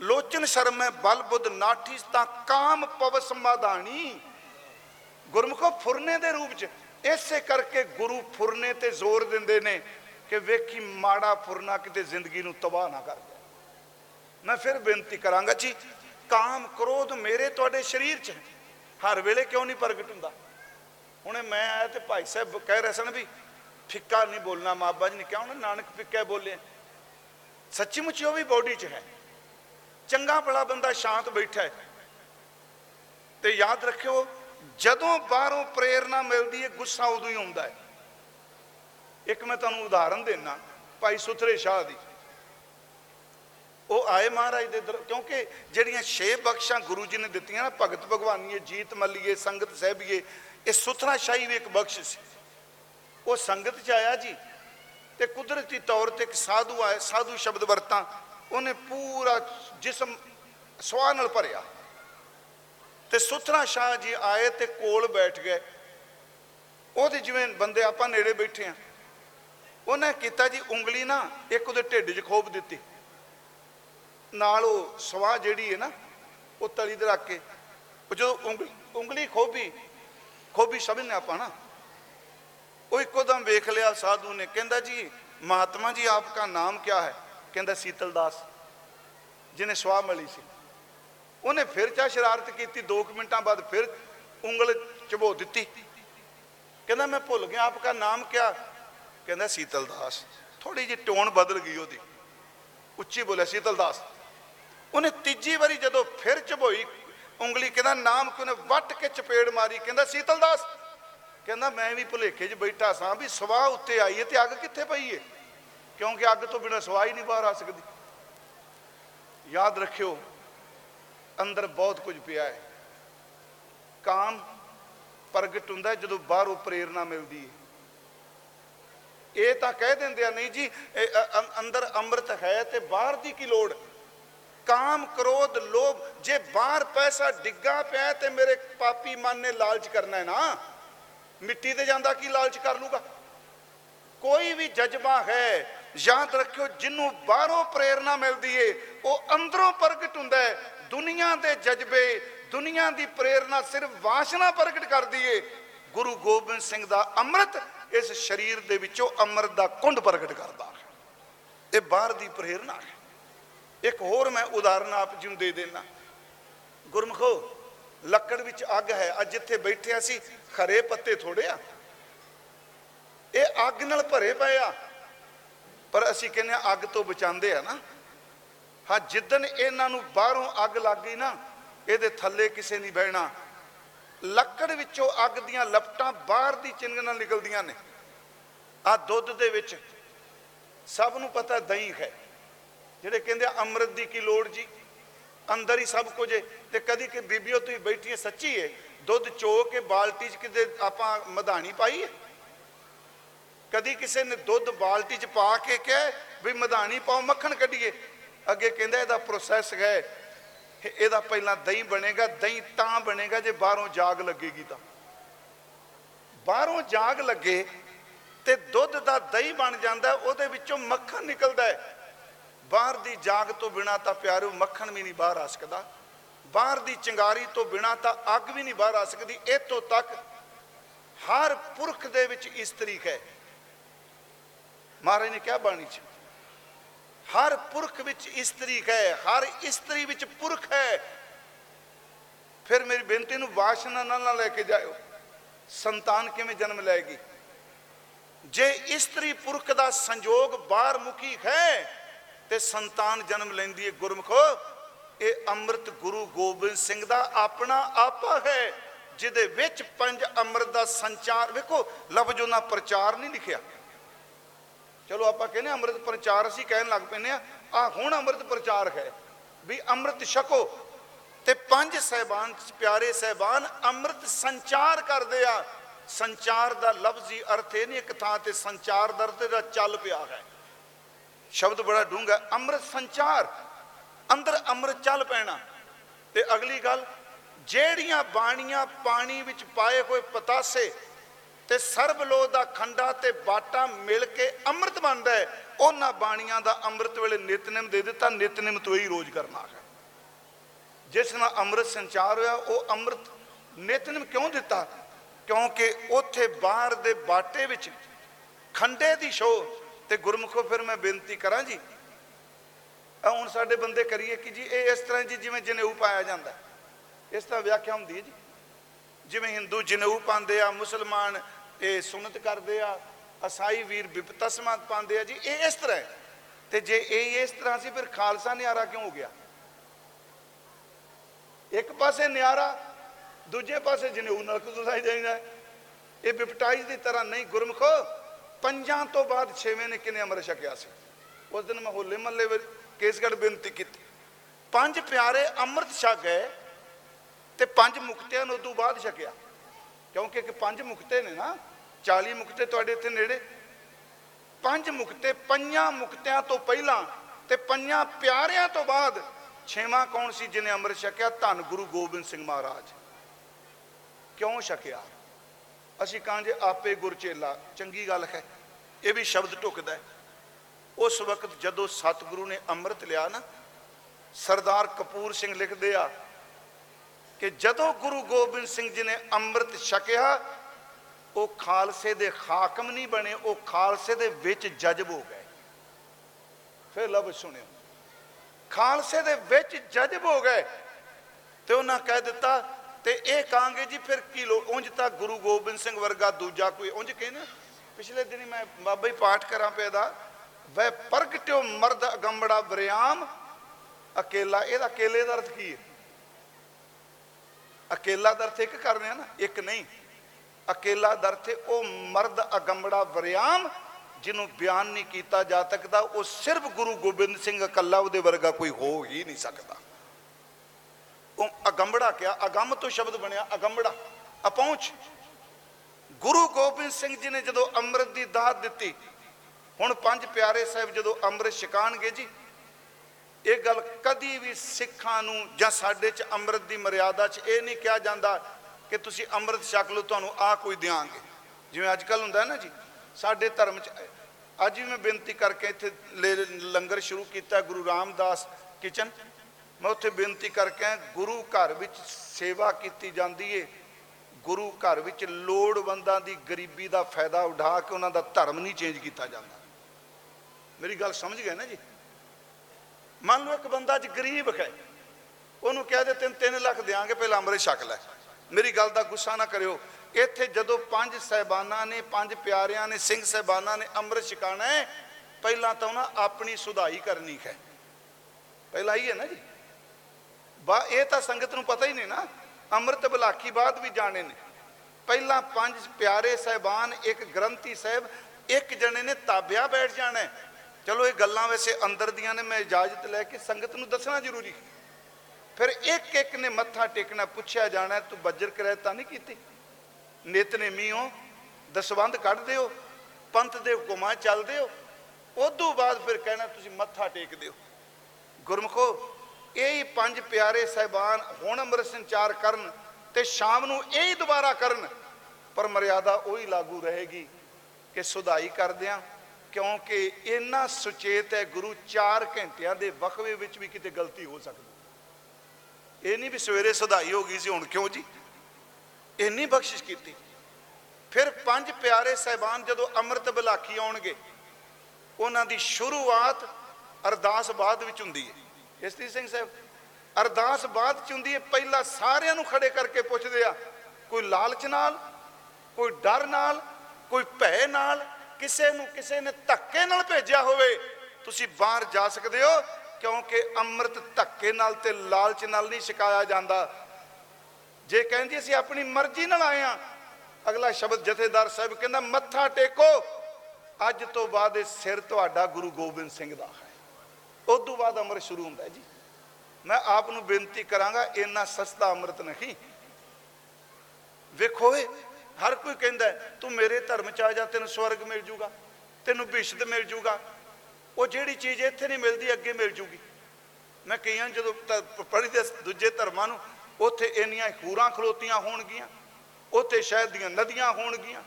ਲੋਚਨ ਸ਼ਰਮੈ ਬਲ ਬੁੱਧ ਨਾਠੀ ਤਾਂ ਕਾਮ ਪਵ ਸਮਾਧਾਣੀ ਗੁਰਮੁਖੋ ਫੁਰਨੇ ਦੇ ਰੂਪ ਚ। ਇਸੇ ਕਰਕੇ ਗੁਰੂ ਫੁਰਨੇ ਤੇ ਜ਼ੋਰ ਦਿੰਦੇ ਨੇ ਕਿ ਵੇਖੀ ਮਾੜਾ ਫੁਰਨਾ ਕਿਤੇ ਜ਼ਿੰਦਗੀ ਨੂੰ ਤਬਾਹ ਨਾ ਕਰ ਦੇ ਮੈਂ ਫਿਰ ਬੇਨਤੀ ਕਰਾਂਗਾ ਜੀ, ਕਾਮ ਕ੍ਰੋਧ ਮੇਰੇ ਤੁਹਾਡੇ ਸਰੀਰ 'ਚ ਹੈ। ਹਰ ਵੇਲੇ ਕਿਉਂ ਨਹੀਂ ਪ੍ਰਗਟ ਹੁੰਦਾ? ਹੁਣੇ ਮੈਂ ਆਇਆ ਤੇ ਭਾਈ ਸਾਹਿਬ ਕਹਿ ਰਹੇ ਸਨ ਵੀ, ਫਿੱਕਾ ਨਹੀਂ ਬੋਲਣਾ ਮਾਬਾ ਜੀ ਨੇ ਕਿਹਾ, ਉਹਨਾਂ ਨਾਨਕ ਫਿੱਕਾ ਬੋਲੇ। ਸੱਚੀ ਮੁੱਚੀ ਉਹ ਵੀ ਬੋਡੀ 'ਚ ਹੈ। ਚੰਗਾ ਭਲਾ ਬੰਦਾ ਸ਼ਾਂਤ ਬੈਠਾ ਹੈ। ਤੇ ਯਾਦ ਰੱਖਿਓ, ਜਦੋਂ ਬਾਹਰੋਂ ਪ੍ਰੇਰਣਾ ਮਿਲਦੀ ਹੈ, ਗੁੱਸਾ ਉਦੋਂ ਹੀ ਆਉਂਦਾ ਹੈ। ਇੱਕ ਮੈਂ ਤੁਹਾਨੂੰ ਉਦਾਹਰਨ ਦੇਣਾ ਭਾਈ ਸੁਥਰੇ ਸ਼ਾਹ ਦੀ। ਉਹ ਆਏ ਮਹਾਰਾਜ ਦੇ ਦਰ, ਕਿਉਂਕਿ ਜਿਹੜੀਆਂ ਛੇ ਬਖਸ਼ਾਂ ਗੁਰੂ ਜੀ ਨੇ ਦਿੱਤੀਆਂ ਨਾ, ਭਗਤ ਭਗਵਾਨੀਏ, ਜੀਤ ਮੱਲੀਏ, ਸੰਗਤ ਸਹਿਬੀਏ, ਇਹ ਸੁਥਰਾ ਸ਼ਾਹੀ ਵੀ ਇੱਕ ਬਖਸ਼ ਸੀ। ਉਹ ਸੰਗਤ ਚ ਆਇਆ ਜੀ। ਤੇ ਕੁਦਰਤੀ ਤੌਰ ਤੇ ਇੱਕ ਸਾਧੂ ਆਇਆ ਸਾਧੂ ਸ਼ਬਦ ਵਰਤਾਂ, ਉਹਨੇ ਪੂਰਾ ਜਿਸਮ ਸਵਾਹ ਨਾਲ ਭਰਿਆ। ਤੇ ਸੁਥਰਾ ਸ਼ਾਹ ਜੀ ਆਏ ਤੇ ਕੋਲ ਬੈਠ ਗਏ। ਉਹਦੇ ਜਿਵੇਂ ਬੰਦੇ ਆਪਾਂ ਨੇੜੇ ਬੈਠੇ ਆ। ਉਹਨੇ ਕੀਤਾ ਜੀ ਉਂਗਲੀ ਨਾ ਇੱਕ ਉਹਦੇ ਢਿੱਡ 'ਚ ਖੋਬ ਦਿੱਤੀ। ਨਾਲ ਉਹ ਸਵਾਹ ਜਿਹੜੀ ਹੈ ਨਾ, ਉਹ ਤਲੀ ਤੇ ਰੱਖ ਕੇ, ਉਹ ਜਦੋਂ ਉਂਗਲੀ ਉਂਗਲੀ ਖੋਬੀ ਖੋਬੀ ਸਮਝਨੇ ਆਪਾਂ ਨਾ। ਉਹ ਇੱਕੋਦਮ ਵੇਖ ਲਿਆ ਸਾਧੂ ਨੇ, ਕਹਿੰਦਾ ਜੀ, ਮਹਾਤਮਾ ਜੀ, ਆਪਕਾ ਨਾਮ ਕੀ ਹੈ? ਕਹਿੰਦਾ ਸੀਤਲ ਦਾਸ, ਜਿਹਨੇ ਸਵਾ ਮਿਲੀ ਸੀ। ਉਹਨੇ ਫਿਰ ਚਾ ਸ਼ਰਾਰਤ ਕੀਤੀ 2 ਮਿੰਟਾਂ ਬਾਅਦ ਫਿਰ ਉਂਗਲ ਚਬੋ ਦਿੱਤੀ। ਕਹਿੰਦਾ, ਮੈਂ ਭੁੱਲ ਗਿਆ, ਆਪਕਾ ਨਾਮ ਕੀ ਕਹਿੰਦਾ, ਸੀਤਲ ਦਾਸ। ਥੋੜੀ ਜਿਹੀ ਟੋਨ ਬਦਲ ਗਈ ਉਹਦੀ। ਉੱਚੀ ਬੋਲਿਆ, ਸੀਤਲ ਦਾਸ। ਉਹਨੇ ਤੀਜੀ ਵਾਰੀ ਜਦੋਂ ਫਿਰ ਚਬੋਈ, ਉਂਗਲੀ ਕਹਿੰਦਾ, ਨਾਮ ਕਿਉਂ ਨੇ? ਵੱਟ ਕੇ ਚਪੇੜ ਮਾਰੀ। ਕਹਿੰਦਾ, ਸੀਤਲ ਦਾਸ। ਕਹਿੰਦਾ, ਮੈਂ ਵੀ ਭੁਲੇਖੇ 'ਚ ਬੈਠਾ ਸਾਂ ਵੀ ਸਵਾਹ ਉੱਤੇ ਆਈ ਹੈ ਤੇ ਅੱਗ ਕਿੱਥੇ ਪਈ ਹੈ ਕਿਉਂਕਿ ਅੱਗ ਤੋਂ ਬਿਨਾਂ ਸਵਾਹ ਹੀ ਨਹੀਂ ਬਾਹਰ ਆ ਸਕਦੀ। ਯਾਦ ਰੱਖਿਓ, ਅੰਦਰ ਬਹੁਤ ਕੁਝ ਪਿਆ ਹੈ ਕਾਮ ਪ੍ਰਗਟ ਹੁੰਦਾ ਹੈ ਜਦੋਂ ਬਾਹਰੋਂ ਪ੍ਰੇਰਣਾ ਮਿਲਦੀ ਹੈ ਇਹ ਤਾਂ ਕਹਿ ਦਿੰਦੇ ਆ, ਨਹੀਂ ਜੀ, ਇਹ, ਅ- ਅ- ਅੰਦਰ ਅੰਮ੍ਰਿਤ ਹੈ ਤੇ ਬਾਹਰ ਦੀ ਕੀ ਲੋੜ? ਕਾਮ, ਕ੍ਰੋਧ, ਲੋਭ, ਜੇ ਬਾਹਰ ਪੈਸਾ ਡਿੱਗਾ ਪਿਆ ਤੇ ਮੇਰੇ ਪਾਪੀ ਮਨ ਨੇ ਲਾਲਚ ਕਰਨਾ ਹੈ ਨਾ ਮਿੱਟੀ ਤੇ ਜਾਂਦਾ ਕੀ ਲਾਲਚ ਕਰ ਲੂਗਾ? ਕੋਈ ਵੀ ਜਜ਼ਬਾ ਹੈ, ਯਾਦ ਰੱਖਿਓ ਜਿਹਨੂੰ ਬਾਹਰੋਂ ਪ੍ਰੇਰਣਾ ਮਿਲਦੀ ਏ, ਉਹ ਅੰਦਰੋਂ ਪ੍ਰਗਟ ਹੁੰਦਾ ਹੈ ਦੁਨੀਆ ਦੇ ਜਜ਼ਬੇ, ਦੁਨੀਆ ਦੀ ਪ੍ਰੇਰਣਾ ਸਿਰਫ ਵਾਸ਼ਨਾ ਪ੍ਰਗਟ ਕਰਦੀ ਏ। ਗੁਰੂ ਗੋਬਿੰਦ ਸਿੰਘ ਦਾ ਅੰਮ੍ਰਿਤ ਇਸ ਸਰੀਰ ਦੇ ਵਿੱਚੋਂ ਅੰਮ੍ਰਿਤ ਦਾ ਕੁੰਡ ਪ੍ਰਗਟ ਕਰਦਾ ਹੈ। ਇਹ ਬਾਹਰ ਦੀ ਪ੍ਰੇਰਣਾ ਹੈ। ਇੱਕ ਹੋਰ ਮੈਂ ਉਦਾਹਰਨ ਆਪ ਜੀ ਨੂੰ ਦੇ ਦੇਣਾ ਗੁਰਮਖੋ, ਲੱਕੜ ਵਿੱਚ ਅੱਗ ਹੈ। ਅੱਜ ਜਿੱਥੇ ਬੈਠੇ ਅਸੀਂ। ਖਰੇ ਪੱਤੇ ਥੋੜੇ ਆ। ਇਹ ਅੱਗ ਨਾਲ ਭਰੇ ਪਏ ਆ। ਪਰ ਅਸੀਂ ਕਹਿੰਦੇ ਆ ਅੱਗ ਤੋਂ ਬਚਾਉਂਦੇ ਆ ਨਾ। ਹਾਂ ਜਿੱਦਨ ਇਹਨਾਂ ਨੂੰ ਬਾਹਰੋਂ ਅੱਗ ਲੱਗ ਗਈ ਨਾ, ਇਹਦੇ ਥੱਲੇ ਕਿਸੇ ਨਹੀਂ ਬਹਿਣਾ। ਲੱਕੜ ਵਿੱਚੋਂ ਅੱਗ ਦੀਆਂ ਲਪਟਾਂ ਬਾਹਰ ਦੀ ਚਿੰਗ ਨਾਲ ਨਿਕਲਦੀਆਂ ਨੇ। ਆ ਦੁੱਧ ਦੇ ਵਿੱਚ ਸਭ ਨੂੰ ਪਤਾ ਦਹੀਂ ਹੈ। ਜਿਹੜੇ ਕਹਿੰਦੇ ਆ ਅੰਮ੍ਰਿਤ ਦੀ ਕੀ ਲੋੜ ਜੀ? ਅੰਦਰ ਹੀ ਸਭ ਕੁਝ ਹੈ ਤੇ ਕਦੀ ਕਿ ਬੀਬੀਓ ਤੁਸੀਂ ਬੈਠੀਏ, ਸੱਚੀ ਹੈ ਦੁੱਧ ਚੋ ਕੇ ਬਾਲਟੀ 'ਚ ਕਿਤੇ ਆਪਾਂ ਮਧਾਣੀ ਪਾਈ ਹੈ? ਕਦੀ ਕਿਸੇ ਨੇ ਦੁੱਧ ਬਾਲਟੀ 'ਚ ਪਾ ਕੇ ਕਹੇ ਵੀ ਮਧਾਣੀ ਪਾਓ ਮੱਖਣ ਕੱਢੀਏ? ਅੱਗੇ ਕਹਿੰਦਾ ਇਹਦਾ ਪ੍ਰੋਸੈਸ ਹੈ। ਇਹ- ਇਹਦਾ ਪਹਿਲਾਂ ਦਹੀਂ ਬਣੇਗਾ ਦਹੀਂ ਤਾਂ ਬਣੇਗਾ ਜੇ ਬਾਹਰੋਂ ਜਾਗ ਲੱਗੇਗੀ ਤਾਂ। ਬਾਹਰੋਂ ਜਾਗ ਲੱਗੇ ਤੇ ਦੁੱਧ ਦਾ ਦਹੀਂ ਬਣ ਜਾਂਦਾ ਹੈ, ਉਹਦੇ ਵਿੱਚੋਂ ਮੱਖਣ ਨਿਕਲਦਾ ਹੈ। ਬਾਹਰ ਦੀ ਜਾਗ ਤੋਂ ਬਿਨਾ ਤਾਂ ਪਿਆਰਿਓ ਮੱਖਣ ਵੀ ਨਹੀਂ ਬਾਹਰ ਆ ਸਕਦਾ। ਬਾਹਰ ਦੀ ਚਿੰਗਾਰੀ ਤੋਂ ਬਿਨਾ ਤਾਂ ਅੱਗ ਵੀ ਨਹੀਂ ਬਾਹਰ ਆ ਸਕਦੀ, ਇੱਥੋਂ ਤੱਕ ਹਰ ਪੁਰਖ ਦੇ ਵਿੱਚ ਇਸਤਰੀ ਹੈ। ਮਹਾਰਾਜ ਨੇ ਕਿਹਾ ਬਾਣੀ ਚ, ਹਰ ਪੁਰਖ ਵਿੱਚ ਇਸਤਰੀ ਹੈ, ਹਰ ਇਸਤਰੀ ਵਿੱਚ ਪੁਰਖ ਹੈ। ਫਿਰ ਮੇਰੀ ਬੇਨਤੀ ਨੂੰ ਵਾਸ਼ਨਾ ਨਾਲ ਨਾ ਲੈ ਕੇ ਜਾਇਓ। ਸੰਤਾਨ ਕਿਵੇਂ ਜਨਮ ਲਏਗੀ ਜੇ ਇਸਤਰੀ ਪੁਰਖ ਦਾ ਸੰਜੋਗ ਬਾਹਰ ਮੁਖੀ ਹੈ, ਤੇ ਸੰਤਾਨ ਜਨਮ ਲੈਂਦੀ ਹੈ ਗੁਰਮਖੋ। ਇਹ ਅੰਮ੍ਰਿਤ ਗੁਰੂ ਗੋਬਿੰਦ ਸਿੰਘ ਦਾ ਆਪਣਾ ਆਪਾ ਹੈ, ਜਿਹਦੇ ਵਿੱਚ ਪੰਜ ਅੰਮ੍ਰਿਤ ਦਾ ਸੰਚਾਰ, ਵੇਖੋ, ਲਫ਼ਜ਼ ਉਹਨਾਂ ਪ੍ਰਚਾਰ ਨਹੀਂ ਲਿਖਿਆ। ਚਲੋ ਆਪਾਂ ਕਹਿੰਦੇ ਹਾਂ ਅੰਮ੍ਰਿਤ ਪ੍ਰਚਾਰ, ਅਸੀਂ ਕਹਿਣ ਲੱਗ ਪੈਂਦੇ ਆ ਆ ਹੁਣ ਅੰਮ੍ਰਿਤ ਪ੍ਰਚਾਰ ਹੈ, ਵੀ ਅੰਮ੍ਰਿਤ ਛਕੋ ਤੇ ਪੰਜ ਸਹਿਬਾਨ, ਪਿਆਰੇ ਸਹਿਬਾਨ ਅੰਮ੍ਰਿਤ ਸੰਚਾਰ ਕਰਦੇ ਆ। ਸੰਚਾਰ ਦਾ ਲਫ਼ਜ਼ੀ ਅਰਥ ਇਹ ਨਹੀਂ, ਇੱਕ ਥਾਂ ਤੇ ਸੰਚਾਰ ਦਾ ਅਰਥ ਇਹਦਾ ਚੱਲ ਪਿਆ ਹੈ। ਸ਼ਬਦ ਬੜਾ ਡੂੰਘਾ, ਅੰਮ੍ਰਿਤ ਸੰਚਾਰ, ਅੰਦਰ ਅੰਮ੍ਰਿਤ ਚੱਲ ਪੈਣਾ। ਤੇ ਅਗਲੀ ਗੱਲ, ਜਿਹੜੀਆਂ ਬਾਣੀਆਂ ਪਾਣੀ ਵਿੱਚ ਪਾਏ ਹੋਏ ਪਤਾਸੇ ਤੇ ਸਰਬ ਲੋਹ ਦਾ ਖੰਡਾ ਤੇ ਬਾਟਾ ਮਿਲ ਕੇ ਅੰਮ੍ਰਿਤ ਬਣਦਾ ਹੈ, ਉਹਨਾਂ ਬਾਣੀਆਂ ਦਾ ਅੰਮ੍ਰਿਤ ਵੇਲੇ ਨਿਤਨੇਮ ਦੇ ਦਿੱਤਾ, ਨਿਤਨੇਮ ਤੋਂ ਹੀ ਰੋਜ਼ ਕਰਨਾ ਹੈ। ਜਿਸ ਨਾਲ ਅੰਮ੍ਰਿਤ ਸੰਚਾਰ ਹੋਇਆ, ਉਹ ਅੰਮ੍ਰਿਤ ਨਿਤਨੇਮ ਕਿਉਂ ਦਿੱਤਾ? ਕਿਉਂਕਿ ਉੱਥੇ ਬਾਹਰ ਦੇ ਬਾਟੇ ਵਿੱਚ ਖੰਡੇ ਦੀ ਸ਼ੋ ਤੇ ਗੁਰਮੁਖੋ ਫਿਰ ਮੈਂ ਬੇਨਤੀ ਕਰਾਂ ਜੀ ਆ ਹੁਣ ਸਾਡੇ ਬੰਦੇ ਕਰੀਏ ਕਿ ਜੀ ਇਹ ਇਸ ਤਰ੍ਹਾਂ ਜੀ ਜਿਵੇਂ ਜਨੇਊ ਪਾਇਆ ਜਾਂਦਾ। ਹੈ। ਇਸ ਤਰ੍ਹਾਂ ਵਿਆਖਿਆ ਹੁੰਦੀ ਹੈ ਜੀ। ਜਿਵੇਂ ਹਿੰਦੂ ਜਨੇਊ ਪਾਉਂਦੇ ਆ, ਮੁਸਲਮਾਨ ਇਹ ਸੁਨਤ ਕਰਦੇ ਆ, ਅਸਾਈ ਵੀਰ ਬਿਪਤਸਮਾਤ ਪਾਉਂਦੇ ਆ ਜੀ, ਇਹ ਇਸ ਤਰ੍ਹਾਂ ਹੈ। ਤੇ ਜੇ ਇਹ ਇਸ ਤਰ੍ਹਾਂ ਸੀ, ਫਿਰ ਖਾਲਸਾ ਨਿਆਰਾ ਕਿਉਂ ਹੋ ਗਿਆ? ਇੱਕ ਪਾਸੇ ਨਿਆਰਾ, ਦੂਜੇ ਪਾਸੇ ਜਨੇਊ ਨਾਲ ਕੁਸਾਈ ਜਾਂਦਾ। ਇਹ ਬਿਪਟਾਈਜ਼ ਦੀ ਤਰ੍ਹਾਂ ਨਹੀਂ, ਗੁਰਮਖੋ, ਪੰਜਾਂ ਤੋਂ ਬਾਅਦ ਛੇਵੇਂ ਨੇ ਕਿਨੇ ਅਮਰ ਛਕਿਆ ਸੀ? ਉਸ ਦਿਨ ਮੈਂ ਹੋਲੇ ਮਹੱਲੇ ਵਿੱਚ ਕੇਸਗੜ੍ਹ ਬੇਨਤੀ ਕੀਤੀ। ਪੰਜ ਪਿਆਰੇ ਅੰਮ੍ਰਿਤ ਛਕ ਗਏ ਤੇ ਪੰਜ ਮੁਕਤਿਆਂ ਨੂੰ ਉਦੋਂ ਬਾਅਦ ਛਕਿਆ। ਕਿਉਂਕਿ ਕਿ ਪੰਜ ਮੁਕਤੇ ਨੇ ਨਾ 40 ਮੁਕਤੇ ਤੁਹਾਡੇ ਇੱਥੇ ਨੇੜੇ। ਪੰਜ ਮੁਕਤੇ ਪੰਜਾਂ ਮੁਕਤਿਆਂ ਤੋਂ ਪਹਿਲਾਂ ਤੇ ਪੰਜਾਂ ਪਿਆਰਿਆਂ ਤੋਂ ਬਾਅਦ ਛੇਵਾਂ ਕੌਣ ਸੀ ਜਿਹਨੇ ਅੰਮ੍ਰਿਤ ਛਕਿਆ? ਧੰਨ ਗੁਰੂ ਗੋਬਿੰਦ ਸਿੰਘ ਮਹਾਰਾਜ। ਕਿਉਂ ਛਕਿਆ? ਅਸੀਂ ਕਹਾਂਗੇ ਆਪੇ ਗੁਰਚੇਲਾ ਚੰਗੀ ਗੱਲ ਹੈ। ਇਹ ਵੀ ਸ਼ਬਦ ਢੁਕਦਾ ਹੈ। ਉਸ ਵਕਤ ਜਦੋਂ ਸਤਿਗੁਰੂ ਨੇ ਅੰਮ੍ਰਿਤ ਲਿਆ ਨਾ, ਸਰਦਾਰ ਕਪੂਰ ਸਿੰਘ ਲਿਖਦੇ ਆ ਕਿ ਜਦੋਂ ਗੁਰੂ ਗੋਬਿੰਦ ਸਿੰਘ ਜੀ ਨੇ ਅੰਮ੍ਰਿਤ ਛਕਿਆ, ਉਹ ਖਾਲਸੇ ਦੇ ਹਾਕਮ ਨਹੀਂ ਬਣੇ, ਉਹ ਖਾਲਸੇ ਦੇ ਵਿੱਚ ਜਜ਼ਬ ਹੋ ਗਏ। ਫਿਰ ਲਫ਼ਜ਼ ਸੁਣਿਓ। ਖਾਲਸੇ ਦੇ ਵਿੱਚ ਜਜ਼ਬ ਹੋ ਗਏ ਤੇ ਉਹਨਾਂ ਕਹਿ ਦਿੱਤਾ, ਤੇ ਇਹ ਕਹਾਂਗੇ ਜੀ ਫਿਰ ਕੀ ਲੋ ਉਂਝ ਤਾਂ ਗੁਰੂ ਗੋਬਿੰਦ ਸਿੰਘ ਵਰਗਾ ਦੂਜਾ ਕੋਈ ਉਂਝ ਕਹਿੰਦੇ ਪਿਛਲੇ ਦਿਨੀ ਮੈਂ ਬਾਬਾ ਹੀ ਪਾਠ ਕਰਾਂ ਪਿਆ ਦਾ ਵੈ ਪ੍ਰਗਟਿਓ ਮਰਦ ਅਗੰਬੜਾ ਵਰਿਆਮ। ਅਕੇਲਾ, ਇਹਦਾ ਅਕੇਲੇ ਦਾ ਅਰਥ ਕੀ ਹੈ? ਅਕੇਲਾ ਦਾ ਅਰਥ ਇੱਕ ਕਰਨੇ ਆ ਨਾ, ਇੱਕ ਨਹੀਂ। ਅਕੇਲਾ ਦਾ ਅਰਥ ਹੈ ਉਹ ਮਰਦ ਅਗੰਬੜਾ ਵਰਿਆਮ, ਜਿਹਨੂੰ ਬਿਆਨ ਨਹੀਂ ਕੀਤਾ ਜਾ ਸਕਦਾ, ਉਹ ਸਿਰਫ ਗੁਰੂ ਗੋਬਿੰਦ ਸਿੰਘ ਇਕੱਲਾ ਉਹਦੇ ਵਰਗਾ ਕੋਈ ਹੋ ਹੀ ਨਹੀਂ ਸਕਦਾ। ਉਹ ਅਗੰਬੜਾ ਕਿਹਾ ਅਗੰਮ ਤੋਂ ਸ਼ਬਦ ਬਣਿਆ, ਅਗੰਬੜਾ। ਅਪਹੁੰਚ। ਗੁਰੂ ਗੋਬਿੰਦ ਸਿੰਘ ਜੀ ਨੇ ਜਦੋਂ ਅੰਮ੍ਰਿਤ ਦੀ ਦਾਤ ਦਿੱਤੀ ਹੁਣ ਪੰਜ ਪਿਆਰੇ ਸਾਹਿਬ ਜਦੋਂ ਅੰਮ੍ਰਿਤ ਛਕਾਣਗੇ ਜੀ ਇਹ ਗੱਲ ਕਦੀ ਵੀ ਸਿੱਖਾਂ ਨੂੰ ਜਾਂ ਸਾਡੇ ਚ ਅੰਮ੍ਰਿਤ ਦੀ ਮਰਿਆਦਾ ਚ ਇਹ ਨਹੀਂ ਕਿਹਾ ਜਾਂਦਾ ਕਿ ਤੁਸੀਂ ਅੰਮ੍ਰਿਤ ਛਕ ਲਓ ਤੁਹਾਨੂੰ ਆ ਕੋਈ ਦਿਆਂਗੇ। ਜਿਵੇਂ ਅੱਜ ਕੱਲ ਹੁੰਦਾ ਹੈ ਨਾ ਜੀ ਸਾਡੇ ਧਰਮ ਚ ਅੱਜ ਵੀ ਮੈਂ ਬੇਨਤੀ ਕਰਕੇ ਇੱਥੇ ਲੇ- ਲੰਗਰ ਸ਼ੁਰੂ ਕੀਤਾ ਗੁਰੂ ਰਾਮਦਾਸ ਕਿਚਨ। ਮੈਂ ਉੱਥੇ ਬੇਨਤੀ ਕਰਕੇ ਆਇਆ, ਗੁਰੂ ਘਰ ਵਿੱਚ ਸੇਵਾ ਕੀਤੀ ਜਾਂਦੀ ਏ। ਗੁਰੂ ਘਰ ਵਿੱਚ ਲੋੜਵੰਦਾਂ ਦੀ ਗਰੀਬੀ ਦਾ ਫਾਇਦਾ ਉਠਾ ਕੇ ਉਹਨਾਂ ਦਾ ਧਰਮ ਨਹੀਂ ਚੇਂਜ ਕੀਤਾ ਜਾਂਦਾ। ਮੇਰੀ ਗੱਲ ਸਮਝ ਗਏ ਨਾ ਜੀ? ਮੰਨ ਲਓ ਇੱਕ ਬੰਦਾ ਅੱਜ ਗਰੀਬ ਹੈ, ਉਹਨੂੰ ਕਹਿ ਦੇ ਤੈਨੂੰ 3 ਲੱਖ ਦਿਆਂਗੇ, ਪਹਿਲਾਂ ਅੰਮ੍ਰਿਤ ਛਕ ਲੈ। ਮੇਰੀ ਗੱਲ ਦਾ ਗੁੱਸਾ ਨਾ ਕਰਿਓ। ਇੱਥੇ ਜਦੋਂ ਪੰਜ ਸਹਿਬਾਨਾਂ ਨੇ, ਪੰਜ ਪਿਆਰਿਆਂ ਨੇ, ਸਿੰਘ ਸਹਿਬਾਨਾਂ ਨੇ ਅੰਮ੍ਰਿਤ ਛਕਾਣਾ ਹੈ, ਪਹਿਲਾਂ ਤਾਂ ਉਹਨਾਂ ਆਪਣੀ ਸੁਧਾਈ ਕਰਨੀ ਹੈ। ਪਹਿਲਾਂ ਹੀ ਹੈ ਨਾ ਜੀ? ਬਾ, ਇਹ ਤਾਂ ਸੰਗਤ ਨੂੰ ਪਤਾ ਹੀ ਨਹੀਂ ਨਾ। ਅੰਮ੍ਰਿਤ ਬਲਾਕੀ ਬਾਅਦ ਵੀ ਜਾਣੇ ਨੇ। ਪਹਿਲਾਂ ਪੰਜ ਪਿਆਰੇ ਸਹਿਬਾਨ, ਇੱਕ ਗ੍ਰੰਥੀ ਸਾਹਿਬ, ਇੱਕ ਜਣੇ ਨੇ ਤਾਬਿਆ ਬੈਠ ਜਾਣਾ ਹੈ। ਚਲੋ ਇਹ ਗੱਲਾਂ ਵੈਸੇ ਅੰਦਰ ਦੀਆਂ ਨੇ, ਮੈਂ ਇਜਾਜ਼ਤ ਲੈ ਕੇ ਸੰਗਤ ਨੂੰ ਦੱਸਣਾ ਜ਼ਰੂਰੀ ਹੈ। ਫਿਰ ਇੱਕ ਇੱਕ ਨੇ ਮੱਥਾ ਟੇਕਣਾ, ਪੁੱਛਿਆ ਜਾਣਾ, ਤੂੰ ਬੱਜਰ ਕਰੈਤਾ ਨਹੀਂ ਕੀਤੀ? ਨਿਤਨੇਮੀ ਹੋ ਦਸਵੰਧ ਕੱਢਦੇ ਹੋ ਪੰਥ ਦੇ ਹੁਕਮਾਂ 'ਚ ਚੱਲਦੇ ਹੋ ਉਦੋਂ ਬਾਅਦ ਫਿਰ ਕਹਿਣਾ, ਤੁਸੀਂ ਮੱਥਾ ਟੇਕਦੇ ਹੋ ਗੁਰਮਖੋ, ਇਹ ਹੀ ਪੰਜ ਪਿਆਰੇ ਸਹਿਬਾਨ ਹੁਣ ਅੰਮ੍ਰਿਤ ਸੰਚਾਰ ਕਰਨ ਤੇ ਸ਼ਾਮ ਨੂੰ ਇਹ ਹੀ ਦੁਬਾਰਾ ਕਰਨ, ਪਰ ਮਰਿਆਦਾ ਉਹੀ ਲਾਗੂ ਰਹੇਗੀ ਕਿ ਸੁਧਾਈ ਕਰਦਿਆਂ ਕਿਉਂਕਿ ਇੰਨਾ ਸੁਚੇਤ ਹੈ ਗੁਰੂ 4 ਘੰਟਿਆਂ ਦੇ ਵਕਫੇ ਵਿੱਚ ਵੀ ਕਿਤੇ ਗਲਤੀ ਹੋ ਸਕਦੀ। ਇਹ ਨਹੀਂ ਵੀ ਸਵੇਰੇ ਸੁਧਾਈ ਹੋ ਗਈ ਸੀ, ਹੁਣ ਕਿਉਂ ਜੀ? ਇੰਨੀ ਬਖਸ਼ਿਸ਼ ਕੀਤੀ। ਫਿਰ ਪੰਜ ਪਿਆਰੇ ਸਹਿਬਾਨ ਜਦੋਂ ਅੰਮ੍ਰਿਤ ਬਲਾਖੀ ਆਉਣਗੇ, ਉਹਨਾਂ ਦੀ ਸ਼ੁਰੂਆਤ ਅਰਦਾਸ ਬਾਅਦ ਵਿੱਚ ਹੁੰਦੀ ਹੈ। ਇਸਤਰੀ ਸਿੰਘ ਸਾਹਿਬ, ਅਰਦਾਸ ਬਾਅਦ ਚ ਹੁੰਦੀ ਹੈ, ਪਹਿਲਾਂ ਸਾਰਿਆਂ ਨੂੰ ਖੜੇ ਕਰਕੇ ਪੁੱਛਦੇ ਆ, ਕੋਈ ਲਾਲਚ ਨਾਲ, ਕੋਈ ਡਰ ਨਾਲ, ਕੋਈ ਭੈ ਨਾਲ ਕਿਸੇ ਨੂੰ ਕਿਸੇ ਨੇ ਧੱਕੇ ਨਾਲ ਭੇਜਿਆ ਹੋਵੇ, ਤੁਸੀਂ ਬਾਹਰ ਜਾ ਸਕਦੇ ਹੋ, ਕਿਉਂਕਿ ਅੰਮ੍ਰਿਤ ਧੱਕੇ ਨਾਲ ਤੇ ਲਾਲਚ ਨਾਲ ਨਹੀਂ ਛਕਾਇਆ ਜਾਂਦਾ। ਜੇ ਕਹਿੰਦੀ ਅਸੀਂ ਆਪਣੀ ਮਰਜ਼ੀ ਨਾਲ ਆਏ ਆ ਅਗਲਾ ਸ਼ਬਦ ਜਥੇਦਾਰ ਸਾਹਿਬ ਕਹਿੰਦਾ, ਮੱਥਾ ਟੇਕੋ, ਅੱਜ ਤੋਂ ਬਾਅਦ ਇਹ ਸਿਰ ਤੁਹਾਡਾ ਗੁਰੂ ਗੋਬਿੰਦ ਸਿੰਘ ਦਾ ਹੈ। ਉਸ ਤੋਂ ਬਾਅਦ ਅੰਮ੍ਰਿਤ ਸ਼ੁਰੂ ਹੁੰਦਾ ਹੈ ਜੀ। ਮੈਂ ਆਪ ਨੂੰ ਬੇਨਤੀ ਕਰਾਂਗਾ, ਇੰਨਾ ਸਸਤਾ ਅੰਮ੍ਰਿਤ ਨਹੀਂ। ਵੇਖੋ ਏ ਹਰ ਕੋਈ ਕਹਿੰਦਾ ਹੈ, ਤੂੰ ਮੇਰੇ ਧਰਮ ਚ ਆ ਜਾ ਤੈਨੂੰ ਸਵਰਗ ਮਿਲ ਜੂਗਾ ਤੈਨੂੰ ਬਿਸ਼ਤ ਮਿਲ ਜੂਗਾ। ਉਹ ਜਿਹੜੀ ਚੀਜ਼ ਇੱਥੇ ਨਹੀਂ ਮਿਲਦੀ ਅੱਗੇ ਮਿਲ ਜੂਗੀ। ਮੈਂ ਕਈਆਂ ਜਦੋਂ ਪੜ੍ਹੀ ਦੇ ਦੂਜੇ ਧਰਮਾਂ ਨੂੰ ਉੱਥੇ ਇੰਨੀਆਂ ਹੂਰਾਂ ਖਲੋਤੀਆਂ ਹੋਣਗੀਆਂ ਉੱਥੇ ਸ਼ਹਿਦ ਦੀਆਂ ਨਦੀਆਂ ਹੋਣਗੀਆਂ।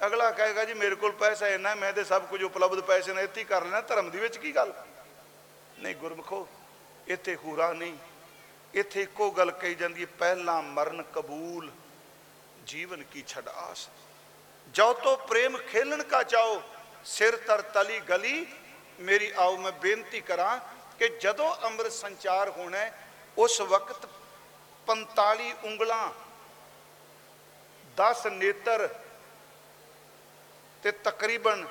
ਅਗਲਾ ਕਹੇਗਾ ਜੀ ਮੇਰੇ ਕੋਲ ਪੈਸਾ ਇੰਨਾ ਹੈ, ਮੈਂ ਤੇ ਸਭ ਕੁਝ ਉਪਲਬਧ ਪੈਸੇ ਨਾਲ ਇੱਥੇ ਹੀ ਕਰ ਲੈਣਾ ਧਰਮ ਦੀ ਵਿੱਚ ਕੀ ਗੱਲ? ਨਹੀਂ ਗੁਰਮਖੋ ਇੱਥੇ ਹੂਰਾ ਨਹੀਂ। ਇੱਥੇ ਇੱਕੋ ਗੱਲ ਕਹੀ ਜਾਂਦੀ ਹੈ ਪਹਿਲਾ ਮਰਨ ਕਬੂਲ ਜੀਵਨ ਕੀ ਛੜ ਆਸ ਜੋ ਤੋ ਪ੍ਰੇਮ ਖੇਲਣ ਕਾ ਚਾਓ ਸਿਰ ਤਰ ਤਲੀ ਗਲੀ ਮੇਰੀ ਆਓ ਮੈਂ ਬੇਨਤੀ ਕਰਾਂ ਕਿ ਜਦੋਂ ਅੰਮ੍ਰਿਤ ਸੰਚਾਰ ਹੋਣਾ ਹੈ, ਉਸ ਵਕਤ 45 ਉਂਗਲਾਂ 10 ਨੇਤਰ ਤੇ ਤਕਰੀਬਨ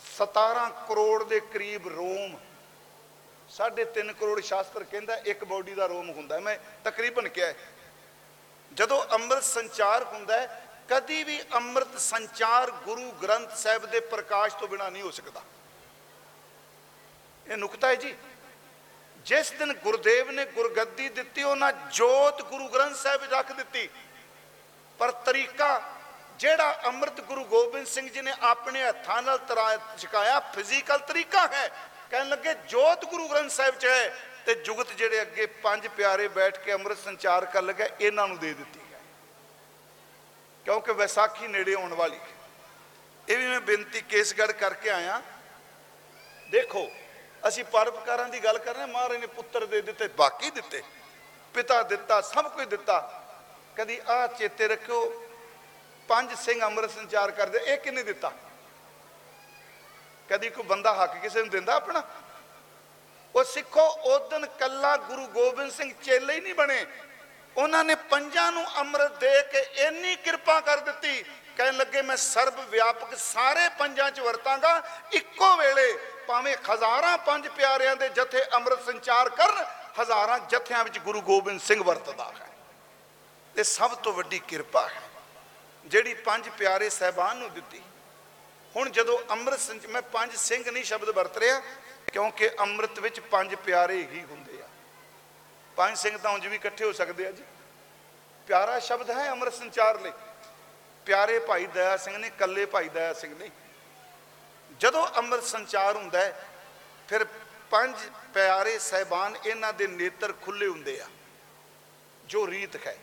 17 ਕਰੋੜ ਦੇ ਕਰੀਬ ਰੋਮ ਸਾਢੇ 3 ਕਰੋੜ ਸ਼ਾਸਤਰ ਕਹਿੰਦਾ ਇੱਕ ਬੋਡੀ ਦਾ ਰੋਮ ਹੁੰਦਾ ਹੈ। ਮੈਂ ਤਕਰੀਬਨ ਕਿਹਾ ਹੈ। ਜਦੋਂ ਅੰਮ੍ਰਿਤ ਸੰਚਾਰ ਹੁੰਦਾ ਹੈ, ਕਦੀ ਵੀ ਅੰਮ੍ਰਿਤ ਸੰਚਾਰ ਗੁਰੂ ਗ੍ਰੰਥ ਸਾਹਿਬ ਦੇ ਪ੍ਰਕਾਸ਼ ਤੋਂ ਬਿਨਾ ਨਹੀਂ ਹੋ ਸਕਦਾ। ਇਹ ਨੁਕਤਾ ਹੈ ਜੀ। ਜਿਸ ਦਿਨ ਗੁਰਦੇਵ ਨੇ ਗੁਰਗੱਦੀ ਦਿੱਤੀ, ਉਹਨਾਂ ਜੋਤ ਗੁਰੂ ਗ੍ਰੰਥ ਸਾਹਿਬ ਵਿੱਚ ਰੱਖ ਦਿੱਤੀ। ਪਰ ਤਰੀਕਾ ਜਿਹੜਾ ਅੰਮ੍ਰਿਤ ਗੁਰੂ ਗੋਬਿੰਦ ਸਿੰਘ ਜੀ ਨੇ ਆਪਣੇ ਹੱਥਾਂ ਨਾਲ ਤਰਾ ਛਕਾਇਆ ਫਿਜ਼ੀਕਲ ਤਰੀਕਾ ਹੈ। ਕਹਿਣ ਲੱਗੇ ਜੋਤ ਗੁਰੂ ਗ੍ਰੰਥ ਸਾਹਿਬ ਚ ਹੈ। ਤੇ ਜੁਗਤ ਜਿਹੜੇ ਅੱਗੇ ਪੰਜ ਪਿਆਰੇ ਬੈਠ ਕੇ ਅੰਮ੍ਰਿਤ ਸੰਚਾਰ ਕਰਨ ਲੱਗੇ, ਇਹਨਾਂ ਨੂੰ ਦੇ ਦਿੱਤੀ ਹੈ ਕਿਉਂਕਿ ਵਿਸਾਖੀ ਨੇੜੇ ਆਉਣ ਵਾਲੀ ਹੈ। ਇਹ ਵੀ ਮੈਂ ਬੇਨਤੀ ਕੇਸਗੜ੍ਹ ਕਰਕੇ ਆਇਆ। ਦੇਖੋ, ਅਸੀਂ ਪਰਉਪਕਾਰਾਂ ਦੀ ਗੱਲ ਕਰ ਰਹੇ ਹਾਂ, ਮਹਾਰਾਜ ਨੇ ਪੁੱਤਰ ਦੇ ਦਿੱਤੇ, ਬਾਕੀ ਦਿੱਤੇ, ਪਿਤਾ ਦਿੱਤਾ, ਸਭ ਕੁਝ ਦਿੱਤਾ। ਕਦੀ ਆ ਚੇਤੇ ਰੱਖਿਓ, ਪੰਜ ਸਿੰਘ ਅੰਮ੍ਰਿਤ ਸੰਚਾਰ ਕਰਦੇ, ਇਹ ਕਿੰਨੇ ਦਿੱਤਾ? ਕਦੀ ਕੋਈ ਬੰਦਾ ਹੱਕ ਕਿਸੇ ਨੂੰ ਦਿੰਦਾ ਆਪਣਾ? ਉਹ ਸਿੱਖੋ ਉਦਨ ਕੱਲਾ ਗੁਰੂ ਗੋਬਿੰਦ ਸਿੰਘ ਚੇਲੇ ਹੀ ਨਹੀਂ ਬਣੇ। ਉਹਨਾਂ ਨੇ ਪੰਜਾਂ ਨੂੰ ਅੰਮ੍ਰਿਤ ਦੇ ਕੇ ਇੰਨੀ ਕਿਰਪਾ ਕਰ ਦਿੱਤੀ। ਕਹਿਣ ਲੱਗੇ, ਮੈਂ ਸਰਬ ਵਿਆਪਕ ਸਾਰੇ ਪੰਜਾਂ ਚ ਵਰਤਾਂਗਾ, ਇੱਕੋ ਵੇਲੇ। ਭਾਵੇਂ ਹਜ਼ਾਰਾਂ ਪੰਜ ਪਿਆਰਿਆਂ ਦੇ ਜਥੇ ਅੰਮ੍ਰਿਤ ਸੰਚਾਰ ਕਰਨ, ਹਜ਼ਾਰਾਂ ਜਥਿਆਂ ਵਿੱਚ ਗੁਰੂ ਗੋਬਿੰਦ ਸਿੰਘ ਵਰਤਦਾ ਹੈ। ਇਹ ਸਭ ਤੋਂ ਵੱਡੀ ਕਿਰਪਾ ਹੈ, ਜਿਹੜੀ ਪੰਜ ਪਿਆਰੇ ਸਹਿਬਾਨ ਨੂੰ ਦਿੱਤੀ। ਹੁਣ ਜਦੋਂ ਅੰਮ੍ਰਿਤ ਸੰਚ ਮੈਂ ਪੰਜ ਸਿੰਘ ਨਹੀਂ ਸ਼ਬਦ ਵਰਤ ਰਿਹਾ ਕਿਉਂਕਿ ਅੰਮ੍ਰਿਤ ਵਿੱਚ ਪੰਜ ਪਿਆਰੇ ਹੀ ਹੁੰਦੇ ਆ। ਪੰਜ ਸਿੰਘ ਤਾਂ ਉਂਝ ਵੀ ਇਕੱਠੇ ਹੋ ਸਕਦੇ ਆ ਜੀ। ਪਿਆਰਾ ਸ਼ਬਦ ਹੈ ਅੰਮ੍ਰਿਤ ਸੰਚਾਰ ਲਈ। ਪਿਆਰੇ ਭਾਈ ਦਇਆ ਸਿੰਘ ਨੇ ਕੱਲੇ ਭਾਈ ਦਇਆ ਸਿੰਘ ਨਹੀਂ। ਜਦੋਂ ਅੰਮ੍ਰਿਤ ਸੰਚਾਰ ਹੁੰਦਾ ਹੈ, ਫਿਰ ਪੰਜ ਪਿਆਰੇ ਸਹਿਬਾਨ ਇਹਨਾਂ ਦੇ ਨੇਤਰ ਖੁੱਲੇ ਹੁੰਦੇ ਆ, ਜੋ ਰੀਤ ਹੈ।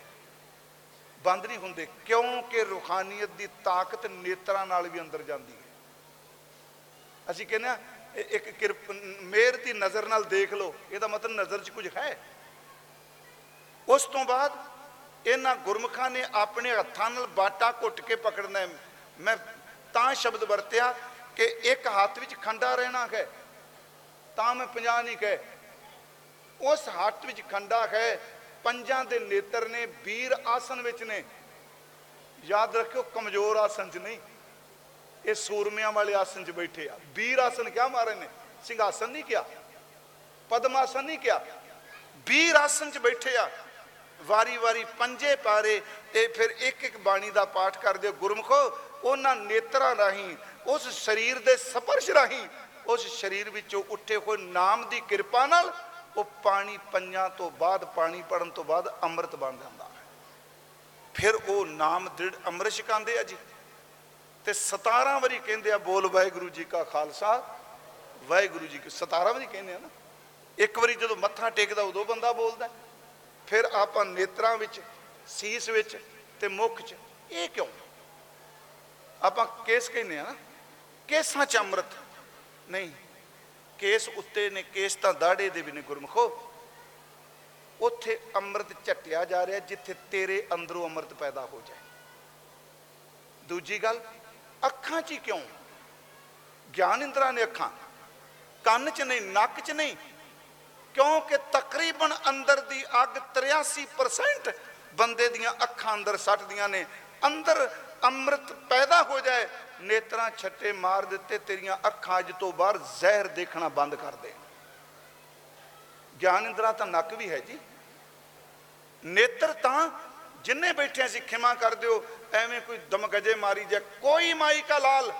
ਬੰਦ ਨਹੀਂ ਹੁੰਦੇ, ਕਿਉਂਕਿ ਰੂਹਾਨੀਅਤ ਦੀ ਤਾਕਤ ਨੇਤਰਾਂ ਨਾਲ ਵੀ ਅੰਦਰ ਜਾਂਦੀ ਹੈ। ਅਸੀਂ ਕਹਿੰਦੇ ਆ ਇਹ ਇੱਕ ਕਿਰਪ ਮੇਰ ਦੀ ਨਜ਼ਰ ਨਾਲ ਦੇਖ ਲਓ, ਇਹਦਾ ਮਤਲਬ ਨਜ਼ਰ 'ਚ ਕੁਝ ਹੈ। ਉਸ ਤੋਂ ਬਾਅਦ ਇਹਨਾਂ ਗੁਰਮੁਖਾਂ ਨੇ ਆਪਣੇ ਹੱਥਾਂ ਨਾਲ ਬਾਟਾ ਘੁੱਟ ਕੇ ਪਕੜਨਾ ਹੈ। ਮੈਂ ਤਾਂ ਸ਼ਬਦ ਵਰਤਿਆ ਕਿ ਇੱਕ ਹੱਥ ਵਿੱਚ ਖੰਡਾ ਰਹਿਣਾ ਹੈ, ਤਾਂ ਮੈਂ 50 ਨਹੀਂ ਕਹੇ। ਉਸ ਹੱਥ ਵਿੱਚ ਖੰਡਾ ਹੈ, ਪੰਜਾਂ ਦੇ ਨੇਤਰ ਨੇ, ਵੀਰ ਆਸਨ ਵਿੱਚ ਨੇ। ਯਾਦ ਰੱਖਿਓ, ਕਮਜ਼ੋਰ ਆਸਨ 'ਚ ਨਹੀਂ। ਇਹ ਸੂਰਮਿਆਂ ਵਾਲੇ ਆਸਨ 'ਚ ਬੈਠੇ ਆ। ਵੀਰ ਆਸਨ ਕਿਆ ਮਾਰੇ ਨੇ? ਸਿੰਘਾਸਨ ਨਹੀਂ ਕਿਹਾ ਪਦਮ ਆਸਨ ਨਹੀਂ ਕਿਹਾ ਵੀਰ ਆਸਨ 'ਚ ਬੈਠੇ ਆ। ਵਾਰੀ ਵਾਰੀ ਪੰਜੇ ਪਾਰੇ ਇਹ ਫਿਰ ਇੱਕ ਇੱਕ ਬਾਣੀ ਦਾ ਪਾਠ ਕਰਦੇ ਗੁਰਮਖੋ, ਉਹਨਾਂ ਨੇਤਰਾਂ ਰਾਹੀਂ, ਉਸ ਸਰੀਰ ਦੇ ਸਪਰਸ਼ ਰਾਹੀਂ, ਉਸ ਸਰੀਰ ਵਿੱਚੋਂ ਉੱਠੇ ਹੋਏ ਨਾਮ ਦੀ ਕਿਰਪਾ ਨਾਲ ਉਹ ਪਾਣੀ ਪੰਜਾਂ ਤੋਂ ਬਾਅਦ, ਪਾਣੀ ਪੜਨ ਤੋਂ ਬਾਅਦ ਅੰਮ੍ਰਿਤ ਬਣ ਜਾਂਦਾ। ਹੈ ਫਿਰ ਉਹ ਨਾਮ ਦ੍ਰਿੜ ਅੰਮ੍ਰਿਤ ਛਕਾਉਂਦੇ ਆ ਜੀ। ਤੇ 17 ਵਾਰੀ ਕਹਿੰਦੇ ਆ, ਬੋਲ ਵਾਹਿਗੁਰੂ ਜੀ ਕਾ ਖਾਲਸਾ। ਵਾਹਿਗੁਰੂ ਜੀ ਕੀ 17 ਵਾਰੀ ਕਹਿੰਦੇ ਆ ਨਾ। ਇੱਕ ਵਾਰੀ ਜਦੋਂ ਮੱਥਾ ਟੇਕਦਾ, ਉਦੋਂ ਬੰਦਾ ਬੋਲਦਾ ਹੈ। ਫਿਰ ਆਪਾਂ ਨੇਤਰਾਂ ਵਿੱਚ, ਸੀਸ ਵਿੱਚ ਤੇ ਮੁਖ 'ਚ ਇਹ ਕਿਉਂ? ਆਪਾਂ ਕੇਸ ਕਹਿੰਦੇ ਆ ਨਾ, ਕੇਸਾਂ 'ਚ ਅੰਮ੍ਰਿਤ। ਨਹੀਂ, ਕੇਸ ਉੱਤੇ ਨੇ, ਕੇਸ ਤਾਂ ਦਾੜੇ ਦੇ ਵੀ ਨੇ ਗੁਰਮਖੋ। ਉੱਥੇ ਅੰਮ੍ਰਿਤ ਝਟਿਆ ਜਾ ਰਿਹਾ, ਜਿੱਥੇ ਤੇਰੇ ਅੰਦਰੋਂ ਅੰਮ੍ਰਿਤ ਪੈਦਾ ਹੋ ਜਾਏ। ਦੂਜੀ ਗੱਲ ਅੱਖਾਂ 'ਚ ਹੀ ਕਿਉਂ? ਗਿਆਨ ਇੰਦਰਾ ਨੇ ਅੱਖਾਂ। ਕੰਨ 'ਚ ਨਹੀਂ, ਨੱਕ 'ਚ ਨਹੀਂ। ਕਿਉਂਕਿ ਤਕਰੀਬਨ ਅੰਦਰ ਦੀ ਅੱਗ 83% ਬੰਦੇ ਦੀਆਂ ਅੱਖਾਂ ਅੰਦਰ ਸੱਟਦੀਆਂ ਨੇ। ਅੰਦਰ ਅੰਮ੍ਰਿਤ ਪੈਦਾ ਹੋ ਜਾਏ, ਨੇਤਰਾਂ ਛੱਟੇ ਮਾਰ ਦਿੱਤੇ, ਤੇਰੀਆਂ ਅੱਖਾਂ ਅੱਜ ਤੋਂ ਬਾਹਰ ਜ਼ਹਿਰ ਦੇਖਣਾ ਬੰਦ ਕਰ ਦੇ। ਗਿਆਨ ਇੰਦਰਾ ਤਾਂ ਨੱਕ ਵੀ ਹੈ ਜੀ। ਨੇਤਰ ਤਾਂ ਜਿੰਨੇ ਬੈਠੇ ਸੀ ਖਿਮਾ ਕਰ ਦਿਓ ਐਵੇਂ ਕੋਈ ਦਮਗਜੇ ਮਾਰੀ ਜਾ ਕੋਈ ਮਾਈ ਕਾ ਲਾਲ।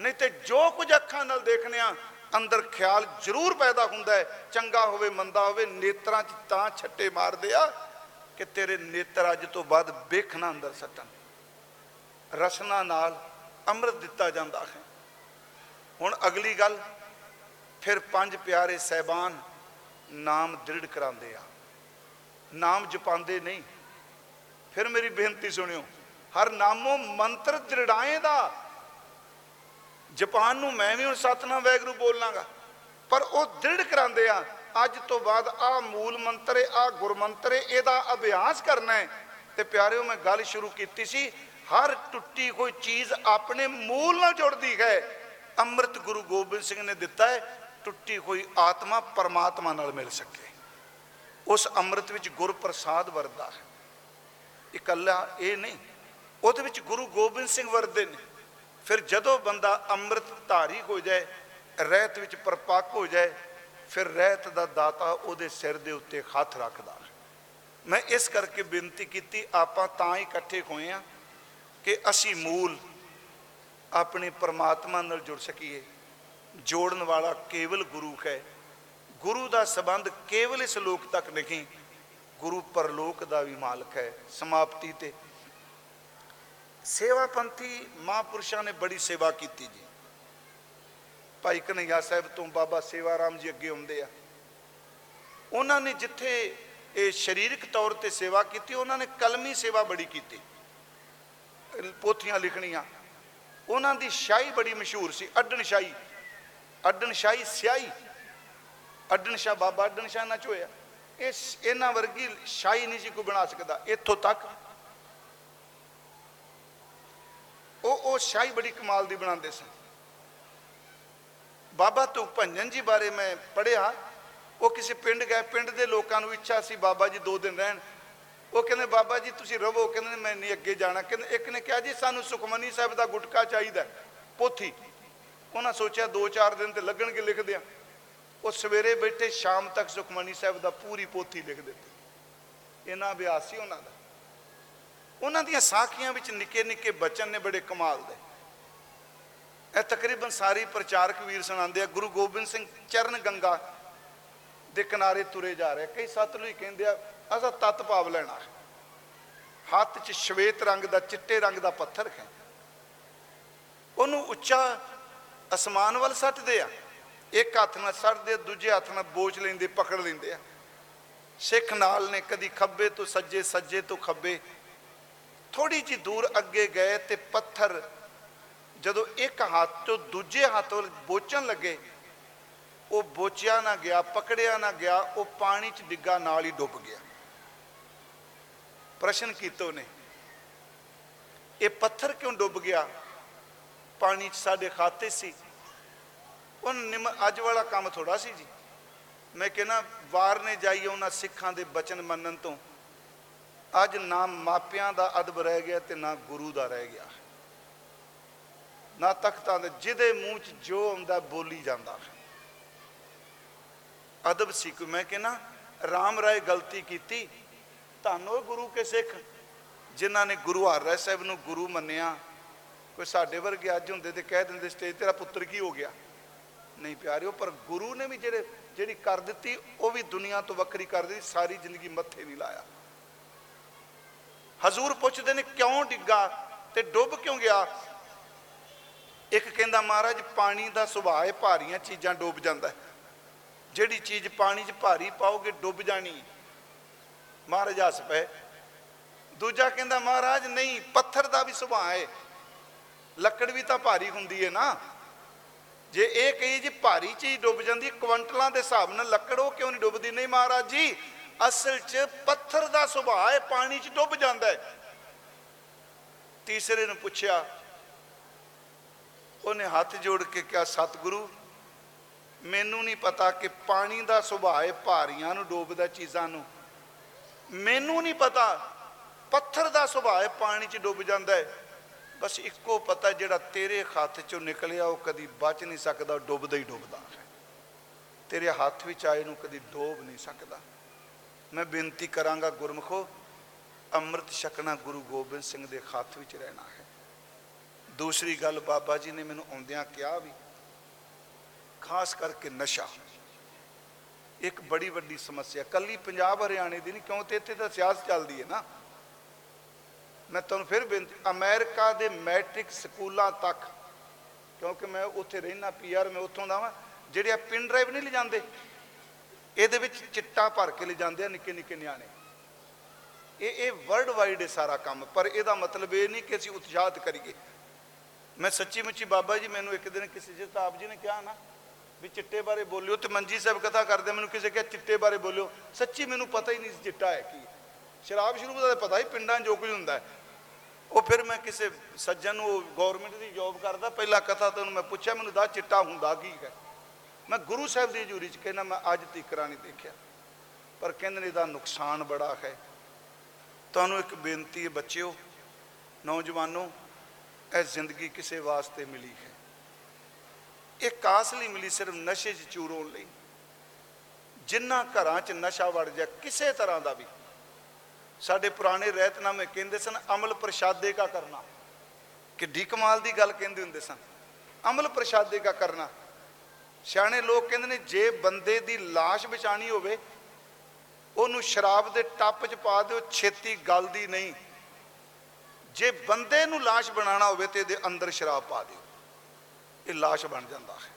ਨਹੀਂ ਤੇ ਜੋ ਕੁਝ ਅੱਖਾਂ ਨਾਲ ਦੇਖਨੇ ਆ, ਅੰਦਰ ਖਿਆਲ ਜ਼ਰੂਰ ਪੈਦਾ ਹੁੰਦਾ ਹੈ, ਚੰਗਾ ਹੋਵੇ, ਮੰਦਾ ਹੋਵੇ, ਨੇਤਰਾਂ 'ਚ ਤਾਂ ਛੱਟੇ ਮਾਰਦੇ ਆ ਕਿ ਤੇਰੇ ਨੇਤਰ ਅੱਜ ਤੋਂ ਬਾਅਦ ਵੇਖਣਾ ਅੰਦਰ ਸੱਟਣ। ਰਸਨਾ ਨਾਲ ਅੰਮ੍ਰਿਤ ਦਿੱਤਾ ਜਾਂਦਾ ਹੈ। ਹੁਣ ਅਗਲੀ ਗੱਲ, ਫਿਰ ਪੰਜ ਪਿਆਰੇ ਸਹਿਬਾਨ ਨਾਮ ਦ੍ਰਿੜ ਕਰਾਉਂਦੇ ਆ। ਨਾਮ ਜਪਾਉਂਦੇ ਨਹੀਂ। ਫਿਰ ਮੇਰੀ ਬੇਨਤੀ ਸੁਣਿਓ, ਹਰ ਨਾਮੋ ਮੰਤਰ ਦ੍ਰਿੜਾਏ ਦਾ। ਜਪਾਨ ਨੂੰ ਮੈਂ ਵੀ ਹੁਣ ਸਤਨਾਮ ਵੈਗਰੂ ਬੋਲਾਂਗਾ, ਪਰ ਉਹ ਦ੍ਰਿੜ ਕਰਾਉਂਦੇ ਆ, ਅੱਜ ਤੋਂ ਬਾਅਦ ਆ ਮੂਲ ਮੰਤਰ ਹੈ ਆ ਗੁਰਮੰਤਰ ਹੈ ਇਹਦਾ ਅਭਿਆਸ ਕਰਨਾ ਹੈ ਤੇ ਪਿਆਰਿਓ, ਮੈਂ ਗੱਲ ਸ਼ੁਰੂ ਕੀਤੀ ਸੀ, ਹਰ ਟੁੱਟੀ ਕੋਈ ਚੀਜ਼ ਆਪਣੇ ਮੂਲ ਨਾਲ ਜੁੜਦੀ ਹੈ। ਅੰਮ੍ਰਿਤ ਗੁਰੂ ਗੋਬਿੰਦ ਸਿੰਘ ਨੇ ਦਿੱਤਾ ਹੈ ਟੁੱਟੀ ਹੋਈ ਆਤਮਾ ਪਰਮਾਤਮਾ ਨਾਲ ਮਿਲ ਸਕੇ। ਉਸ ਅੰਮ੍ਰਿਤ ਵਿੱਚ ਗੁਰ ਪ੍ਰਸਾਦ ਵਰਦਾ ਹੈ। ਇਕੱਲਾ ਇਹ ਨਹੀਂ। ਉਹਦੇ ਵਿੱਚ ਗੁਰੂ ਗੋਬਿੰਦ ਸਿੰਘ ਵਰਦੇ ਨੇ। ਫਿਰ ਜਦੋਂ ਬੰਦਾ ਅੰਮ੍ਰਿਤ ਧਾਰੀ ਹੋ ਜਾਏ ਰਹਿਤ ਵਿੱਚ ਪਰਪੱਕ ਹੋ ਜਾਏ, ਫਿਰ ਰਹਿਤ ਦਾ ਦਾਤਾ ਉਹਦੇ ਸਿਰ ਦੇ ਉੱਤੇ ਹੱਥ ਰੱਖਦਾ ਹੈ। ਮੈਂ ਇਸ ਕਰਕੇ ਬੇਨਤੀ ਕੀਤੀ, ਆਪਾਂ ਤਾਂ ਹੀ ਇਕੱਠੇ ਹੋਏ ਆ ਕਿ ਅਸੀਂ ਮੂਲ ਆਪਣੇ ਪਰਮਾਤਮਾ ਨਾਲ ਜੁੜ ਸਕੀਏ। ਜੋੜਨ ਵਾਲਾ ਕੇਵਲ ਗੁਰੂ ਹੈ। ਗੁਰੂ ਦਾ ਸਬੰਧ ਕੇਵਲ ਇਸ ਲੋਕ ਤੱਕ ਨਹੀਂ ਗੁਰੂ ਪਰਲੋਕ ਦਾ ਵੀ ਮਾਲਕ ਹੈ, ਸਮਾਪਤੀ ਤੇ। ਸੇਵਾ ਪੰਥੀ ਮਹਾਂਪੁਰਸ਼ਾਂ ਨੇ ਬੜੀ ਸੇਵਾ ਕੀਤੀ ਜੀ। ਭਾਈ ਕਨਈਆ ਸਾਹਿਬ ਤੋਂ ਬਾਬਾ ਸੇਵਾ ਰਾਮ ਜੀ ਅੱਗੇ ਆਉਂਦੇ ਆ। ਉਹਨਾਂ ਨੇ ਜਿੱਥੇ ਇਹ ਸਰੀਰਕ ਤੌਰ ਤੇ ਸੇਵਾ ਕੀਤੀ, ਉਹਨਾਂ ਨੇ ਕਲਮੀ ਸੇਵਾ ਬੜੀ ਕੀਤੀ। ਪੋਥੀਆਂ ਲਿਖਣੀਆਂ। ਉਹਨਾਂ ਦੀ ਸ਼ਾਹੀ ਬੜੀ ਮਸ਼ਹੂਰ ਸੀ, ਅੱਡਣ ਸ਼ਾਹੀ। ਅੱਡਣ ਸ਼ਾਹੀ ਸਿਆਹੀ। ਅੱਡਣ ਸ਼ਾਹ ਬਾਬਾ ਅੱਡਣ ਸ਼ਾਹ ਨਾ ਚੋਇਆ ਇਸ ਇਹਨਾਂ ਵਰਗੀ ਸ਼ਾਹੀ ਨਹੀਂ ਸੀ ਕੋਈ ਬਣਾ ਸਕਦਾ ਇੱਥੋਂ ਤੱਕ। ਉਹ ਉਹ ਸ਼ਾਹੀ ਬੜੀ ਕਮਾਲ ਦੀ ਬਣਾਉਂਦੇ ਸਨ। ਬਾਬਾ ਤੁਕ ਭੰਜਨ ਜੀ ਬਾਰੇ ਮੈਂ ਪੜਿਆ ਉਹ ਕਿਸੇ ਪਿੰਡ ਗਏ ਪਿੰਡ ਦੇ ਲੋਕਾਂ ਨੂੰ ਇੱਛਾ ਸੀ ਬਾਬਾ ਜੀ ਦੋ ਦਿਨ ਰਹਿਣ। ਉਹ ਕਹਿੰਦੇ ਬਾਬਾ ਜੀ ਤੁਸੀਂ ਰਵੋ। ਕਹਿੰਦੇ ਮੈਂ ਨਹੀਂ ਅੱਗੇ ਜਾਣਾ। ਕਹਿੰਦੇ ਇੱਕ ਨੇ ਕਿਹਾ ਜੀ ਸਾਨੂੰ ਸੁਖਮਨੀ ਸਾਹਿਬ ਦਾ ਗੁਟਕਾ ਚਾਹੀਦਾ ਹੈ, ਪੋਥੀ। ਉਹਨਾਂ ਸੋਚਿਆ 2-4 ਦਿਨ ਤੇ ਲੱਗਣਗੇ ਲਿਖਦੇ ਆ। ਉਹ ਸਵੇਰੇ ਬੈਠੇ, ਸ਼ਾਮ ਤੱਕ ਸੁਖਮਨੀ ਸਾਹਿਬ ਦਾ ਪੂਰੀ ਪੋਥੀ ਲਿਖ ਦਿੱਤੀ ਇਹਨਾਂ ਅਭਿਆਸ ਸੀ ਉਹਨਾਂ ਦਾ। ਉਹਨਾਂ ਦੀਆਂ ਸਾਖੀਆਂ ਵਿੱਚ ਨਿੱਕੇ ਨਿੱਕੇ ਬਚਨ ਨੇ ਬੜੇ ਕਮਾਲ ਦੇ। ਇਹ ਤਕਰੀਬਨ ਸਾਰੀ ਪ੍ਰਚਾਰਕ ਵੀਰ ਸੁਣਾਉਂਦੇ ਆ, ਗੁਰੂ ਗੋਬਿੰਦ ਸਿੰਘ ਚਰਨ ਗੰਗਾ ਦੇ ਕਿਨਾਰੇ ਤੁਰੇ ਜਾ ਰਹੇ ਕਈ ਸਤਲੁਜ ਕਹਿੰਦੇ ਆ, ਅਸਾਂ ਤਤ ਭਾਵ ਲੈਣਾ ਹੈ। ਹੱਥ 'ਚ ਸ਼ਵੇਤ ਰੰਗ ਦਾ, ਚਿੱਟੇ ਰੰਗ ਦਾ ਪੱਥਰ ਹੈ। ਉਹਨੂੰ ਉੱਚਾ ਅਸਮਾਨ ਵੱਲ ਸੱਟਦੇ ਆ। ਇੱਕ ਹੱਥ ਨਾਲ ਸੱਟਦੇ ਆ, ਦੂਜੇ ਹੱਥ ਨਾਲ ਬੋਝ ਲੈਂਦੇ ਪਕੜ ਲੈਂਦੇ ਆ। ਸਿੱਖ ਨਾਲ ਨੇ ਕਦੀ ਖੱਬੇ ਤੋਂ ਸੱਜੇ ਸੱਜੇ ਤੋਂ ਖੱਬੇ। ਥੋੜੀ ਜਿਹੀ ਦੂਰ ਅੱਗੇ ਗਏ ਤੇ ਪੱਥਰ ਜਦੋਂ ਇੱਕ ਹੱਥ ਤੋਂ ਦੂਜੇ ਹੱਥ ਵੱਲ ਬੋਚਣ ਲੱਗੇ ਉਹ ਬੋਚਿਆ ਨਾ ਗਿਆ ਪਕੜਿਆ ਨਾ ਗਿਆ ਉਹ ਪਾਣੀ 'ਚ ਡਿੱਗਾ ਨਾਲ ਹੀ ਡੁੱਬ ਗਿਆ। ਪ੍ਰਸ਼ਨ ਕੀਤੋ ਨੇ ਇਹ ਪੱਥਰ ਕਿਉਂ ਡੁੱਬ ਗਿਆ? ਪਾਣੀ 'ਚ ਸਾਡੇ ਖਾਤੇ ਸੀ। ਉਹ ਨਿਮ ਅੱਜ ਵਾਲਾ ਕੰਮ ਥੋੜਾ ਸੀ ਜੀ। ਮੈਂ ਕਹਿੰਦਾ ਵਾਰ ਨੇ ਜਾਈ ਉਹਨਾਂ ਸਿੱਖਾਂ ਦੇ ਬਚਨ ਮੰਨਣ ਤੋਂ। ਅੱਜ ਨਾ ਮਾਪਿਆਂ ਦਾ ਅਦਬ ਰਹਿ ਗਿਆ ਤੇ ਨਾ ਗੁਰੂ ਦਾ ਰਹਿ ਗਿਆ। ਨਾ ਤਖਤਾਂ ਦੇ ਜਿਹਦੇ ਮੂੰਹ 'ਚ ਜੋ ਆਉਂਦਾ ਬੋਲੀ ਜਾਂਦਾ। ਹੈ ਅਦਬ ਸੀ ਕੋਈ। ਮੈਂ ਕਹਿੰਦਾ ਰਾਮ ਰਾਏ ਗਲਤੀ ਕੀਤੀ, ਧੰਨੋ ਗੁਰੂ ਕੇ ਸਿੱਖ, ਜਿਨ੍ਹਾਂ ਨੇ ਗੁਰੂ ਹਰਿ ਸਾਹਿਬ ਨੂੰ ਗੁਰੂ ਮੰਨਿਆ। ਕੋਈ ਸਾਡੇ ਵਰਗੇ ਅੱਜ ਹੁੰਦੇ ਤੇ ਕਹਿ ਦਿੰਦੇ ਸਟੇਜ ਤੇਰਾ ਪੁੱਤਰ ਕੀ ਹੋ ਗਿਆ? ਨਹੀਂ ਪਿਆਰਿਓ, ਪਰ ਗੁਰੂ ਨੇ ਵੀ ਜਿਹੜੇ, ਜਿਹੜੀ ਕਰ ਦਿੱਤੀ, ਉਹ ਵੀ ਦੁਨੀਆ ਤੋਂ ਵੱਖਰੀ ਕਰ ਦਿੱਤੀ, ਸਾਰੀ ਜ਼ਿੰਦਗੀ ਮੱਥੇ ਨਹੀਂ ਲਾਇਆ। ਹਜ਼ੂਰ ਪੁੱਛਦੇ ਨੇ, ਕਿਉਂ ਡਿੱਗਾ ਤੇ ਡੁੱਬ ਕਿਉਂ ਗਿਆ? ਇੱਕ ਕਹਿੰਦਾ, ਮਹਾਰਾਜ, ਪਾਣੀ ਦਾ ਸੁਭਾਅ ਹੈ, ਭਾਰੀਆਂ ਚੀਜ਼ਾਂ ਡੁੱਬ ਜਾਂਦਾ ਹੈ। ਜਿਹੜੀ ਚੀਜ਼ ਪਾਣੀ 'ਚ ਭਾਰੀ ਪਾਓਗੇ, ਡੁੱਬ ਜਾਣੀ। ਹੈ। ਮਹਾਰਾਜ ਹੱਸ ਪਏ। ਦੂਜਾ ਕਹਿੰਦਾ, ਮਹਾਰਾਜ, ਨਹੀਂ, ਪੱਥਰ ਦਾ ਵੀ ਸੁਭਾਅ ਹੈ। ਲੱਕੜ ਵੀ ਤਾਂ ਭਾਰੀ ਹੁੰਦੀ ਹੈ ਨਾ। ਜੇ ਇਹ ਕਹੀ ਜੀ ਭਾਰੀ ਚੀਜ਼ ਡੁੱਬ ਜਾਂਦੀ ਹੈ, ਕੁਇੰਟਲਾਂ ਦੇ ਹਿਸਾਬ ਨਾਲ ਲੱਕੜ ਉਹ ਕਿਉਂ ਨਹੀਂ ਡੁੱਬਦੀ? ਨਹੀਂ ਮਹਾਰਾਜ ਜੀ ਅਸਲ 'ਚ ਪੱਥਰ ਦਾ ਸੁਭਾਅ ਹੈ ਪਾਣੀ 'ਚ ਡੁੱਬ ਜਾਂਦਾ ਹੈ। ਤੀਸਰੇ ਨੂੰ ਪੁੱਛਿਆ ਉਹਨੇ ਹੱਥ ਜੋੜ ਕੇ ਕਿਹਾ ਸਤਿਗੁਰੂ ਮੈਨੂੰ ਨਹੀਂ ਪਤਾ ਕਿ ਪਾਣੀ ਦਾ ਸੁਭਾਅ ਹੈ ਭਾਰੀਆਂ ਨੂੰ ਡੋਬਦਾ ਚੀਜ਼ਾਂ ਨੂੰ। ਮੈਨੂੰ ਨਹੀਂ ਪਤਾ ਪੱਥਰ ਦਾ ਸੁਭਾਅ ਹੈ ਪਾਣੀ 'ਚ ਡੁੱਬ ਜਾਂਦਾ ਹੈ। ਬਸ ਇੱਕੋ ਪਤਾ ਜਿਹੜਾ ਤੇਰੇ ਹੱਥ 'ਚੋਂ ਨਿਕਲਿਆ, ਉਹ ਕਦੀ ਬਚ ਨਹੀਂ ਸਕਦਾ ਉਹ ਡੁੱਬਦਾ ਹੀ ਡੁੱਬਦਾ ਹੈ। ਤੇਰੇ ਹੱਥ ਵਿੱਚ ਆਏ ਨੂੰ ਕਦੀ ਡੋਬ ਨਹੀਂ ਸਕਦਾ। ਮੈਂ ਬੇਨਤੀ ਕਰਾਂਗਾ ਗੁਰਮਖੋ, ਅੰਮ੍ਰਿਤ ਛਕਣਾ ਗੁਰੂ ਗੋਬਿੰਦ ਸਿੰਘ ਦੇ ਹੱਥ ਵਿੱਚ ਰਹਿਣਾ ਹੈ। ਦੂਸਰੀ ਗੱਲ ਬਾਬਾ ਜੀ ਨੇ ਮੈਨੂੰ ਆਉਂਦਿਆਂ ਕਿਹਾ ਵੀ, ਖਾਸ ਕਰਕੇ ਨਸ਼ਾ। ਇੱਕ ਬੜੀ ਵੱਡੀ ਸਮੱਸਿਆ। ਕੱਲੀ ਪੰਜਾਬ ਹਰਿਆਣੇ ਦੀ ਨਹੀਂ ਕਿਉਂ ਤੇ ਇੱਥੇ ਤਾਂ ਸਿਆਸਤ ਚੱਲਦੀ ਹੈ ਨਾ। ਮੈਂ ਤੁਹਾਨੂੰ ਫਿਰ ਬੇਨਤੀ, ਅਮਰੀਕਾ ਦੇ ਮੈਟ੍ਰਿਕ ਸਕੂਲਾਂ ਤੱਕ, ਕਿਉਂਕਿ ਮੈਂ ਉੱਥੇ ਰਹਿਣਾ ਪੀਆਰ ਮੈਂ ਉੱਥੋਂ ਦਾ ਵਾਂ, ਜਿਹੜੇ ਆ ਪਿਨ ਡਰਾਈਵ ਨਹੀਂ ਲਿਜਾਂਦੇ, ਇਹਦੇ ਵਿੱਚ ਚਿੱਟਾ ਭਰ ਕੇ ਲਿਜਾਂਦੇ ਆ ਨਿੱਕੇ ਨਿੱਕੇ ਨਿਆਣੇ। ਇਹ ਇਹ ਵਰਲਡ ਵਾਈਡ ਹੈ ਸਾਰਾ ਕੰਮ, ਪਰ ਇਹਦਾ ਮਤਲਬ ਇਹ ਨਹੀਂ ਕਿ ਅਸੀਂ ਉਤਸ਼ਾਹਤ ਕਰੀਏ। ਮੈਂ ਸੱਚੀ ਮੁੱਚੀ ਬਾਬਾ ਜੀ, ਮੈਨੂੰ ਇੱਕ ਦਿਨ ਕਿਸੇ ਜਤਾਬ ਜੀ ਨੇ ਕਿਹਾ ਨਾ ਵੀ ਚਿੱਟੇ ਬਾਰੇ ਬੋਲਿਓ ਤੇ ਮੰਜੀ ਸਾਹਿਬ ਕਥਾ ਕਰਦੇ, ਮੈਨੂੰ ਕਿਸੇ ਕਿਹਾ ਚਿੱਟੇ ਬਾਰੇ ਬੋਲਿਓ। ਸੱਚੀ ਮੈਨੂੰ ਪਤਾ ਹੀ ਨਹੀਂ ਸੀ ਚਿੱਟਾ ਹੈ ਕੀ। ਸ਼ਰਾਬ ਸ਼ੁਰੂ ਦਾ ਤਾਂ ਪਤਾ ਹੀ ਪਿੰਡਾਂ 'ਚ ਜੋ ਕੁਝ ਹੁੰਦਾ ਹੈ। ਉਹ ਫਿਰ ਮੈਂ ਕਿਸੇ ਸੱਜਣ ਨੂੰ ਗਵਰਨਮੈਂਟ ਦੀ ਜੌਬ ਕਰਦਾ, ਪਹਿਲਾ ਕਥਾ ਤੇ ਉਹਨੂੰ ਮੈਂ ਪੁੱਛਿਆ, ਮੈਨੂੰ ਦਾ ਚਿੱਟਾ ਹੁੰਦਾ ਕੀ ਹੈ? ਮੈਂ ਗੁਰੂ ਸਾਹਿਬ ਦੀ ਹਜ਼ੂਰੀ 'ਚ ਕਹਿੰਦਾ, ਮੈਂ ਅੱਜ ਤੀਕਰਾ ਨਹੀਂ ਦੇਖਿਆ। ਪਰ ਕਹਿੰਦੇ ਨੇ ਇਹਦਾ ਨੁਕਸਾਨ ਬੜਾ ਹੈ। ਤੁਹਾਨੂੰ ਇੱਕ ਬੇਨਤੀ ਹੈ ਬੱਚਿਓ, ਨੌਜਵਾਨੋ, ਇਹ ਜ਼ਿੰਦਗੀ ਕਿਸੇ ਵਾਸਤੇ ਮਿਲੀ ਹੈ। ਇਹ ਕਾਸ ਲਈ ਮਿਲੀ, ਸਿਰਫ ਨਸ਼ੇ 'ਚ ਚੂਰ ਹੋਣ ਲਈ। ਜਿਨ੍ਹਾਂ ਘਰਾਂ 'ਚ ਨਸ਼ਾ ਵੜ ਜਾ ਕਿਸੇ ਤਰ੍ਹਾਂ ਦਾ ਵੀ। ਸਾਡੇ ਪੁਰਾਣੇ ਰਹਿਤਨਾਮੇ ਕਹਿੰਦੇ ਸਨ ਅਮਲ ਪ੍ਰਸ਼ਾਦੇ ਕਾ ਕਰਨਾ। ਕਿੱਡੀ ਕਮਾਲ ਦੀ ਗੱਲ ਕਹਿੰਦੇ ਹੁੰਦੇ ਸਨ। ਅਮਲ ਪ੍ਰਸ਼ਾਦੇ ਕਾ ਕਰਨਾ। ਸਿਆਣੇ ਲੋਕ ਕਹਿੰਦੇ ਨੇ ਜੇ ਬੰਦੇ ਦੀ ਲਾਸ਼ ਬਚਾਣੀ ਹੋਵੇ ਉਹਨੂੰ ਸ਼ਰਾਬ ਦੇ ਟੱਪ 'ਚ ਪਾ ਦਿਓ ਛੇਤੀ ਗਲਦੀ ਨਹੀਂ। ਜੇ ਬੰਦੇ ਨੂੰ ਲਾਸ਼ ਬਣਾਉਣਾ ਹੋਵੇ ਤੇ ਇਹਦੇ ਅੰਦਰ ਸ਼ਰਾਬ ਪਾ ਦਿਓ। ਇਹ ਲਾਸ਼ ਬਣ ਜਾਂਦਾ ਹੈ।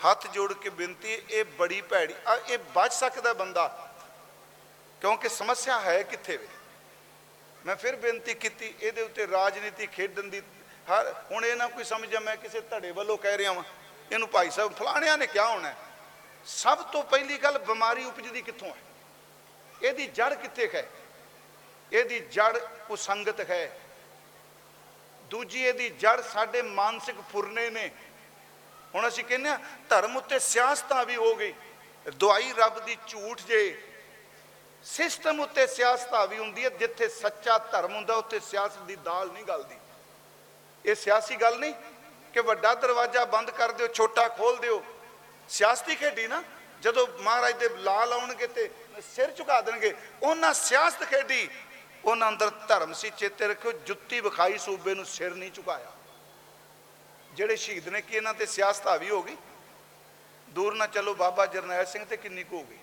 ਹੱਥ ਜੋੜ ਕੇ ਬੇਨਤੀ ਹੈ, ਇਹ ਬੜੀ ਭੈੜੀ ਆ, ਇਹ ਬਚ ਸਕਦਾ ਬੰਦਾ ਕਿਉਂਕਿ ਸਮੱਸਿਆ ਹੈ ਕਿੱਥੇ ਵੇ? ਮੈਂ ਫਿਰ ਬੇਨਤੀ ਕੀਤੀ, ਇਹਦੇ ਉੱਤੇ ਰਾਜਨੀਤੀ ਖੇਡਣ ਦੀ ਹਰ, ਹੁਣ ਇਹ ਨਾ ਕੋਈ ਸਮਝਿਆ ਮੈਂ ਕਿਸੇ ਧੜੇ ਵੱਲੋਂ ਕਹਿ ਰਿਹਾ ਵਾਂ, ਇਹਨੂੰ ਭਾਈ ਸਾਹਿਬ ਫਲਾਣਿਆਂ ਨੇ ਕਿਹਾ ਹੋਣਾ ਹੈ। ਸਭ ਤੋਂ ਪਹਿਲੀ ਗੱਲ ਬਿਮਾਰੀ ਉਪਜਦੀ ਕਿੱਥੋਂ ਹੈ? ਇਹਦੀ ਜੜ ਕਿੱਥੇ ਹੈ? ਇਹਦੀ ਜੜ ਕੁਸੰਗਤ ਹੈ। ਦੂਜੀ, ਇਹਦੀ ਜੜ ਸਾਡੇ ਮਾਨਸਿਕ ਫੁਰਨੇ ਨੇ। ਹੁਣ ਅਸੀਂ ਕਹਿੰਦੇ ਆ ਧਰਮ ਉੱਤੇ ਸਿਆਸਤਾਂ ਵੀ ਹੋ ਗਈ। ਦੁਆਈ ਰੱਬ ਦੀ ਝੂਠ ਜੇ ਸਿਸਟਮ ਉੱਤੇ ਸਿਆਸਤਾਂ ਵੀ ਹੁੰਦੀ ਹੈ, ਜਿੱਥੇ ਸੱਚਾ ਧਰਮ ਹੁੰਦਾ, ਉੱਥੇ ਸਿਆਸਤ ਦੀ ਦਾਲ ਨਹੀਂ ਗਲਦੀ। ਇਹ ਸਿਆਸੀ ਗੱਲ ਨਹੀਂ ਕਿ ਵੱਡਾ ਦਰਵਾਜ਼ਾ ਬੰਦ ਕਰ ਦਿਓ, ਛੋਟਾ ਖੋਲ ਦਿਓ। ਸਿਆਸਤੀ ਖੇਡੀ ਨਾ, ਜਦੋਂ ਮਹਾਰਾਜ ਦੇ ਲਾਲ ਆਉਣਗੇ ਤੇ ਸਿਰ ਝੁਕਾ ਦੇਣਗੇ, ਉਹਨਾਂ ਸਿਆਸਤ ਖੇਡੀ, ਉਹਨਾਂ ਅੰਦਰ ਧਰਮ ਸੀ, ਚੇਤੇ ਰੱਖਿਓ, ਜੁੱਤੀ ਵਿਖਾਈ ਸੂਬੇ ਨੂੰ ਸਿਰ ਨਹੀਂ ਝੁਕਾਇਆ। ਜਿਹੜੇ ਸ਼ਹੀਦ ਨੇ ਕਿ ਇਹਨਾਂ ਤੇ ਸਿਆਸਤ ਹਾਵੀ ਹੋ ਗਈ। ਦੂਰ ਨਾ ਚਲੋ, ਬਾਬਾ ਜਰਨੈਲ ਸਿੰਘ ਤੇ ਕਿੰਨੀ ਕੁ ਹੋ ਗਈ।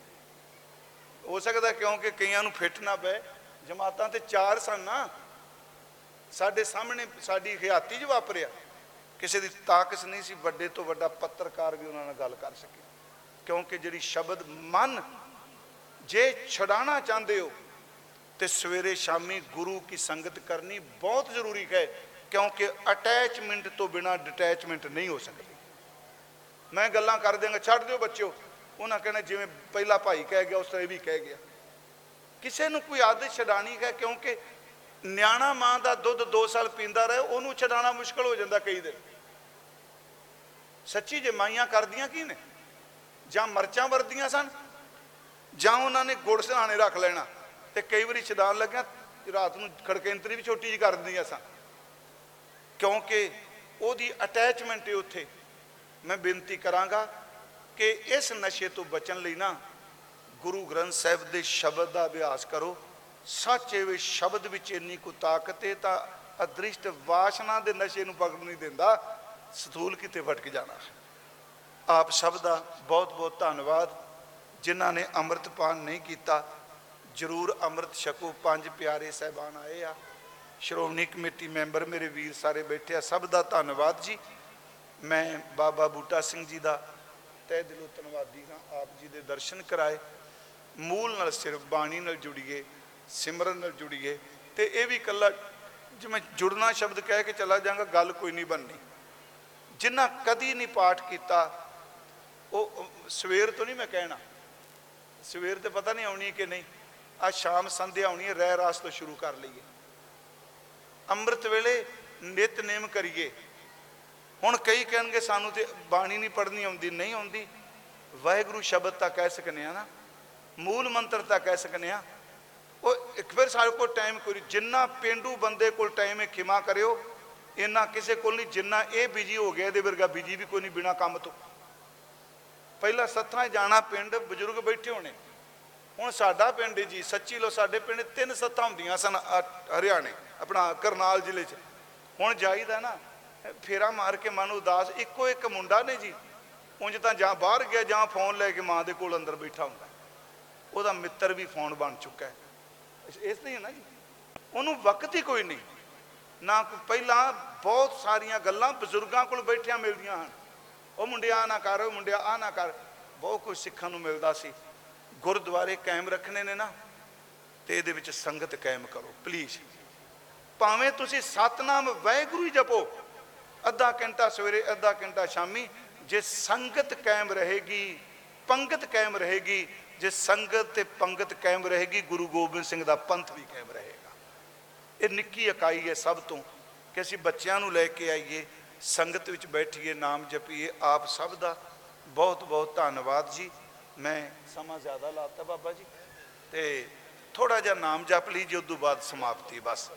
ਹੋ ਸਕਦਾ ਕਿਉਂਕਿ ਕਈਆਂ ਨੂੰ ਫਿੱਟ ਨਾ ਪਏ। ਜਮਾਤਾਂ ਤੇ ਚਾਰ ਸਨ ਨਾ। ਸਾਡੇ ਸਾਹਮਣੇ ਸਾਡੀ ਹਯਾਤੀ 'ਚ ਵਾਪਰਿਆ। ਕਿਸੇ ਦੀ ਤਾਕਤ ਨਹੀਂ ਸੀ, ਵੱਡੇ ਤੋਂ ਵੱਡਾ ਪੱਤਰਕਾਰ ਵੀ ਉਹਨਾਂ ਨਾਲ ਗੱਲ ਕਰ ਸਕੇ। ਕਿਉਂਕਿ ਜਿਹੜੀ ਸ਼ਬਦ ਮਨ, ਜੇ ਛਡਾਣਾ ਚਾਹੁੰਦੇ ਹੋ, ਤੇ ਸਵੇਰੇ ਸ਼ਾਮੀ ਗੁਰੂ ਕੀ ਸੰਗਤ ਕਰਨੀ ਬਹੁਤ ਜ਼ਰੂਰੀ ਹੈ, ਕਿਉਂਕਿ ਅਟੈਚਮੈਂਟ ਤੋਂ ਬਿਨਾ ਡਿਟੈਚਮੈਂਟ ਨਹੀਂ ਹੋ ਸਕਦੀ। ਮੈਂ ਗੱਲਾਂ ਕਰ ਦਿਆਂਗਾ, ਛੱਡ ਦਿਓ ਬੱਚਿਓ। ਉਹਨਾਂ ਕਹਿੰਦੇ ਜਿਵੇਂ ਪਹਿਲਾ ਭਾਈ ਕਹਿ ਗਿਆ, ਉਸ ਤਰ੍ਹਾਂ ਇਹ ਵੀ ਕਹਿ ਗਿਆ। ਕਿਸੇ ਨੂੰ ਕੋਈ ਆਦਤ ਛਡਾਣੀ ਹੈ, ਕਿਉਂਕਿ ਨਿਆਣਾ ਮਾਂ ਦਾ ਦੁੱਧ 2 ਸਾਲ ਪੀਂਦਾ ਰਹੇ, ਉਹਨੂੰ ਛਡਾਣਾ ਮੁਸ਼ਕਲ ਹੋ ਜਾਂਦਾ ਕਈ ਦਿਨ। ਸੱਚੀ ਜੇ ਮਾਈਆਂ ਕਰਦੀਆਂ ਕੀ ਨੇ? ਜਾਂ ਮਰਚਾਂ ਵਰਦੀਆਂ ਸਨ? ਜਾਂ ਉਹਨਾਂ ਨੇ ਗੁੜ ਸਹਾਣੇ ਰੱਖ ਲੈਣਾ ਤੇ ਕਈ ਵਾਰੀ ਛਡਾਣ ਲੱਗਿਆ, ਰਾਤ ਨੂੰ ਖੜਕੇਂਤਰੀ ਵੀ ਛੋਟੀ ਜਿਹੀ ਕਰ ਦਿੰਦੀਆਂ ਸਨ। ਕਿਉਂਕਿ ਉਹਦੀ ਅਟੈਚਮੈਂਟ ਹੈ ਉੱਥੇ। ਮੈਂ ਬੇਨਤੀ ਕਰਾਂਗਾ ਕਿ ਇਸ ਨਸ਼ੇ ਤੋਂ ਬਚਣ ਲਈ ਨਾ ਗੁਰੂ ਗ੍ਰੰਥ ਸਾਹਿਬ ਦੇ ਸ਼ਬਦ ਦਾ ਅਭਿਆਸ ਕਰੋ। ਸੱਚੇ ਵਿੱਚ ਸ਼ਬਦ ਵਿੱਚ ਇੰਨੀ ਕੁ ਤਾਕਤ ਹੈ ਤਾਂ ਅਦ੍ਰਿਸ਼ਟ ਵਾਸ਼ਨਾ ਦੇ ਨਸ਼ੇ ਨੂੰ ਪਕੜ ਨਹੀਂ ਦਿੰਦਾ। ਸਥੂਲ ਕਿਤੇ ਭਟਕ ਜਾਣਾ। ਆਪ ਸਭ ਦਾ ਬਹੁਤ ਬਹੁਤ ਧੰਨਵਾਦ। ਜਿਨ੍ਹਾਂ ਨੇ ਅੰਮ੍ਰਿਤਪਾਨ ਨਹੀਂ ਕੀਤਾ, ਜਰੂਰ ਅੰਮ੍ਰਿਤ ਛਕੋ। ਪੰਜ ਪਿਆਰੇ ਸਹਿਬਾਨ ਆਏ ਆ। ਸ਼੍ਰੋਮਣੀ ਕਮੇਟੀ ਮੈਂਬਰ ਮੇਰੇ ਵੀਰ ਸਾਰੇ ਬੈਠੇ ਆ। ਸਭ ਦਾ ਧੰਨਵਾਦ ਜੀ। ਮੈਂ ਬਾਬਾ ਬੂਟਾ ਸਿੰਘ ਜੀ ਦਾ ਤਹਿ ਦਿਲੋਂ ਧੰਨਵਾਦੀ ਹਾਂ, ਆਪ ਜੀ ਦੇ ਦਰਸ਼ਨ ਕਰਾਏ, ਮੂਲ ਨਾਲ ਸਿਰਫ ਬਾਣੀ ਨਾਲ ਜੁੜੀਏ, ਸਿਮਰਨ ਨਾਲ ਜੁੜੀਏ। ਤੇ ਇਹ ਵੀ ਕੱਲਾ ਜਿਵੇਂ ਜੁੜਨਾ ਸ਼ਬਦ ਕਹਿ ਕੇ ਚਲਾ ਜਾਵਾਂਗਾ ਗੱਲ ਕੋਈ ਨਹੀਂ ਬਣਨੀ। ਜਿਨ੍ਹਾਂ ਕਦੀ ਨਹੀਂ ਪਾਠ ਕੀਤਾ, ਉਹ ਉਹ, ਸਵੇਰ ਤੋਂ ਨਹੀਂ ਮੈਂ ਕਹਿਣਾ। ਸਵੇਰ ਤੇ ਪਤਾ ਨਹੀਂ ਆਉਣੀ ਕਿ ਨਹੀਂ। ਆ ਸ਼ਾਮ ਸੰਧਿਆ ਆਉਣੀ ਹੈ, ਰਹਿ ਰਾਸ ਤੋਂ ਸ਼ੁਰੂ ਕਰ ਲਈਏ। ਅੰਮ੍ਰਿਤ ਵੇਲੇ ਨਿਤਨੇਮ ਕਰੀਏ। ਹੁਣ ਕਈ ਕਹਿਣਗੇ ਸਾਨੂੰ ਤੇ ਬਾਣੀ ਨਹੀਂ ਪੜ੍ਹਨੀ ਆਉਂਦੀ, ਨਹੀਂ ਆਉਂਦੀ। ਵਾਹਿਗੁਰੂ ਸ਼ਬਦ ਤਾਂ ਕਹਿ ਸਕਨੇ ਆ ਨਾ, ਮੂਲ ਮੰਤਰ ਤਾਂ ਕਹਿ ਸਕਨੇ ਆ। ਉਹ ਇੱਕ ਵਾਰ ਸਾਡੇ ਕੋਲ ਟਾਈਮ ਕੋਈ ਨਹੀਂ। ਜਿੰਨਾ ਪਿੰਡੂ ਬੰਦੇ ਕੋਲ ਟਾਈਮ ਹੈ, ਖਿਮਾ ਕਰਿਓ। ਇੰਨਾ ਕਿਸੇ ਕੋਲ ਨਹੀਂ, ਜਿੰਨਾ ਇਹ ਬਿਜ਼ੀ ਹੋ ਗਿਆ, ਇਹਦੇ ਵਰਗਾ ਬਿਜ਼ੀ ਵੀ ਕੋਈ ਨਹੀਂ ਬਿਨਾ ਕੰਮ ਤੋਂ। ਪਹਿਲਾਂ ਸੱਥਾਂ 'ਚ ਜਾਣਾ ਪਿੰਡ, ਬਜ਼ੁਰਗ ਬੈਠੇ ਹੋਣੇ। ਹੁਣ ਸਾਡਾ ਪਿੰਡ ਜੀ, ਸੱਚੀ ਲੋ ਸਾਡੇ ਪਿੰਡ ਤਿੰਨ ਸੱਤਾਂ ਹੁੰਦੀਆਂ ਸਨ, ਅ- ਹਰਿਆਣੇ, ਆਪਣਾ ਕਰਨਾਲ ਜ਼ਿਲ੍ਹੇ 'ਚ। ਹੁਣ ਜਾਈਦਾ ਨਾ ਫੇਰਾ ਮਾਰ ਕੇ ਮਨ ਉਦਾਸ, ਇੱਕੋ ਇੱਕ ਮੁੰਡਾ ਨੇ ਜੀ। ਉਂਝ ਤਾਂ ਜਾਂ ਬਾਹਰ ਗਿਆ ਜਾਂ ਫੋਨ ਲੈ ਕੇ ਮਾਂ ਦੇ ਕੋਲ ਅੰਦਰ ਬੈਠਾ ਹੁੰਦਾ। ਉਹਦਾ ਮਿੱਤਰ ਵੀ ਫੋਨ ਬਣ ਚੁੱਕਾ ਹੈ। ਇਸ- ਇਸ ਲਈ ਹੈ ਨਾ ਜੀ। ਉਹਨੂੰ ਵਕਤ ਹੀ ਕੋਈ ਨਹੀਂ। ਨਾ ਕੋਈ ਪਹਿਲਾਂ ਬਹੁਤ ਸਾਰੀਆਂ ਗੱਲਾਂ ਬਜ਼ੁਰਗਾਂ ਕੋਲ ਬੈਠਿਆਂ ਮਿਲਦੀਆਂ ਹਨ। ਉਹ ਮੁੰਡਿਆ ਆਹ ਨਾ ਕਰ, ਉਹ ਮੁੰਡਿਆ ਆ ਨਾ ਕਰ। ਬਹੁਤ ਕੁਝ ਸਿੱਖਣ ਨੂੰ ਮਿਲਦਾ ਸੀ। ਗੁਰਦੁਆਰੇ ਕਾਇਮ ਰੱਖਣੇ ਨੇ ਨਾ, ਤੇ ਇਹਦੇ ਵਿੱਚ ਸੰਗਤ ਕਾਇਮ ਕਰੋ ਪਲੀਜ਼ ਭਾਵੇਂ ਤੁਸੀਂ ਸਤਨਾਮ ਵਾਹਿਗੁਰੂ ਹੀ ਜਪੋ ਅੱਧਾ ਘੰਟਾ ਸਵੇਰੇ, ਅੱਧਾ ਘੰਟਾ ਸ਼ਾਮੀ। ਜੇ ਸੰਗਤ ਕਾਇਮ ਰਹੇਗੀ, ਪੰਗਤ ਕਾਇਮ ਰਹੇਗੀ, ਜੇ ਸੰਗਤ ਤੇ ਪੰਗਤ ਕਾਇਮ ਰਹੇਗੀ, ਗੁਰੂ ਗੋਬਿੰਦ ਸਿੰਘ ਦਾ ਪੰਥ ਵੀ ਕਾਇਮ ਰਹੇਗਾ। ਇਹ ਨਿੱਕੀ ਇਕਾਈ ਹੈ ਸਭ ਤੋਂ ਕਿ ਅਸੀਂ ਬੱਚਿਆਂ ਨੂੰ ਲੈ ਕੇ ਆਈਏ, ਸੰਗਤ ਵਿੱਚ ਬੈਠੀਏ, ਨਾਮ ਜਪੀਏ, ਆਪ ਸਭ ਦਾ ਬਹੁਤ ਬਹੁਤ ਧੰਨਵਾਦ ਜੀ। ਮੈਂ ਸਮਾਂ ਜ਼ਿਆਦਾ ਲਾਤਾ ਬਾਬਾ ਜੀ ਤੇ ਥੋੜਾ ਜਿਹਾ ਨਾਮ ਜਪ ਲੀਜੀਏ ਉਸ ਤੋਂ ਬਾਅਦ ਸਮਾਪਤੀ ਬਸ।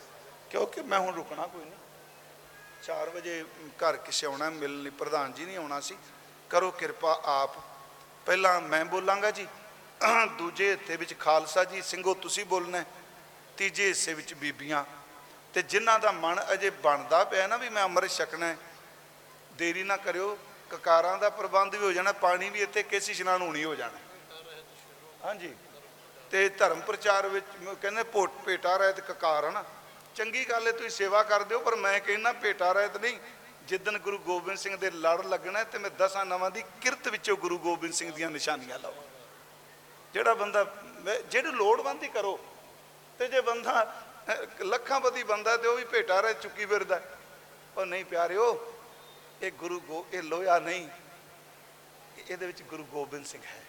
ਕਿਉਂਕਿ ਮੈਂ ਹੁਣ ਰੁਕਣਾ ਕੋਈ ਨਹੀਂ। 4 ਵਜੇ ਘਰ ਕਿਸੇ ਆਉਣਾ, ਮਿਲਣ ਪ੍ਰਧਾਨ ਜੀ ਨਹੀਂ ਆਉਣਾ ਸੀ। ਕਰੋ ਕਿਰਪਾ ਆਪ। ਪਹਿਲਾਂ ਮੈਂ ਬੋਲਾਂਗਾ ਜੀ। ਦੂਜੇ ਹਿੱਸੇ ਵਿੱਚ ਖਾਲਸਾ ਜੀ, ਸਿੰਘੋ ਤੁਸੀਂ ਬੋਲਣਾ ਹੈ। ਤੀਜੇ ਹਿੱਸੇ ਵਿੱਚ ਬੀਬੀਆਂ। ਤੇ ਜਿਨ੍ਹਾਂ ਦਾ ਮਨ ਅਜੇ ਬਣਦਾ ਪਿਆ ਨਾ ਵੀ ਮੈਂ ਅੰਮ੍ਰਿਤ ਛਕਣਾ ਹੈ, ਦੇਰੀ ਨਾ ਕਰਿਓ। ਕਕਾਰਾਂ ਦਾ ਪ੍ਰਬੰਧ ਵੀ ਹੋ ਜਾਣਾ, ਪਾਣੀ ਵੀ ਇੱਥੇ ਕੇਸੀ ਇਸ਼ਨਾਨ ਹੋਣੀ ਹੋ ਜਾਣਾ। ਹਾਂਜੀ। ਤੇ ਧਰਮ ਪ੍ਰਚਾਰ ਵਿੱਚ ਮ- ਕਹਿੰਦੇ ਭੋਟ ਭੇਟਾ ਰਹਿਤ ਕਕਾਰ ਹਨਾ ਚੰਗੀ ਗੱਲ ਹੈ ਤੁਸੀਂ ਸੇਵਾ ਕਰਦੇ ਹੋ ਪਰ ਮੈਂ ਕਹਿੰਦਾ ਭੇਟਾ ਰਹਿਤ ਨਹੀਂ। ਜਿੱਦਨ ਗੁਰੂ ਗੋਬਿੰਦ ਸਿੰਘ ਦੇ ਲੜ ਲੱਗਣਾ ਹੈ ਤੇ ਮੈਂ ਦਸਾਂ ਨਵਾਂ ਦੀ ਕਿਰਤ ਵਿੱਚੋਂ ਗੁਰੂ ਗੋਬਿੰਦ ਸਿੰਘ ਦੀਆਂ ਨਿਸ਼ਾਨੀਆਂ ਲਾਵਾਂ। ਜਿਹੜਾ ਬੰਦਾ ਮੈਂ- ਜਿਹੜੇ ਲੋੜਵੰਦ ਹੀ ਕਰੋ ਤੇ ਜੇ ਬੰਦਾ ਅਹ, ਲੱਖਾਂਪਤੀ ਬੰਦਾ ਤੇ ਉਹ ਵੀ ਭੇਟਾ ਰਹਿ ਚੁੱਕੀ ਫਿਰਦਾ ਉਹ ਨਹੀਂ ਪਿਆਰਿਓ ਇਹ ਗੁਰੂ ਗੋ ਇਹ ਲੋਹਾ ਨਹੀਂ। ਇਹਦੇ ਵਿੱਚ ਗੁਰੂ ਗੋਬਿੰਦ ਸਿੰਘ ਹੈ।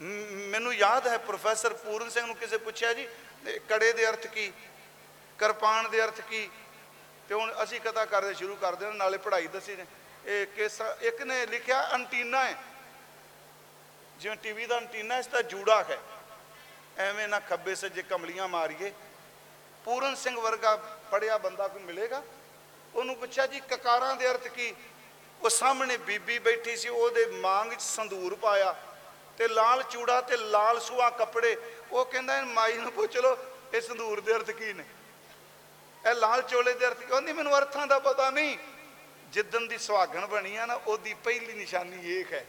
ਮ- ਮੈਨੂੰ ਯਾਦ ਹੈ ਪ੍ਰੋਫੈਸਰ ਪੂਰਨ ਸਿੰਘ ਨੂੰ ਕਿਸੇ ਪੁੱਛਿਆ ਜੀ ਇਹ ਕੜੇ ਦੇ ਅਰਥ ਕੀ? ਕਿਰਪਾਨ ਦੇ ਅਰਥ ਕੀ? ਤੇ ਹੁਣ ਅਸੀਂ ਕਥਾ ਕਰਦੇ ਸ਼ੁਰੂ ਕਰਦੇ ਹਾਂ, ਨਾਲੇ ਪੜ੍ਹਾਈ ਦੱਸੀ ਨੇ। ਇਹ ਕਿਸ ਇੱਕ ਨੇ ਲਿਖਿਆ ਅੰਟੀਨਾ ਹੈ। ਜਿਵੇਂ ਟੀਵੀ ਦਾ ਅੰਟੀਨਾ, ਇਸ ਦਾ ਜੂੜਾ ਹੈ। ਐਵੇਂ ਨਾ ਖੱਬੇ ਸੱਜੇ ਕਮਲੀਆਂ ਮਾਰੀਏ। ਪੂਰਨ ਸਿੰਘ ਵਰਗਾ ਪੜਿਆ ਬੰਦਾ ਕੋਈ ਮਿਲੇਗਾ? ਉਹਨੂੰ ਪੁੱਛਿਆ ਜੀ, ਕਕਾਰਾਂ ਦੇ ਅਰਥ ਕੀ? ਉਹ ਸਾਹਮਣੇ ਬੀਬੀ ਬੈਠੀ ਸੀ, ਉਹਦੇ ਮਾਂਗ 'ਚ ਸੰਧੂਰ ਪਾਇਆ। ਤੇ ਲਾਲ ਚੂੜਾ ਤੇ ਲਾਲ ਸੁਆ ਕੱਪੜੇ ਉਹ ਕਹਿੰਦਾ ਇਹ ਮਾਈ ਨੂੰ ਪੁੱਛ ਲੋ ਇਹ ਸੰਧੂਰ ਦੇ ਅਰਥ ਕੀ ਨੇ? ਇਹ ਲਾਲ ਚੋਲੇ ਦੇ ਅਰਥ ਕੀ ਉਹਦੀ ਮੈਨੂੰ ਅਰਥਾਂ ਦਾ ਪਤਾ ਨਹੀਂ। ਜਿੱਦਨ ਦੀ ਸੁਹਾਗਣ ਬਣੀ ਆ ਨਾ ਉਹਦੀ ਪਹਿਲੀ ਨਿਸ਼ਾਨੀ ਇਹ ਹੈ।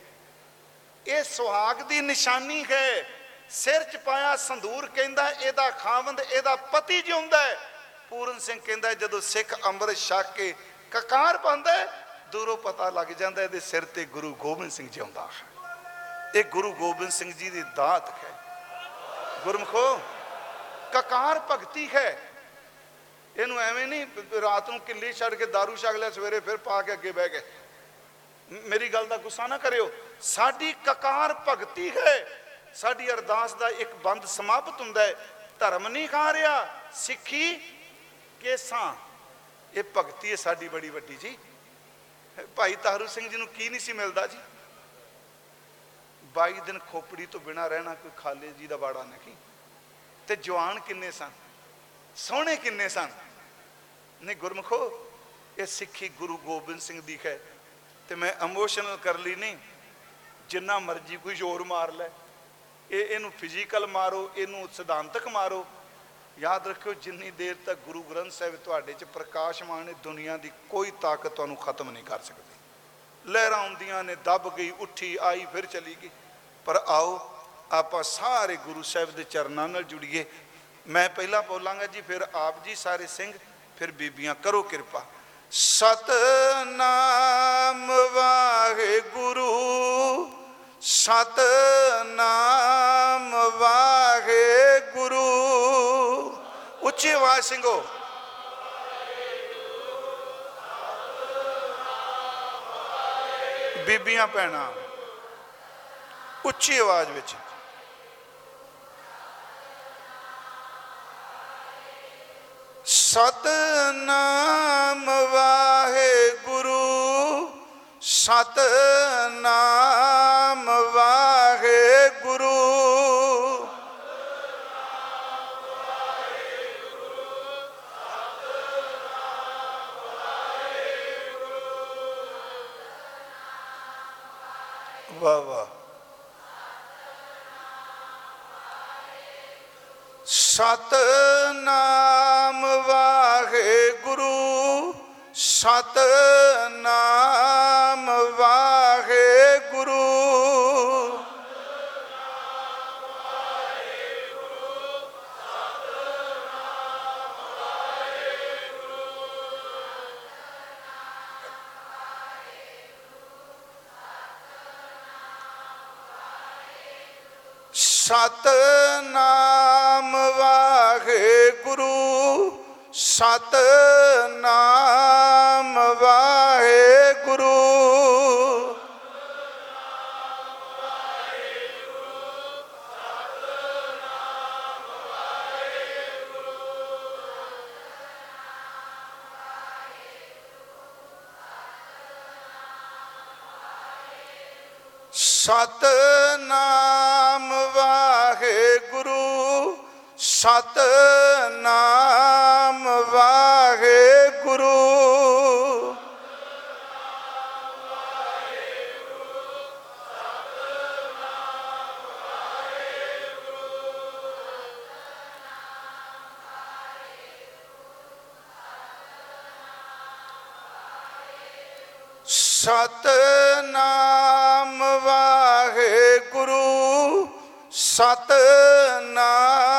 ਇਹ ਸੁਹਾਗ ਦੀ ਨਿਸ਼ਾਨੀ ਹੈ। ਸਿਰ ਚ ਪਾਇਆ ਸੰਧੂਰ ਕਹਿੰਦਾ ਇਹਦਾ ਖਾਵੰਦ ਇਹਦਾ ਪਤੀ ਜਿਉਂਦਾ ਹੈ। ਪੂਰਨ ਸਿੰਘ ਕਹਿੰਦਾ ਜਦੋਂ ਸਿੱਖ ਅੰਮ੍ਰਿਤ ਛਕ ਕੇ ਕਕਾਰ ਪਾਉਂਦਾ ਹੈ, ਦੂਰੋਂ ਪਤਾ ਲੱਗ ਜਾਂਦਾ ਇਹਦੇ ਸਿਰ ਤੇ ਗੁਰੂ ਗੋਬਿੰਦ ਸਿੰਘ ਜਿਉਂਦਾ ਹੈ। ਇਹ ਗੁਰੂ ਗੋਬਿੰਦ ਸਿੰਘ ਜੀ ਦੀ ਦਾਤ ਹੈ। ਗੁਰਮਖੋ, ਕਕਾਰ ਭਗਤੀ ਹੈ। ਇਹਨੂੰ ਐਵੇਂ ਨਹੀਂ, ਰਾਤ ਨੂੰ ਕਿੱਲੀ ਛੱਡ ਕੇ दारू ਛਕ ਲਿਆ, ਸਵੇਰੇ ਫਿਰ ਪਾ ਕੇ ਅੱਗੇ ਬਹਿ ਗਏ। ਮ- ਮੇਰੀ ਗੱਲ ਦਾ ਗੁੱਸਾ ਨਾ ਕਰਿਓ। ਸਾਡੀ ਕਕਾਰ ਭਗਤੀ ਹੈ। ਸਾਡੀ ਅਰਦਾਸ ਦਾ ਇੱਕ ਬੰਦ ਸਮਾਪਤ ਹੁੰਦਾ ਹੈ। ਧਰਮ ਨਹੀਂ ਖਾ ਰਿਹਾ। ਸਿੱਖੀ ਕੇਸਾਂ। ਇਹ ਭਗਤੀ ਹੈ ਸਾਡੀ ਬੜੀ ਵੱਡੀ ਜੀ। ਭਾਈ ਤਾਰੂ ਸਿੰਘ ਜੀ ਨੂੰ ਕੀ ਨਹੀਂ ਸੀ ਮਿਲਦਾ ਜੀ? 22 ਦਿਨ ਖੋਪੜੀ ਤੋਂ ਬਿਨਾ ਰਹਿਣਾ ਕੋਈ ਖਾਲੇ ਜੀ ਦਾ ਬਾੜਾ ਨਹੀਂ। ਤੇ ਜਵਾਨ ਕਿੰਨੇ ਸਨ? ਸੋਹਣੇ ਕਿੰਨੇ ਸਨ? ਨਹੀਂ ਗੁਰਮਖੋ, ਇਹ ਸਿੱਖੀ ਗੁਰੂ ਗੋਬਿੰਦ ਸਿੰਘ ਦੀ ਹੈ। ਤੇ ਮੈਂ ਇਮੋਸ਼ਨਲ ਕਰ ਲਈ ਨਹੀਂ। ਜਿੰਨਾ ਮਰਜ਼ੀ ਕੋਈ ਜ਼ੋਰ ਮਾਰ ਲੈ। ਇਹ ਇਹਨੂੰ ਫਿਜ਼ੀਕਲ ਮਾਰੋ, ਇਹਨੂੰ ਸਿਧਾਂਤਕ ਮਾਰੋ। ਯਾਦ ਰੱਖਿਓ, ਜਿੰਨੀ ਦੇਰ ਤੱਕ ਗੁਰੂ ਗ੍ਰੰਥ ਸਾਹਿਬ ਤੁਹਾਡੇ 'ਚ ਪ੍ਰਕਾਸ਼ਮਾਨ ਹੈ ਦੁਨੀਆ ਦੀ ਕੋਈ ਤਾਕਤ ਤੁਹਾਨੂੰ ਖਤਮ ਨਹੀਂ ਕਰ ਸਕਦੀ। ਲਹਿਰਾਂ ਆਉਂਦੀਆਂ ਨੇ, ਦੱਬ ਗਈ, ਉੱਠੀ, ਆਈ, ਫਿਰ ਚਲੀ ਗਈ। ਪਰ ਆਓ, ਆਪਾਂ ਸਾਰੇ ਗੁਰੂ ਸਾਹਿਬ ਦੇ ਚਰਨਾਂ ਨਾਲ ਜੁੜੀਏ। ਮੈਂ ਪਹਿਲਾਂ ਬੋਲਾਂਗਾ ਜੀ, ਫਿਰ ਆਪ ਜੀ ਸਾਰੇ ਸਿੰਘ, ਫਿਰ ਬੀਬੀਆਂ, ਕਰੋ ਕਿਰਪਾ। ਸਤਨਾਮ ਵਾਹਿਗੁਰੂ ਸਤਨਾਮ ਵਾਹਿਗੁਰੂ। ਉੱਚੀ ਆਵਾਜ਼ ਸਿੰਘੋ ਬੀਬੀਆਂ ਭੈਣਾਂ ਉੱਚੀ ਆਵਾਜ਼ ਵਿੱਚ। ਸਤਨਾਮ ਵਾਹਿਗੁਰੂ ਸਤਨਾਮ ਵਾਹਿਗੁਰੂ Baba. ਸਤਨਾਮ ਵਾਹਿਗੁਰੂ ਸਤਨਾਮ ਸਤਨਾਮ ਵਾਹਿਗੁਰੂ ਸਤਨਾਮ ਵਾਹਿਗੁਰੂ ਸਤ ਨਾਮ ਵਾਹੇ ਗੁਰੂ ਸਤ ਨਾਮ ਵਾਹੇ ਗੁਰੂ ਸਤ ਨਾਮ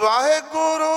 ਵਾਹਿਗੁਰੂ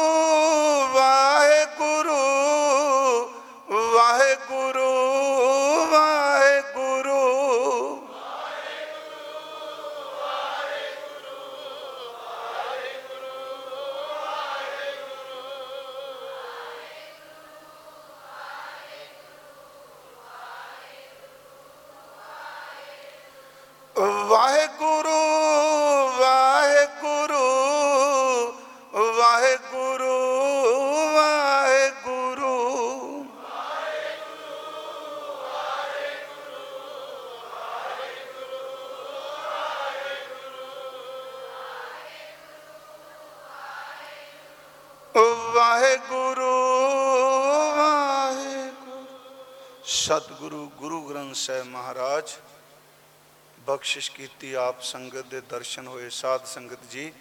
ਬਖਸ਼ਿਸ਼ ਕੀਤੀ ਆਪ ਸੰਗਤ ਦੇ ਦਰਸ਼ਨ ਹੋਏ। ਸਾਧ ਸੰਗਤ ਜੀ,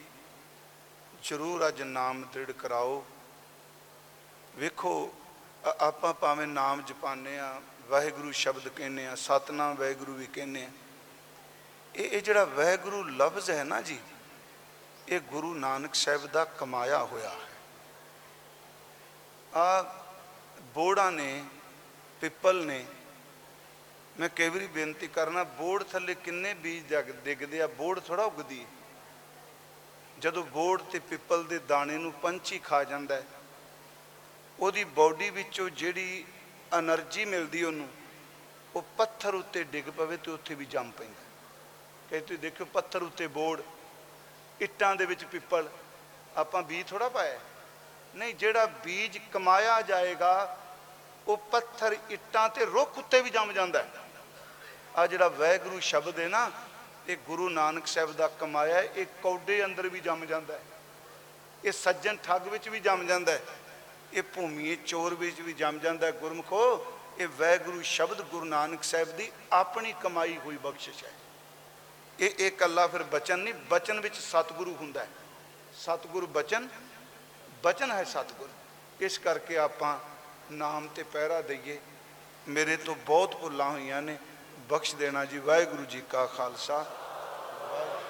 ਜਰੂਰ ਅੱਜ ਨਾਮ ਦ੍ਰਿੜ ਕਰਾਓ। ਵੇਖੋ, ਅ- ਆਪਾਂ ਭਾਵੇਂ ਨਾਮ ਜਪਾਨੇ ਆ ਵਾਹਿਗੁਰੂ ਸ਼ਬਦ ਕਹਿੰਦੇ ਆ ਸਤਨਾਮ ਵਾਹਿਗੁਰੂ ਵੀ ਕਹਿੰਦੇ ਆ ਇਹ ਇਹ ਜਿਹੜਾ ਵਾਹਿਗੁਰੂ ਲਫ਼ਜ਼ ਹੈ ਨਾ ਜੀ, ਇਹ ਗੁਰੂ ਨਾਨਕ ਸਾਹਿਬ ਦਾ ਕਮਾਇਆ ਹੋਇਆ ਹੈ। ਆ ਬੋੜਾਂ ਨੇ, ਪਿੱਪਲ ਨੇ ਮੈਂ ਕਈ ਵਾਰੀ ਬੇਨਤੀ ਕਰਨਾ, ਬੋਰਡ ਥੱਲੇ ਕਿੰਨੇ ਬੀਜ ਡਿੱਗਦੇ ਆ, ਬੋਰਡ ਥੋੜਾ ਉੱਗਦੀ ਜਦੋਂ ਬੋਰਡ ਤੇ ਪਿੱਪਲ ਦੇ ਦਾਣੇ ਨੂੰ ਪੰਛੀ ਖਾ ਜਾਂਦਾ ਉਹਦੀ ਬਾਡੀ ਵਿੱਚੋਂ ਜਿਹੜੀ એનર્ਜੀ ਮਿਲਦੀ ਉਹਨੂੰ, ਉਹ ਪੱਥਰ ਉੱਤੇ ਡਿੱਗ ਪਵੇ ਤੇ ਉੱਥੇ ਵੀ ਜੰਮ ਪੈਂਦਾ ਕਹੇ ਤੁਸੀਂ ਦੇਖੋ ਪੱਥਰ ਉੱਤੇ ਬੋਰਡ, ਇੱਟਾਂ ਦੇ ਵਿੱਚ ਪਿੱਪਲ, ਆਪਾਂ ਬੀਜ ਥੋੜਾ ਪਾਇਆ ਨਹੀਂ, ਜਿਹੜਾ ਬੀਜ ਕਮਾਇਆ ਜਾਏਗਾ, ਉਹ ਪੱਥਰ ਇੱਟਾਂ ਤੇ ਰੁੱਖ ਉੱਤੇ ਵੀ ਜੰਮ ਜਾਂਦਾ ਹੈ। ਆ ਜਿਹੜਾ ਵਾਹਿਗੁਰੂ ਸ਼ਬਦ ਹੈ ਨਾ ਇਹ ਗੁਰੂ ਨਾਨਕ ਸਾਹਿਬ ਦਾ ਕਮਾਇਆ ਹੈ, ਇਹ ਕੌਡੇ ਅੰਦਰ ਵੀ ਜੰਮ ਜਾਂਦਾ ਹੈ। ਇਹ ਸੱਜਣ ਠੱਗ ਵਿੱਚ ਵੀ ਜੰਮ ਜਾਂਦਾ ਹੈ। ਇਹ ਭੂਮੀਏ ਚੋਰ ਵਿੱਚ ਵੀ ਜੰਮ ਜਾਂਦਾ ਹੈ ਗੁਰਮਖੋ। ਇਹ ਵਾਹਿਗੁਰੂ ਸ਼ਬਦ ਗੁਰੂ ਨਾਨਕ ਸਾਹਿਬ ਦੀ ਆਪਣੀ ਕਮਾਈ ਹੋਈ ਬਖਸ਼ਿਸ਼ ਹੈ। ਇਹ ਇਹ ਇਕੱਲਾ ਫਿਰ ਬਚਨ ਨਹੀਂ ਬਚਨ ਵਿੱਚ ਸਤਿਗੁਰੂ ਹੁੰਦਾ ਹੈ। ਸਤਿਗੁਰੂ ਬਚਨ ਬਚਨ ਹੈ ਸਤਿਗੁਰ। ਇਸ ਕਰਕੇ ਆਪਾਂ ਨਾਮ ਤੇ ਪਹਿਰਾ ਦਈਏ। ਮੇਰੇ ਤੋਂ ਬਹੁਤ ਭੁੱਲਾਂ ਹੋਈਆਂ ਨੇ। ਬਖਸ਼ ਦੇਣਾ ਜੀ ਵਾਹਿਗੁਰੂ ਜੀ ਕਾ ਖਾਲਸਾ। ਵਾਹਿਗੁਰੂ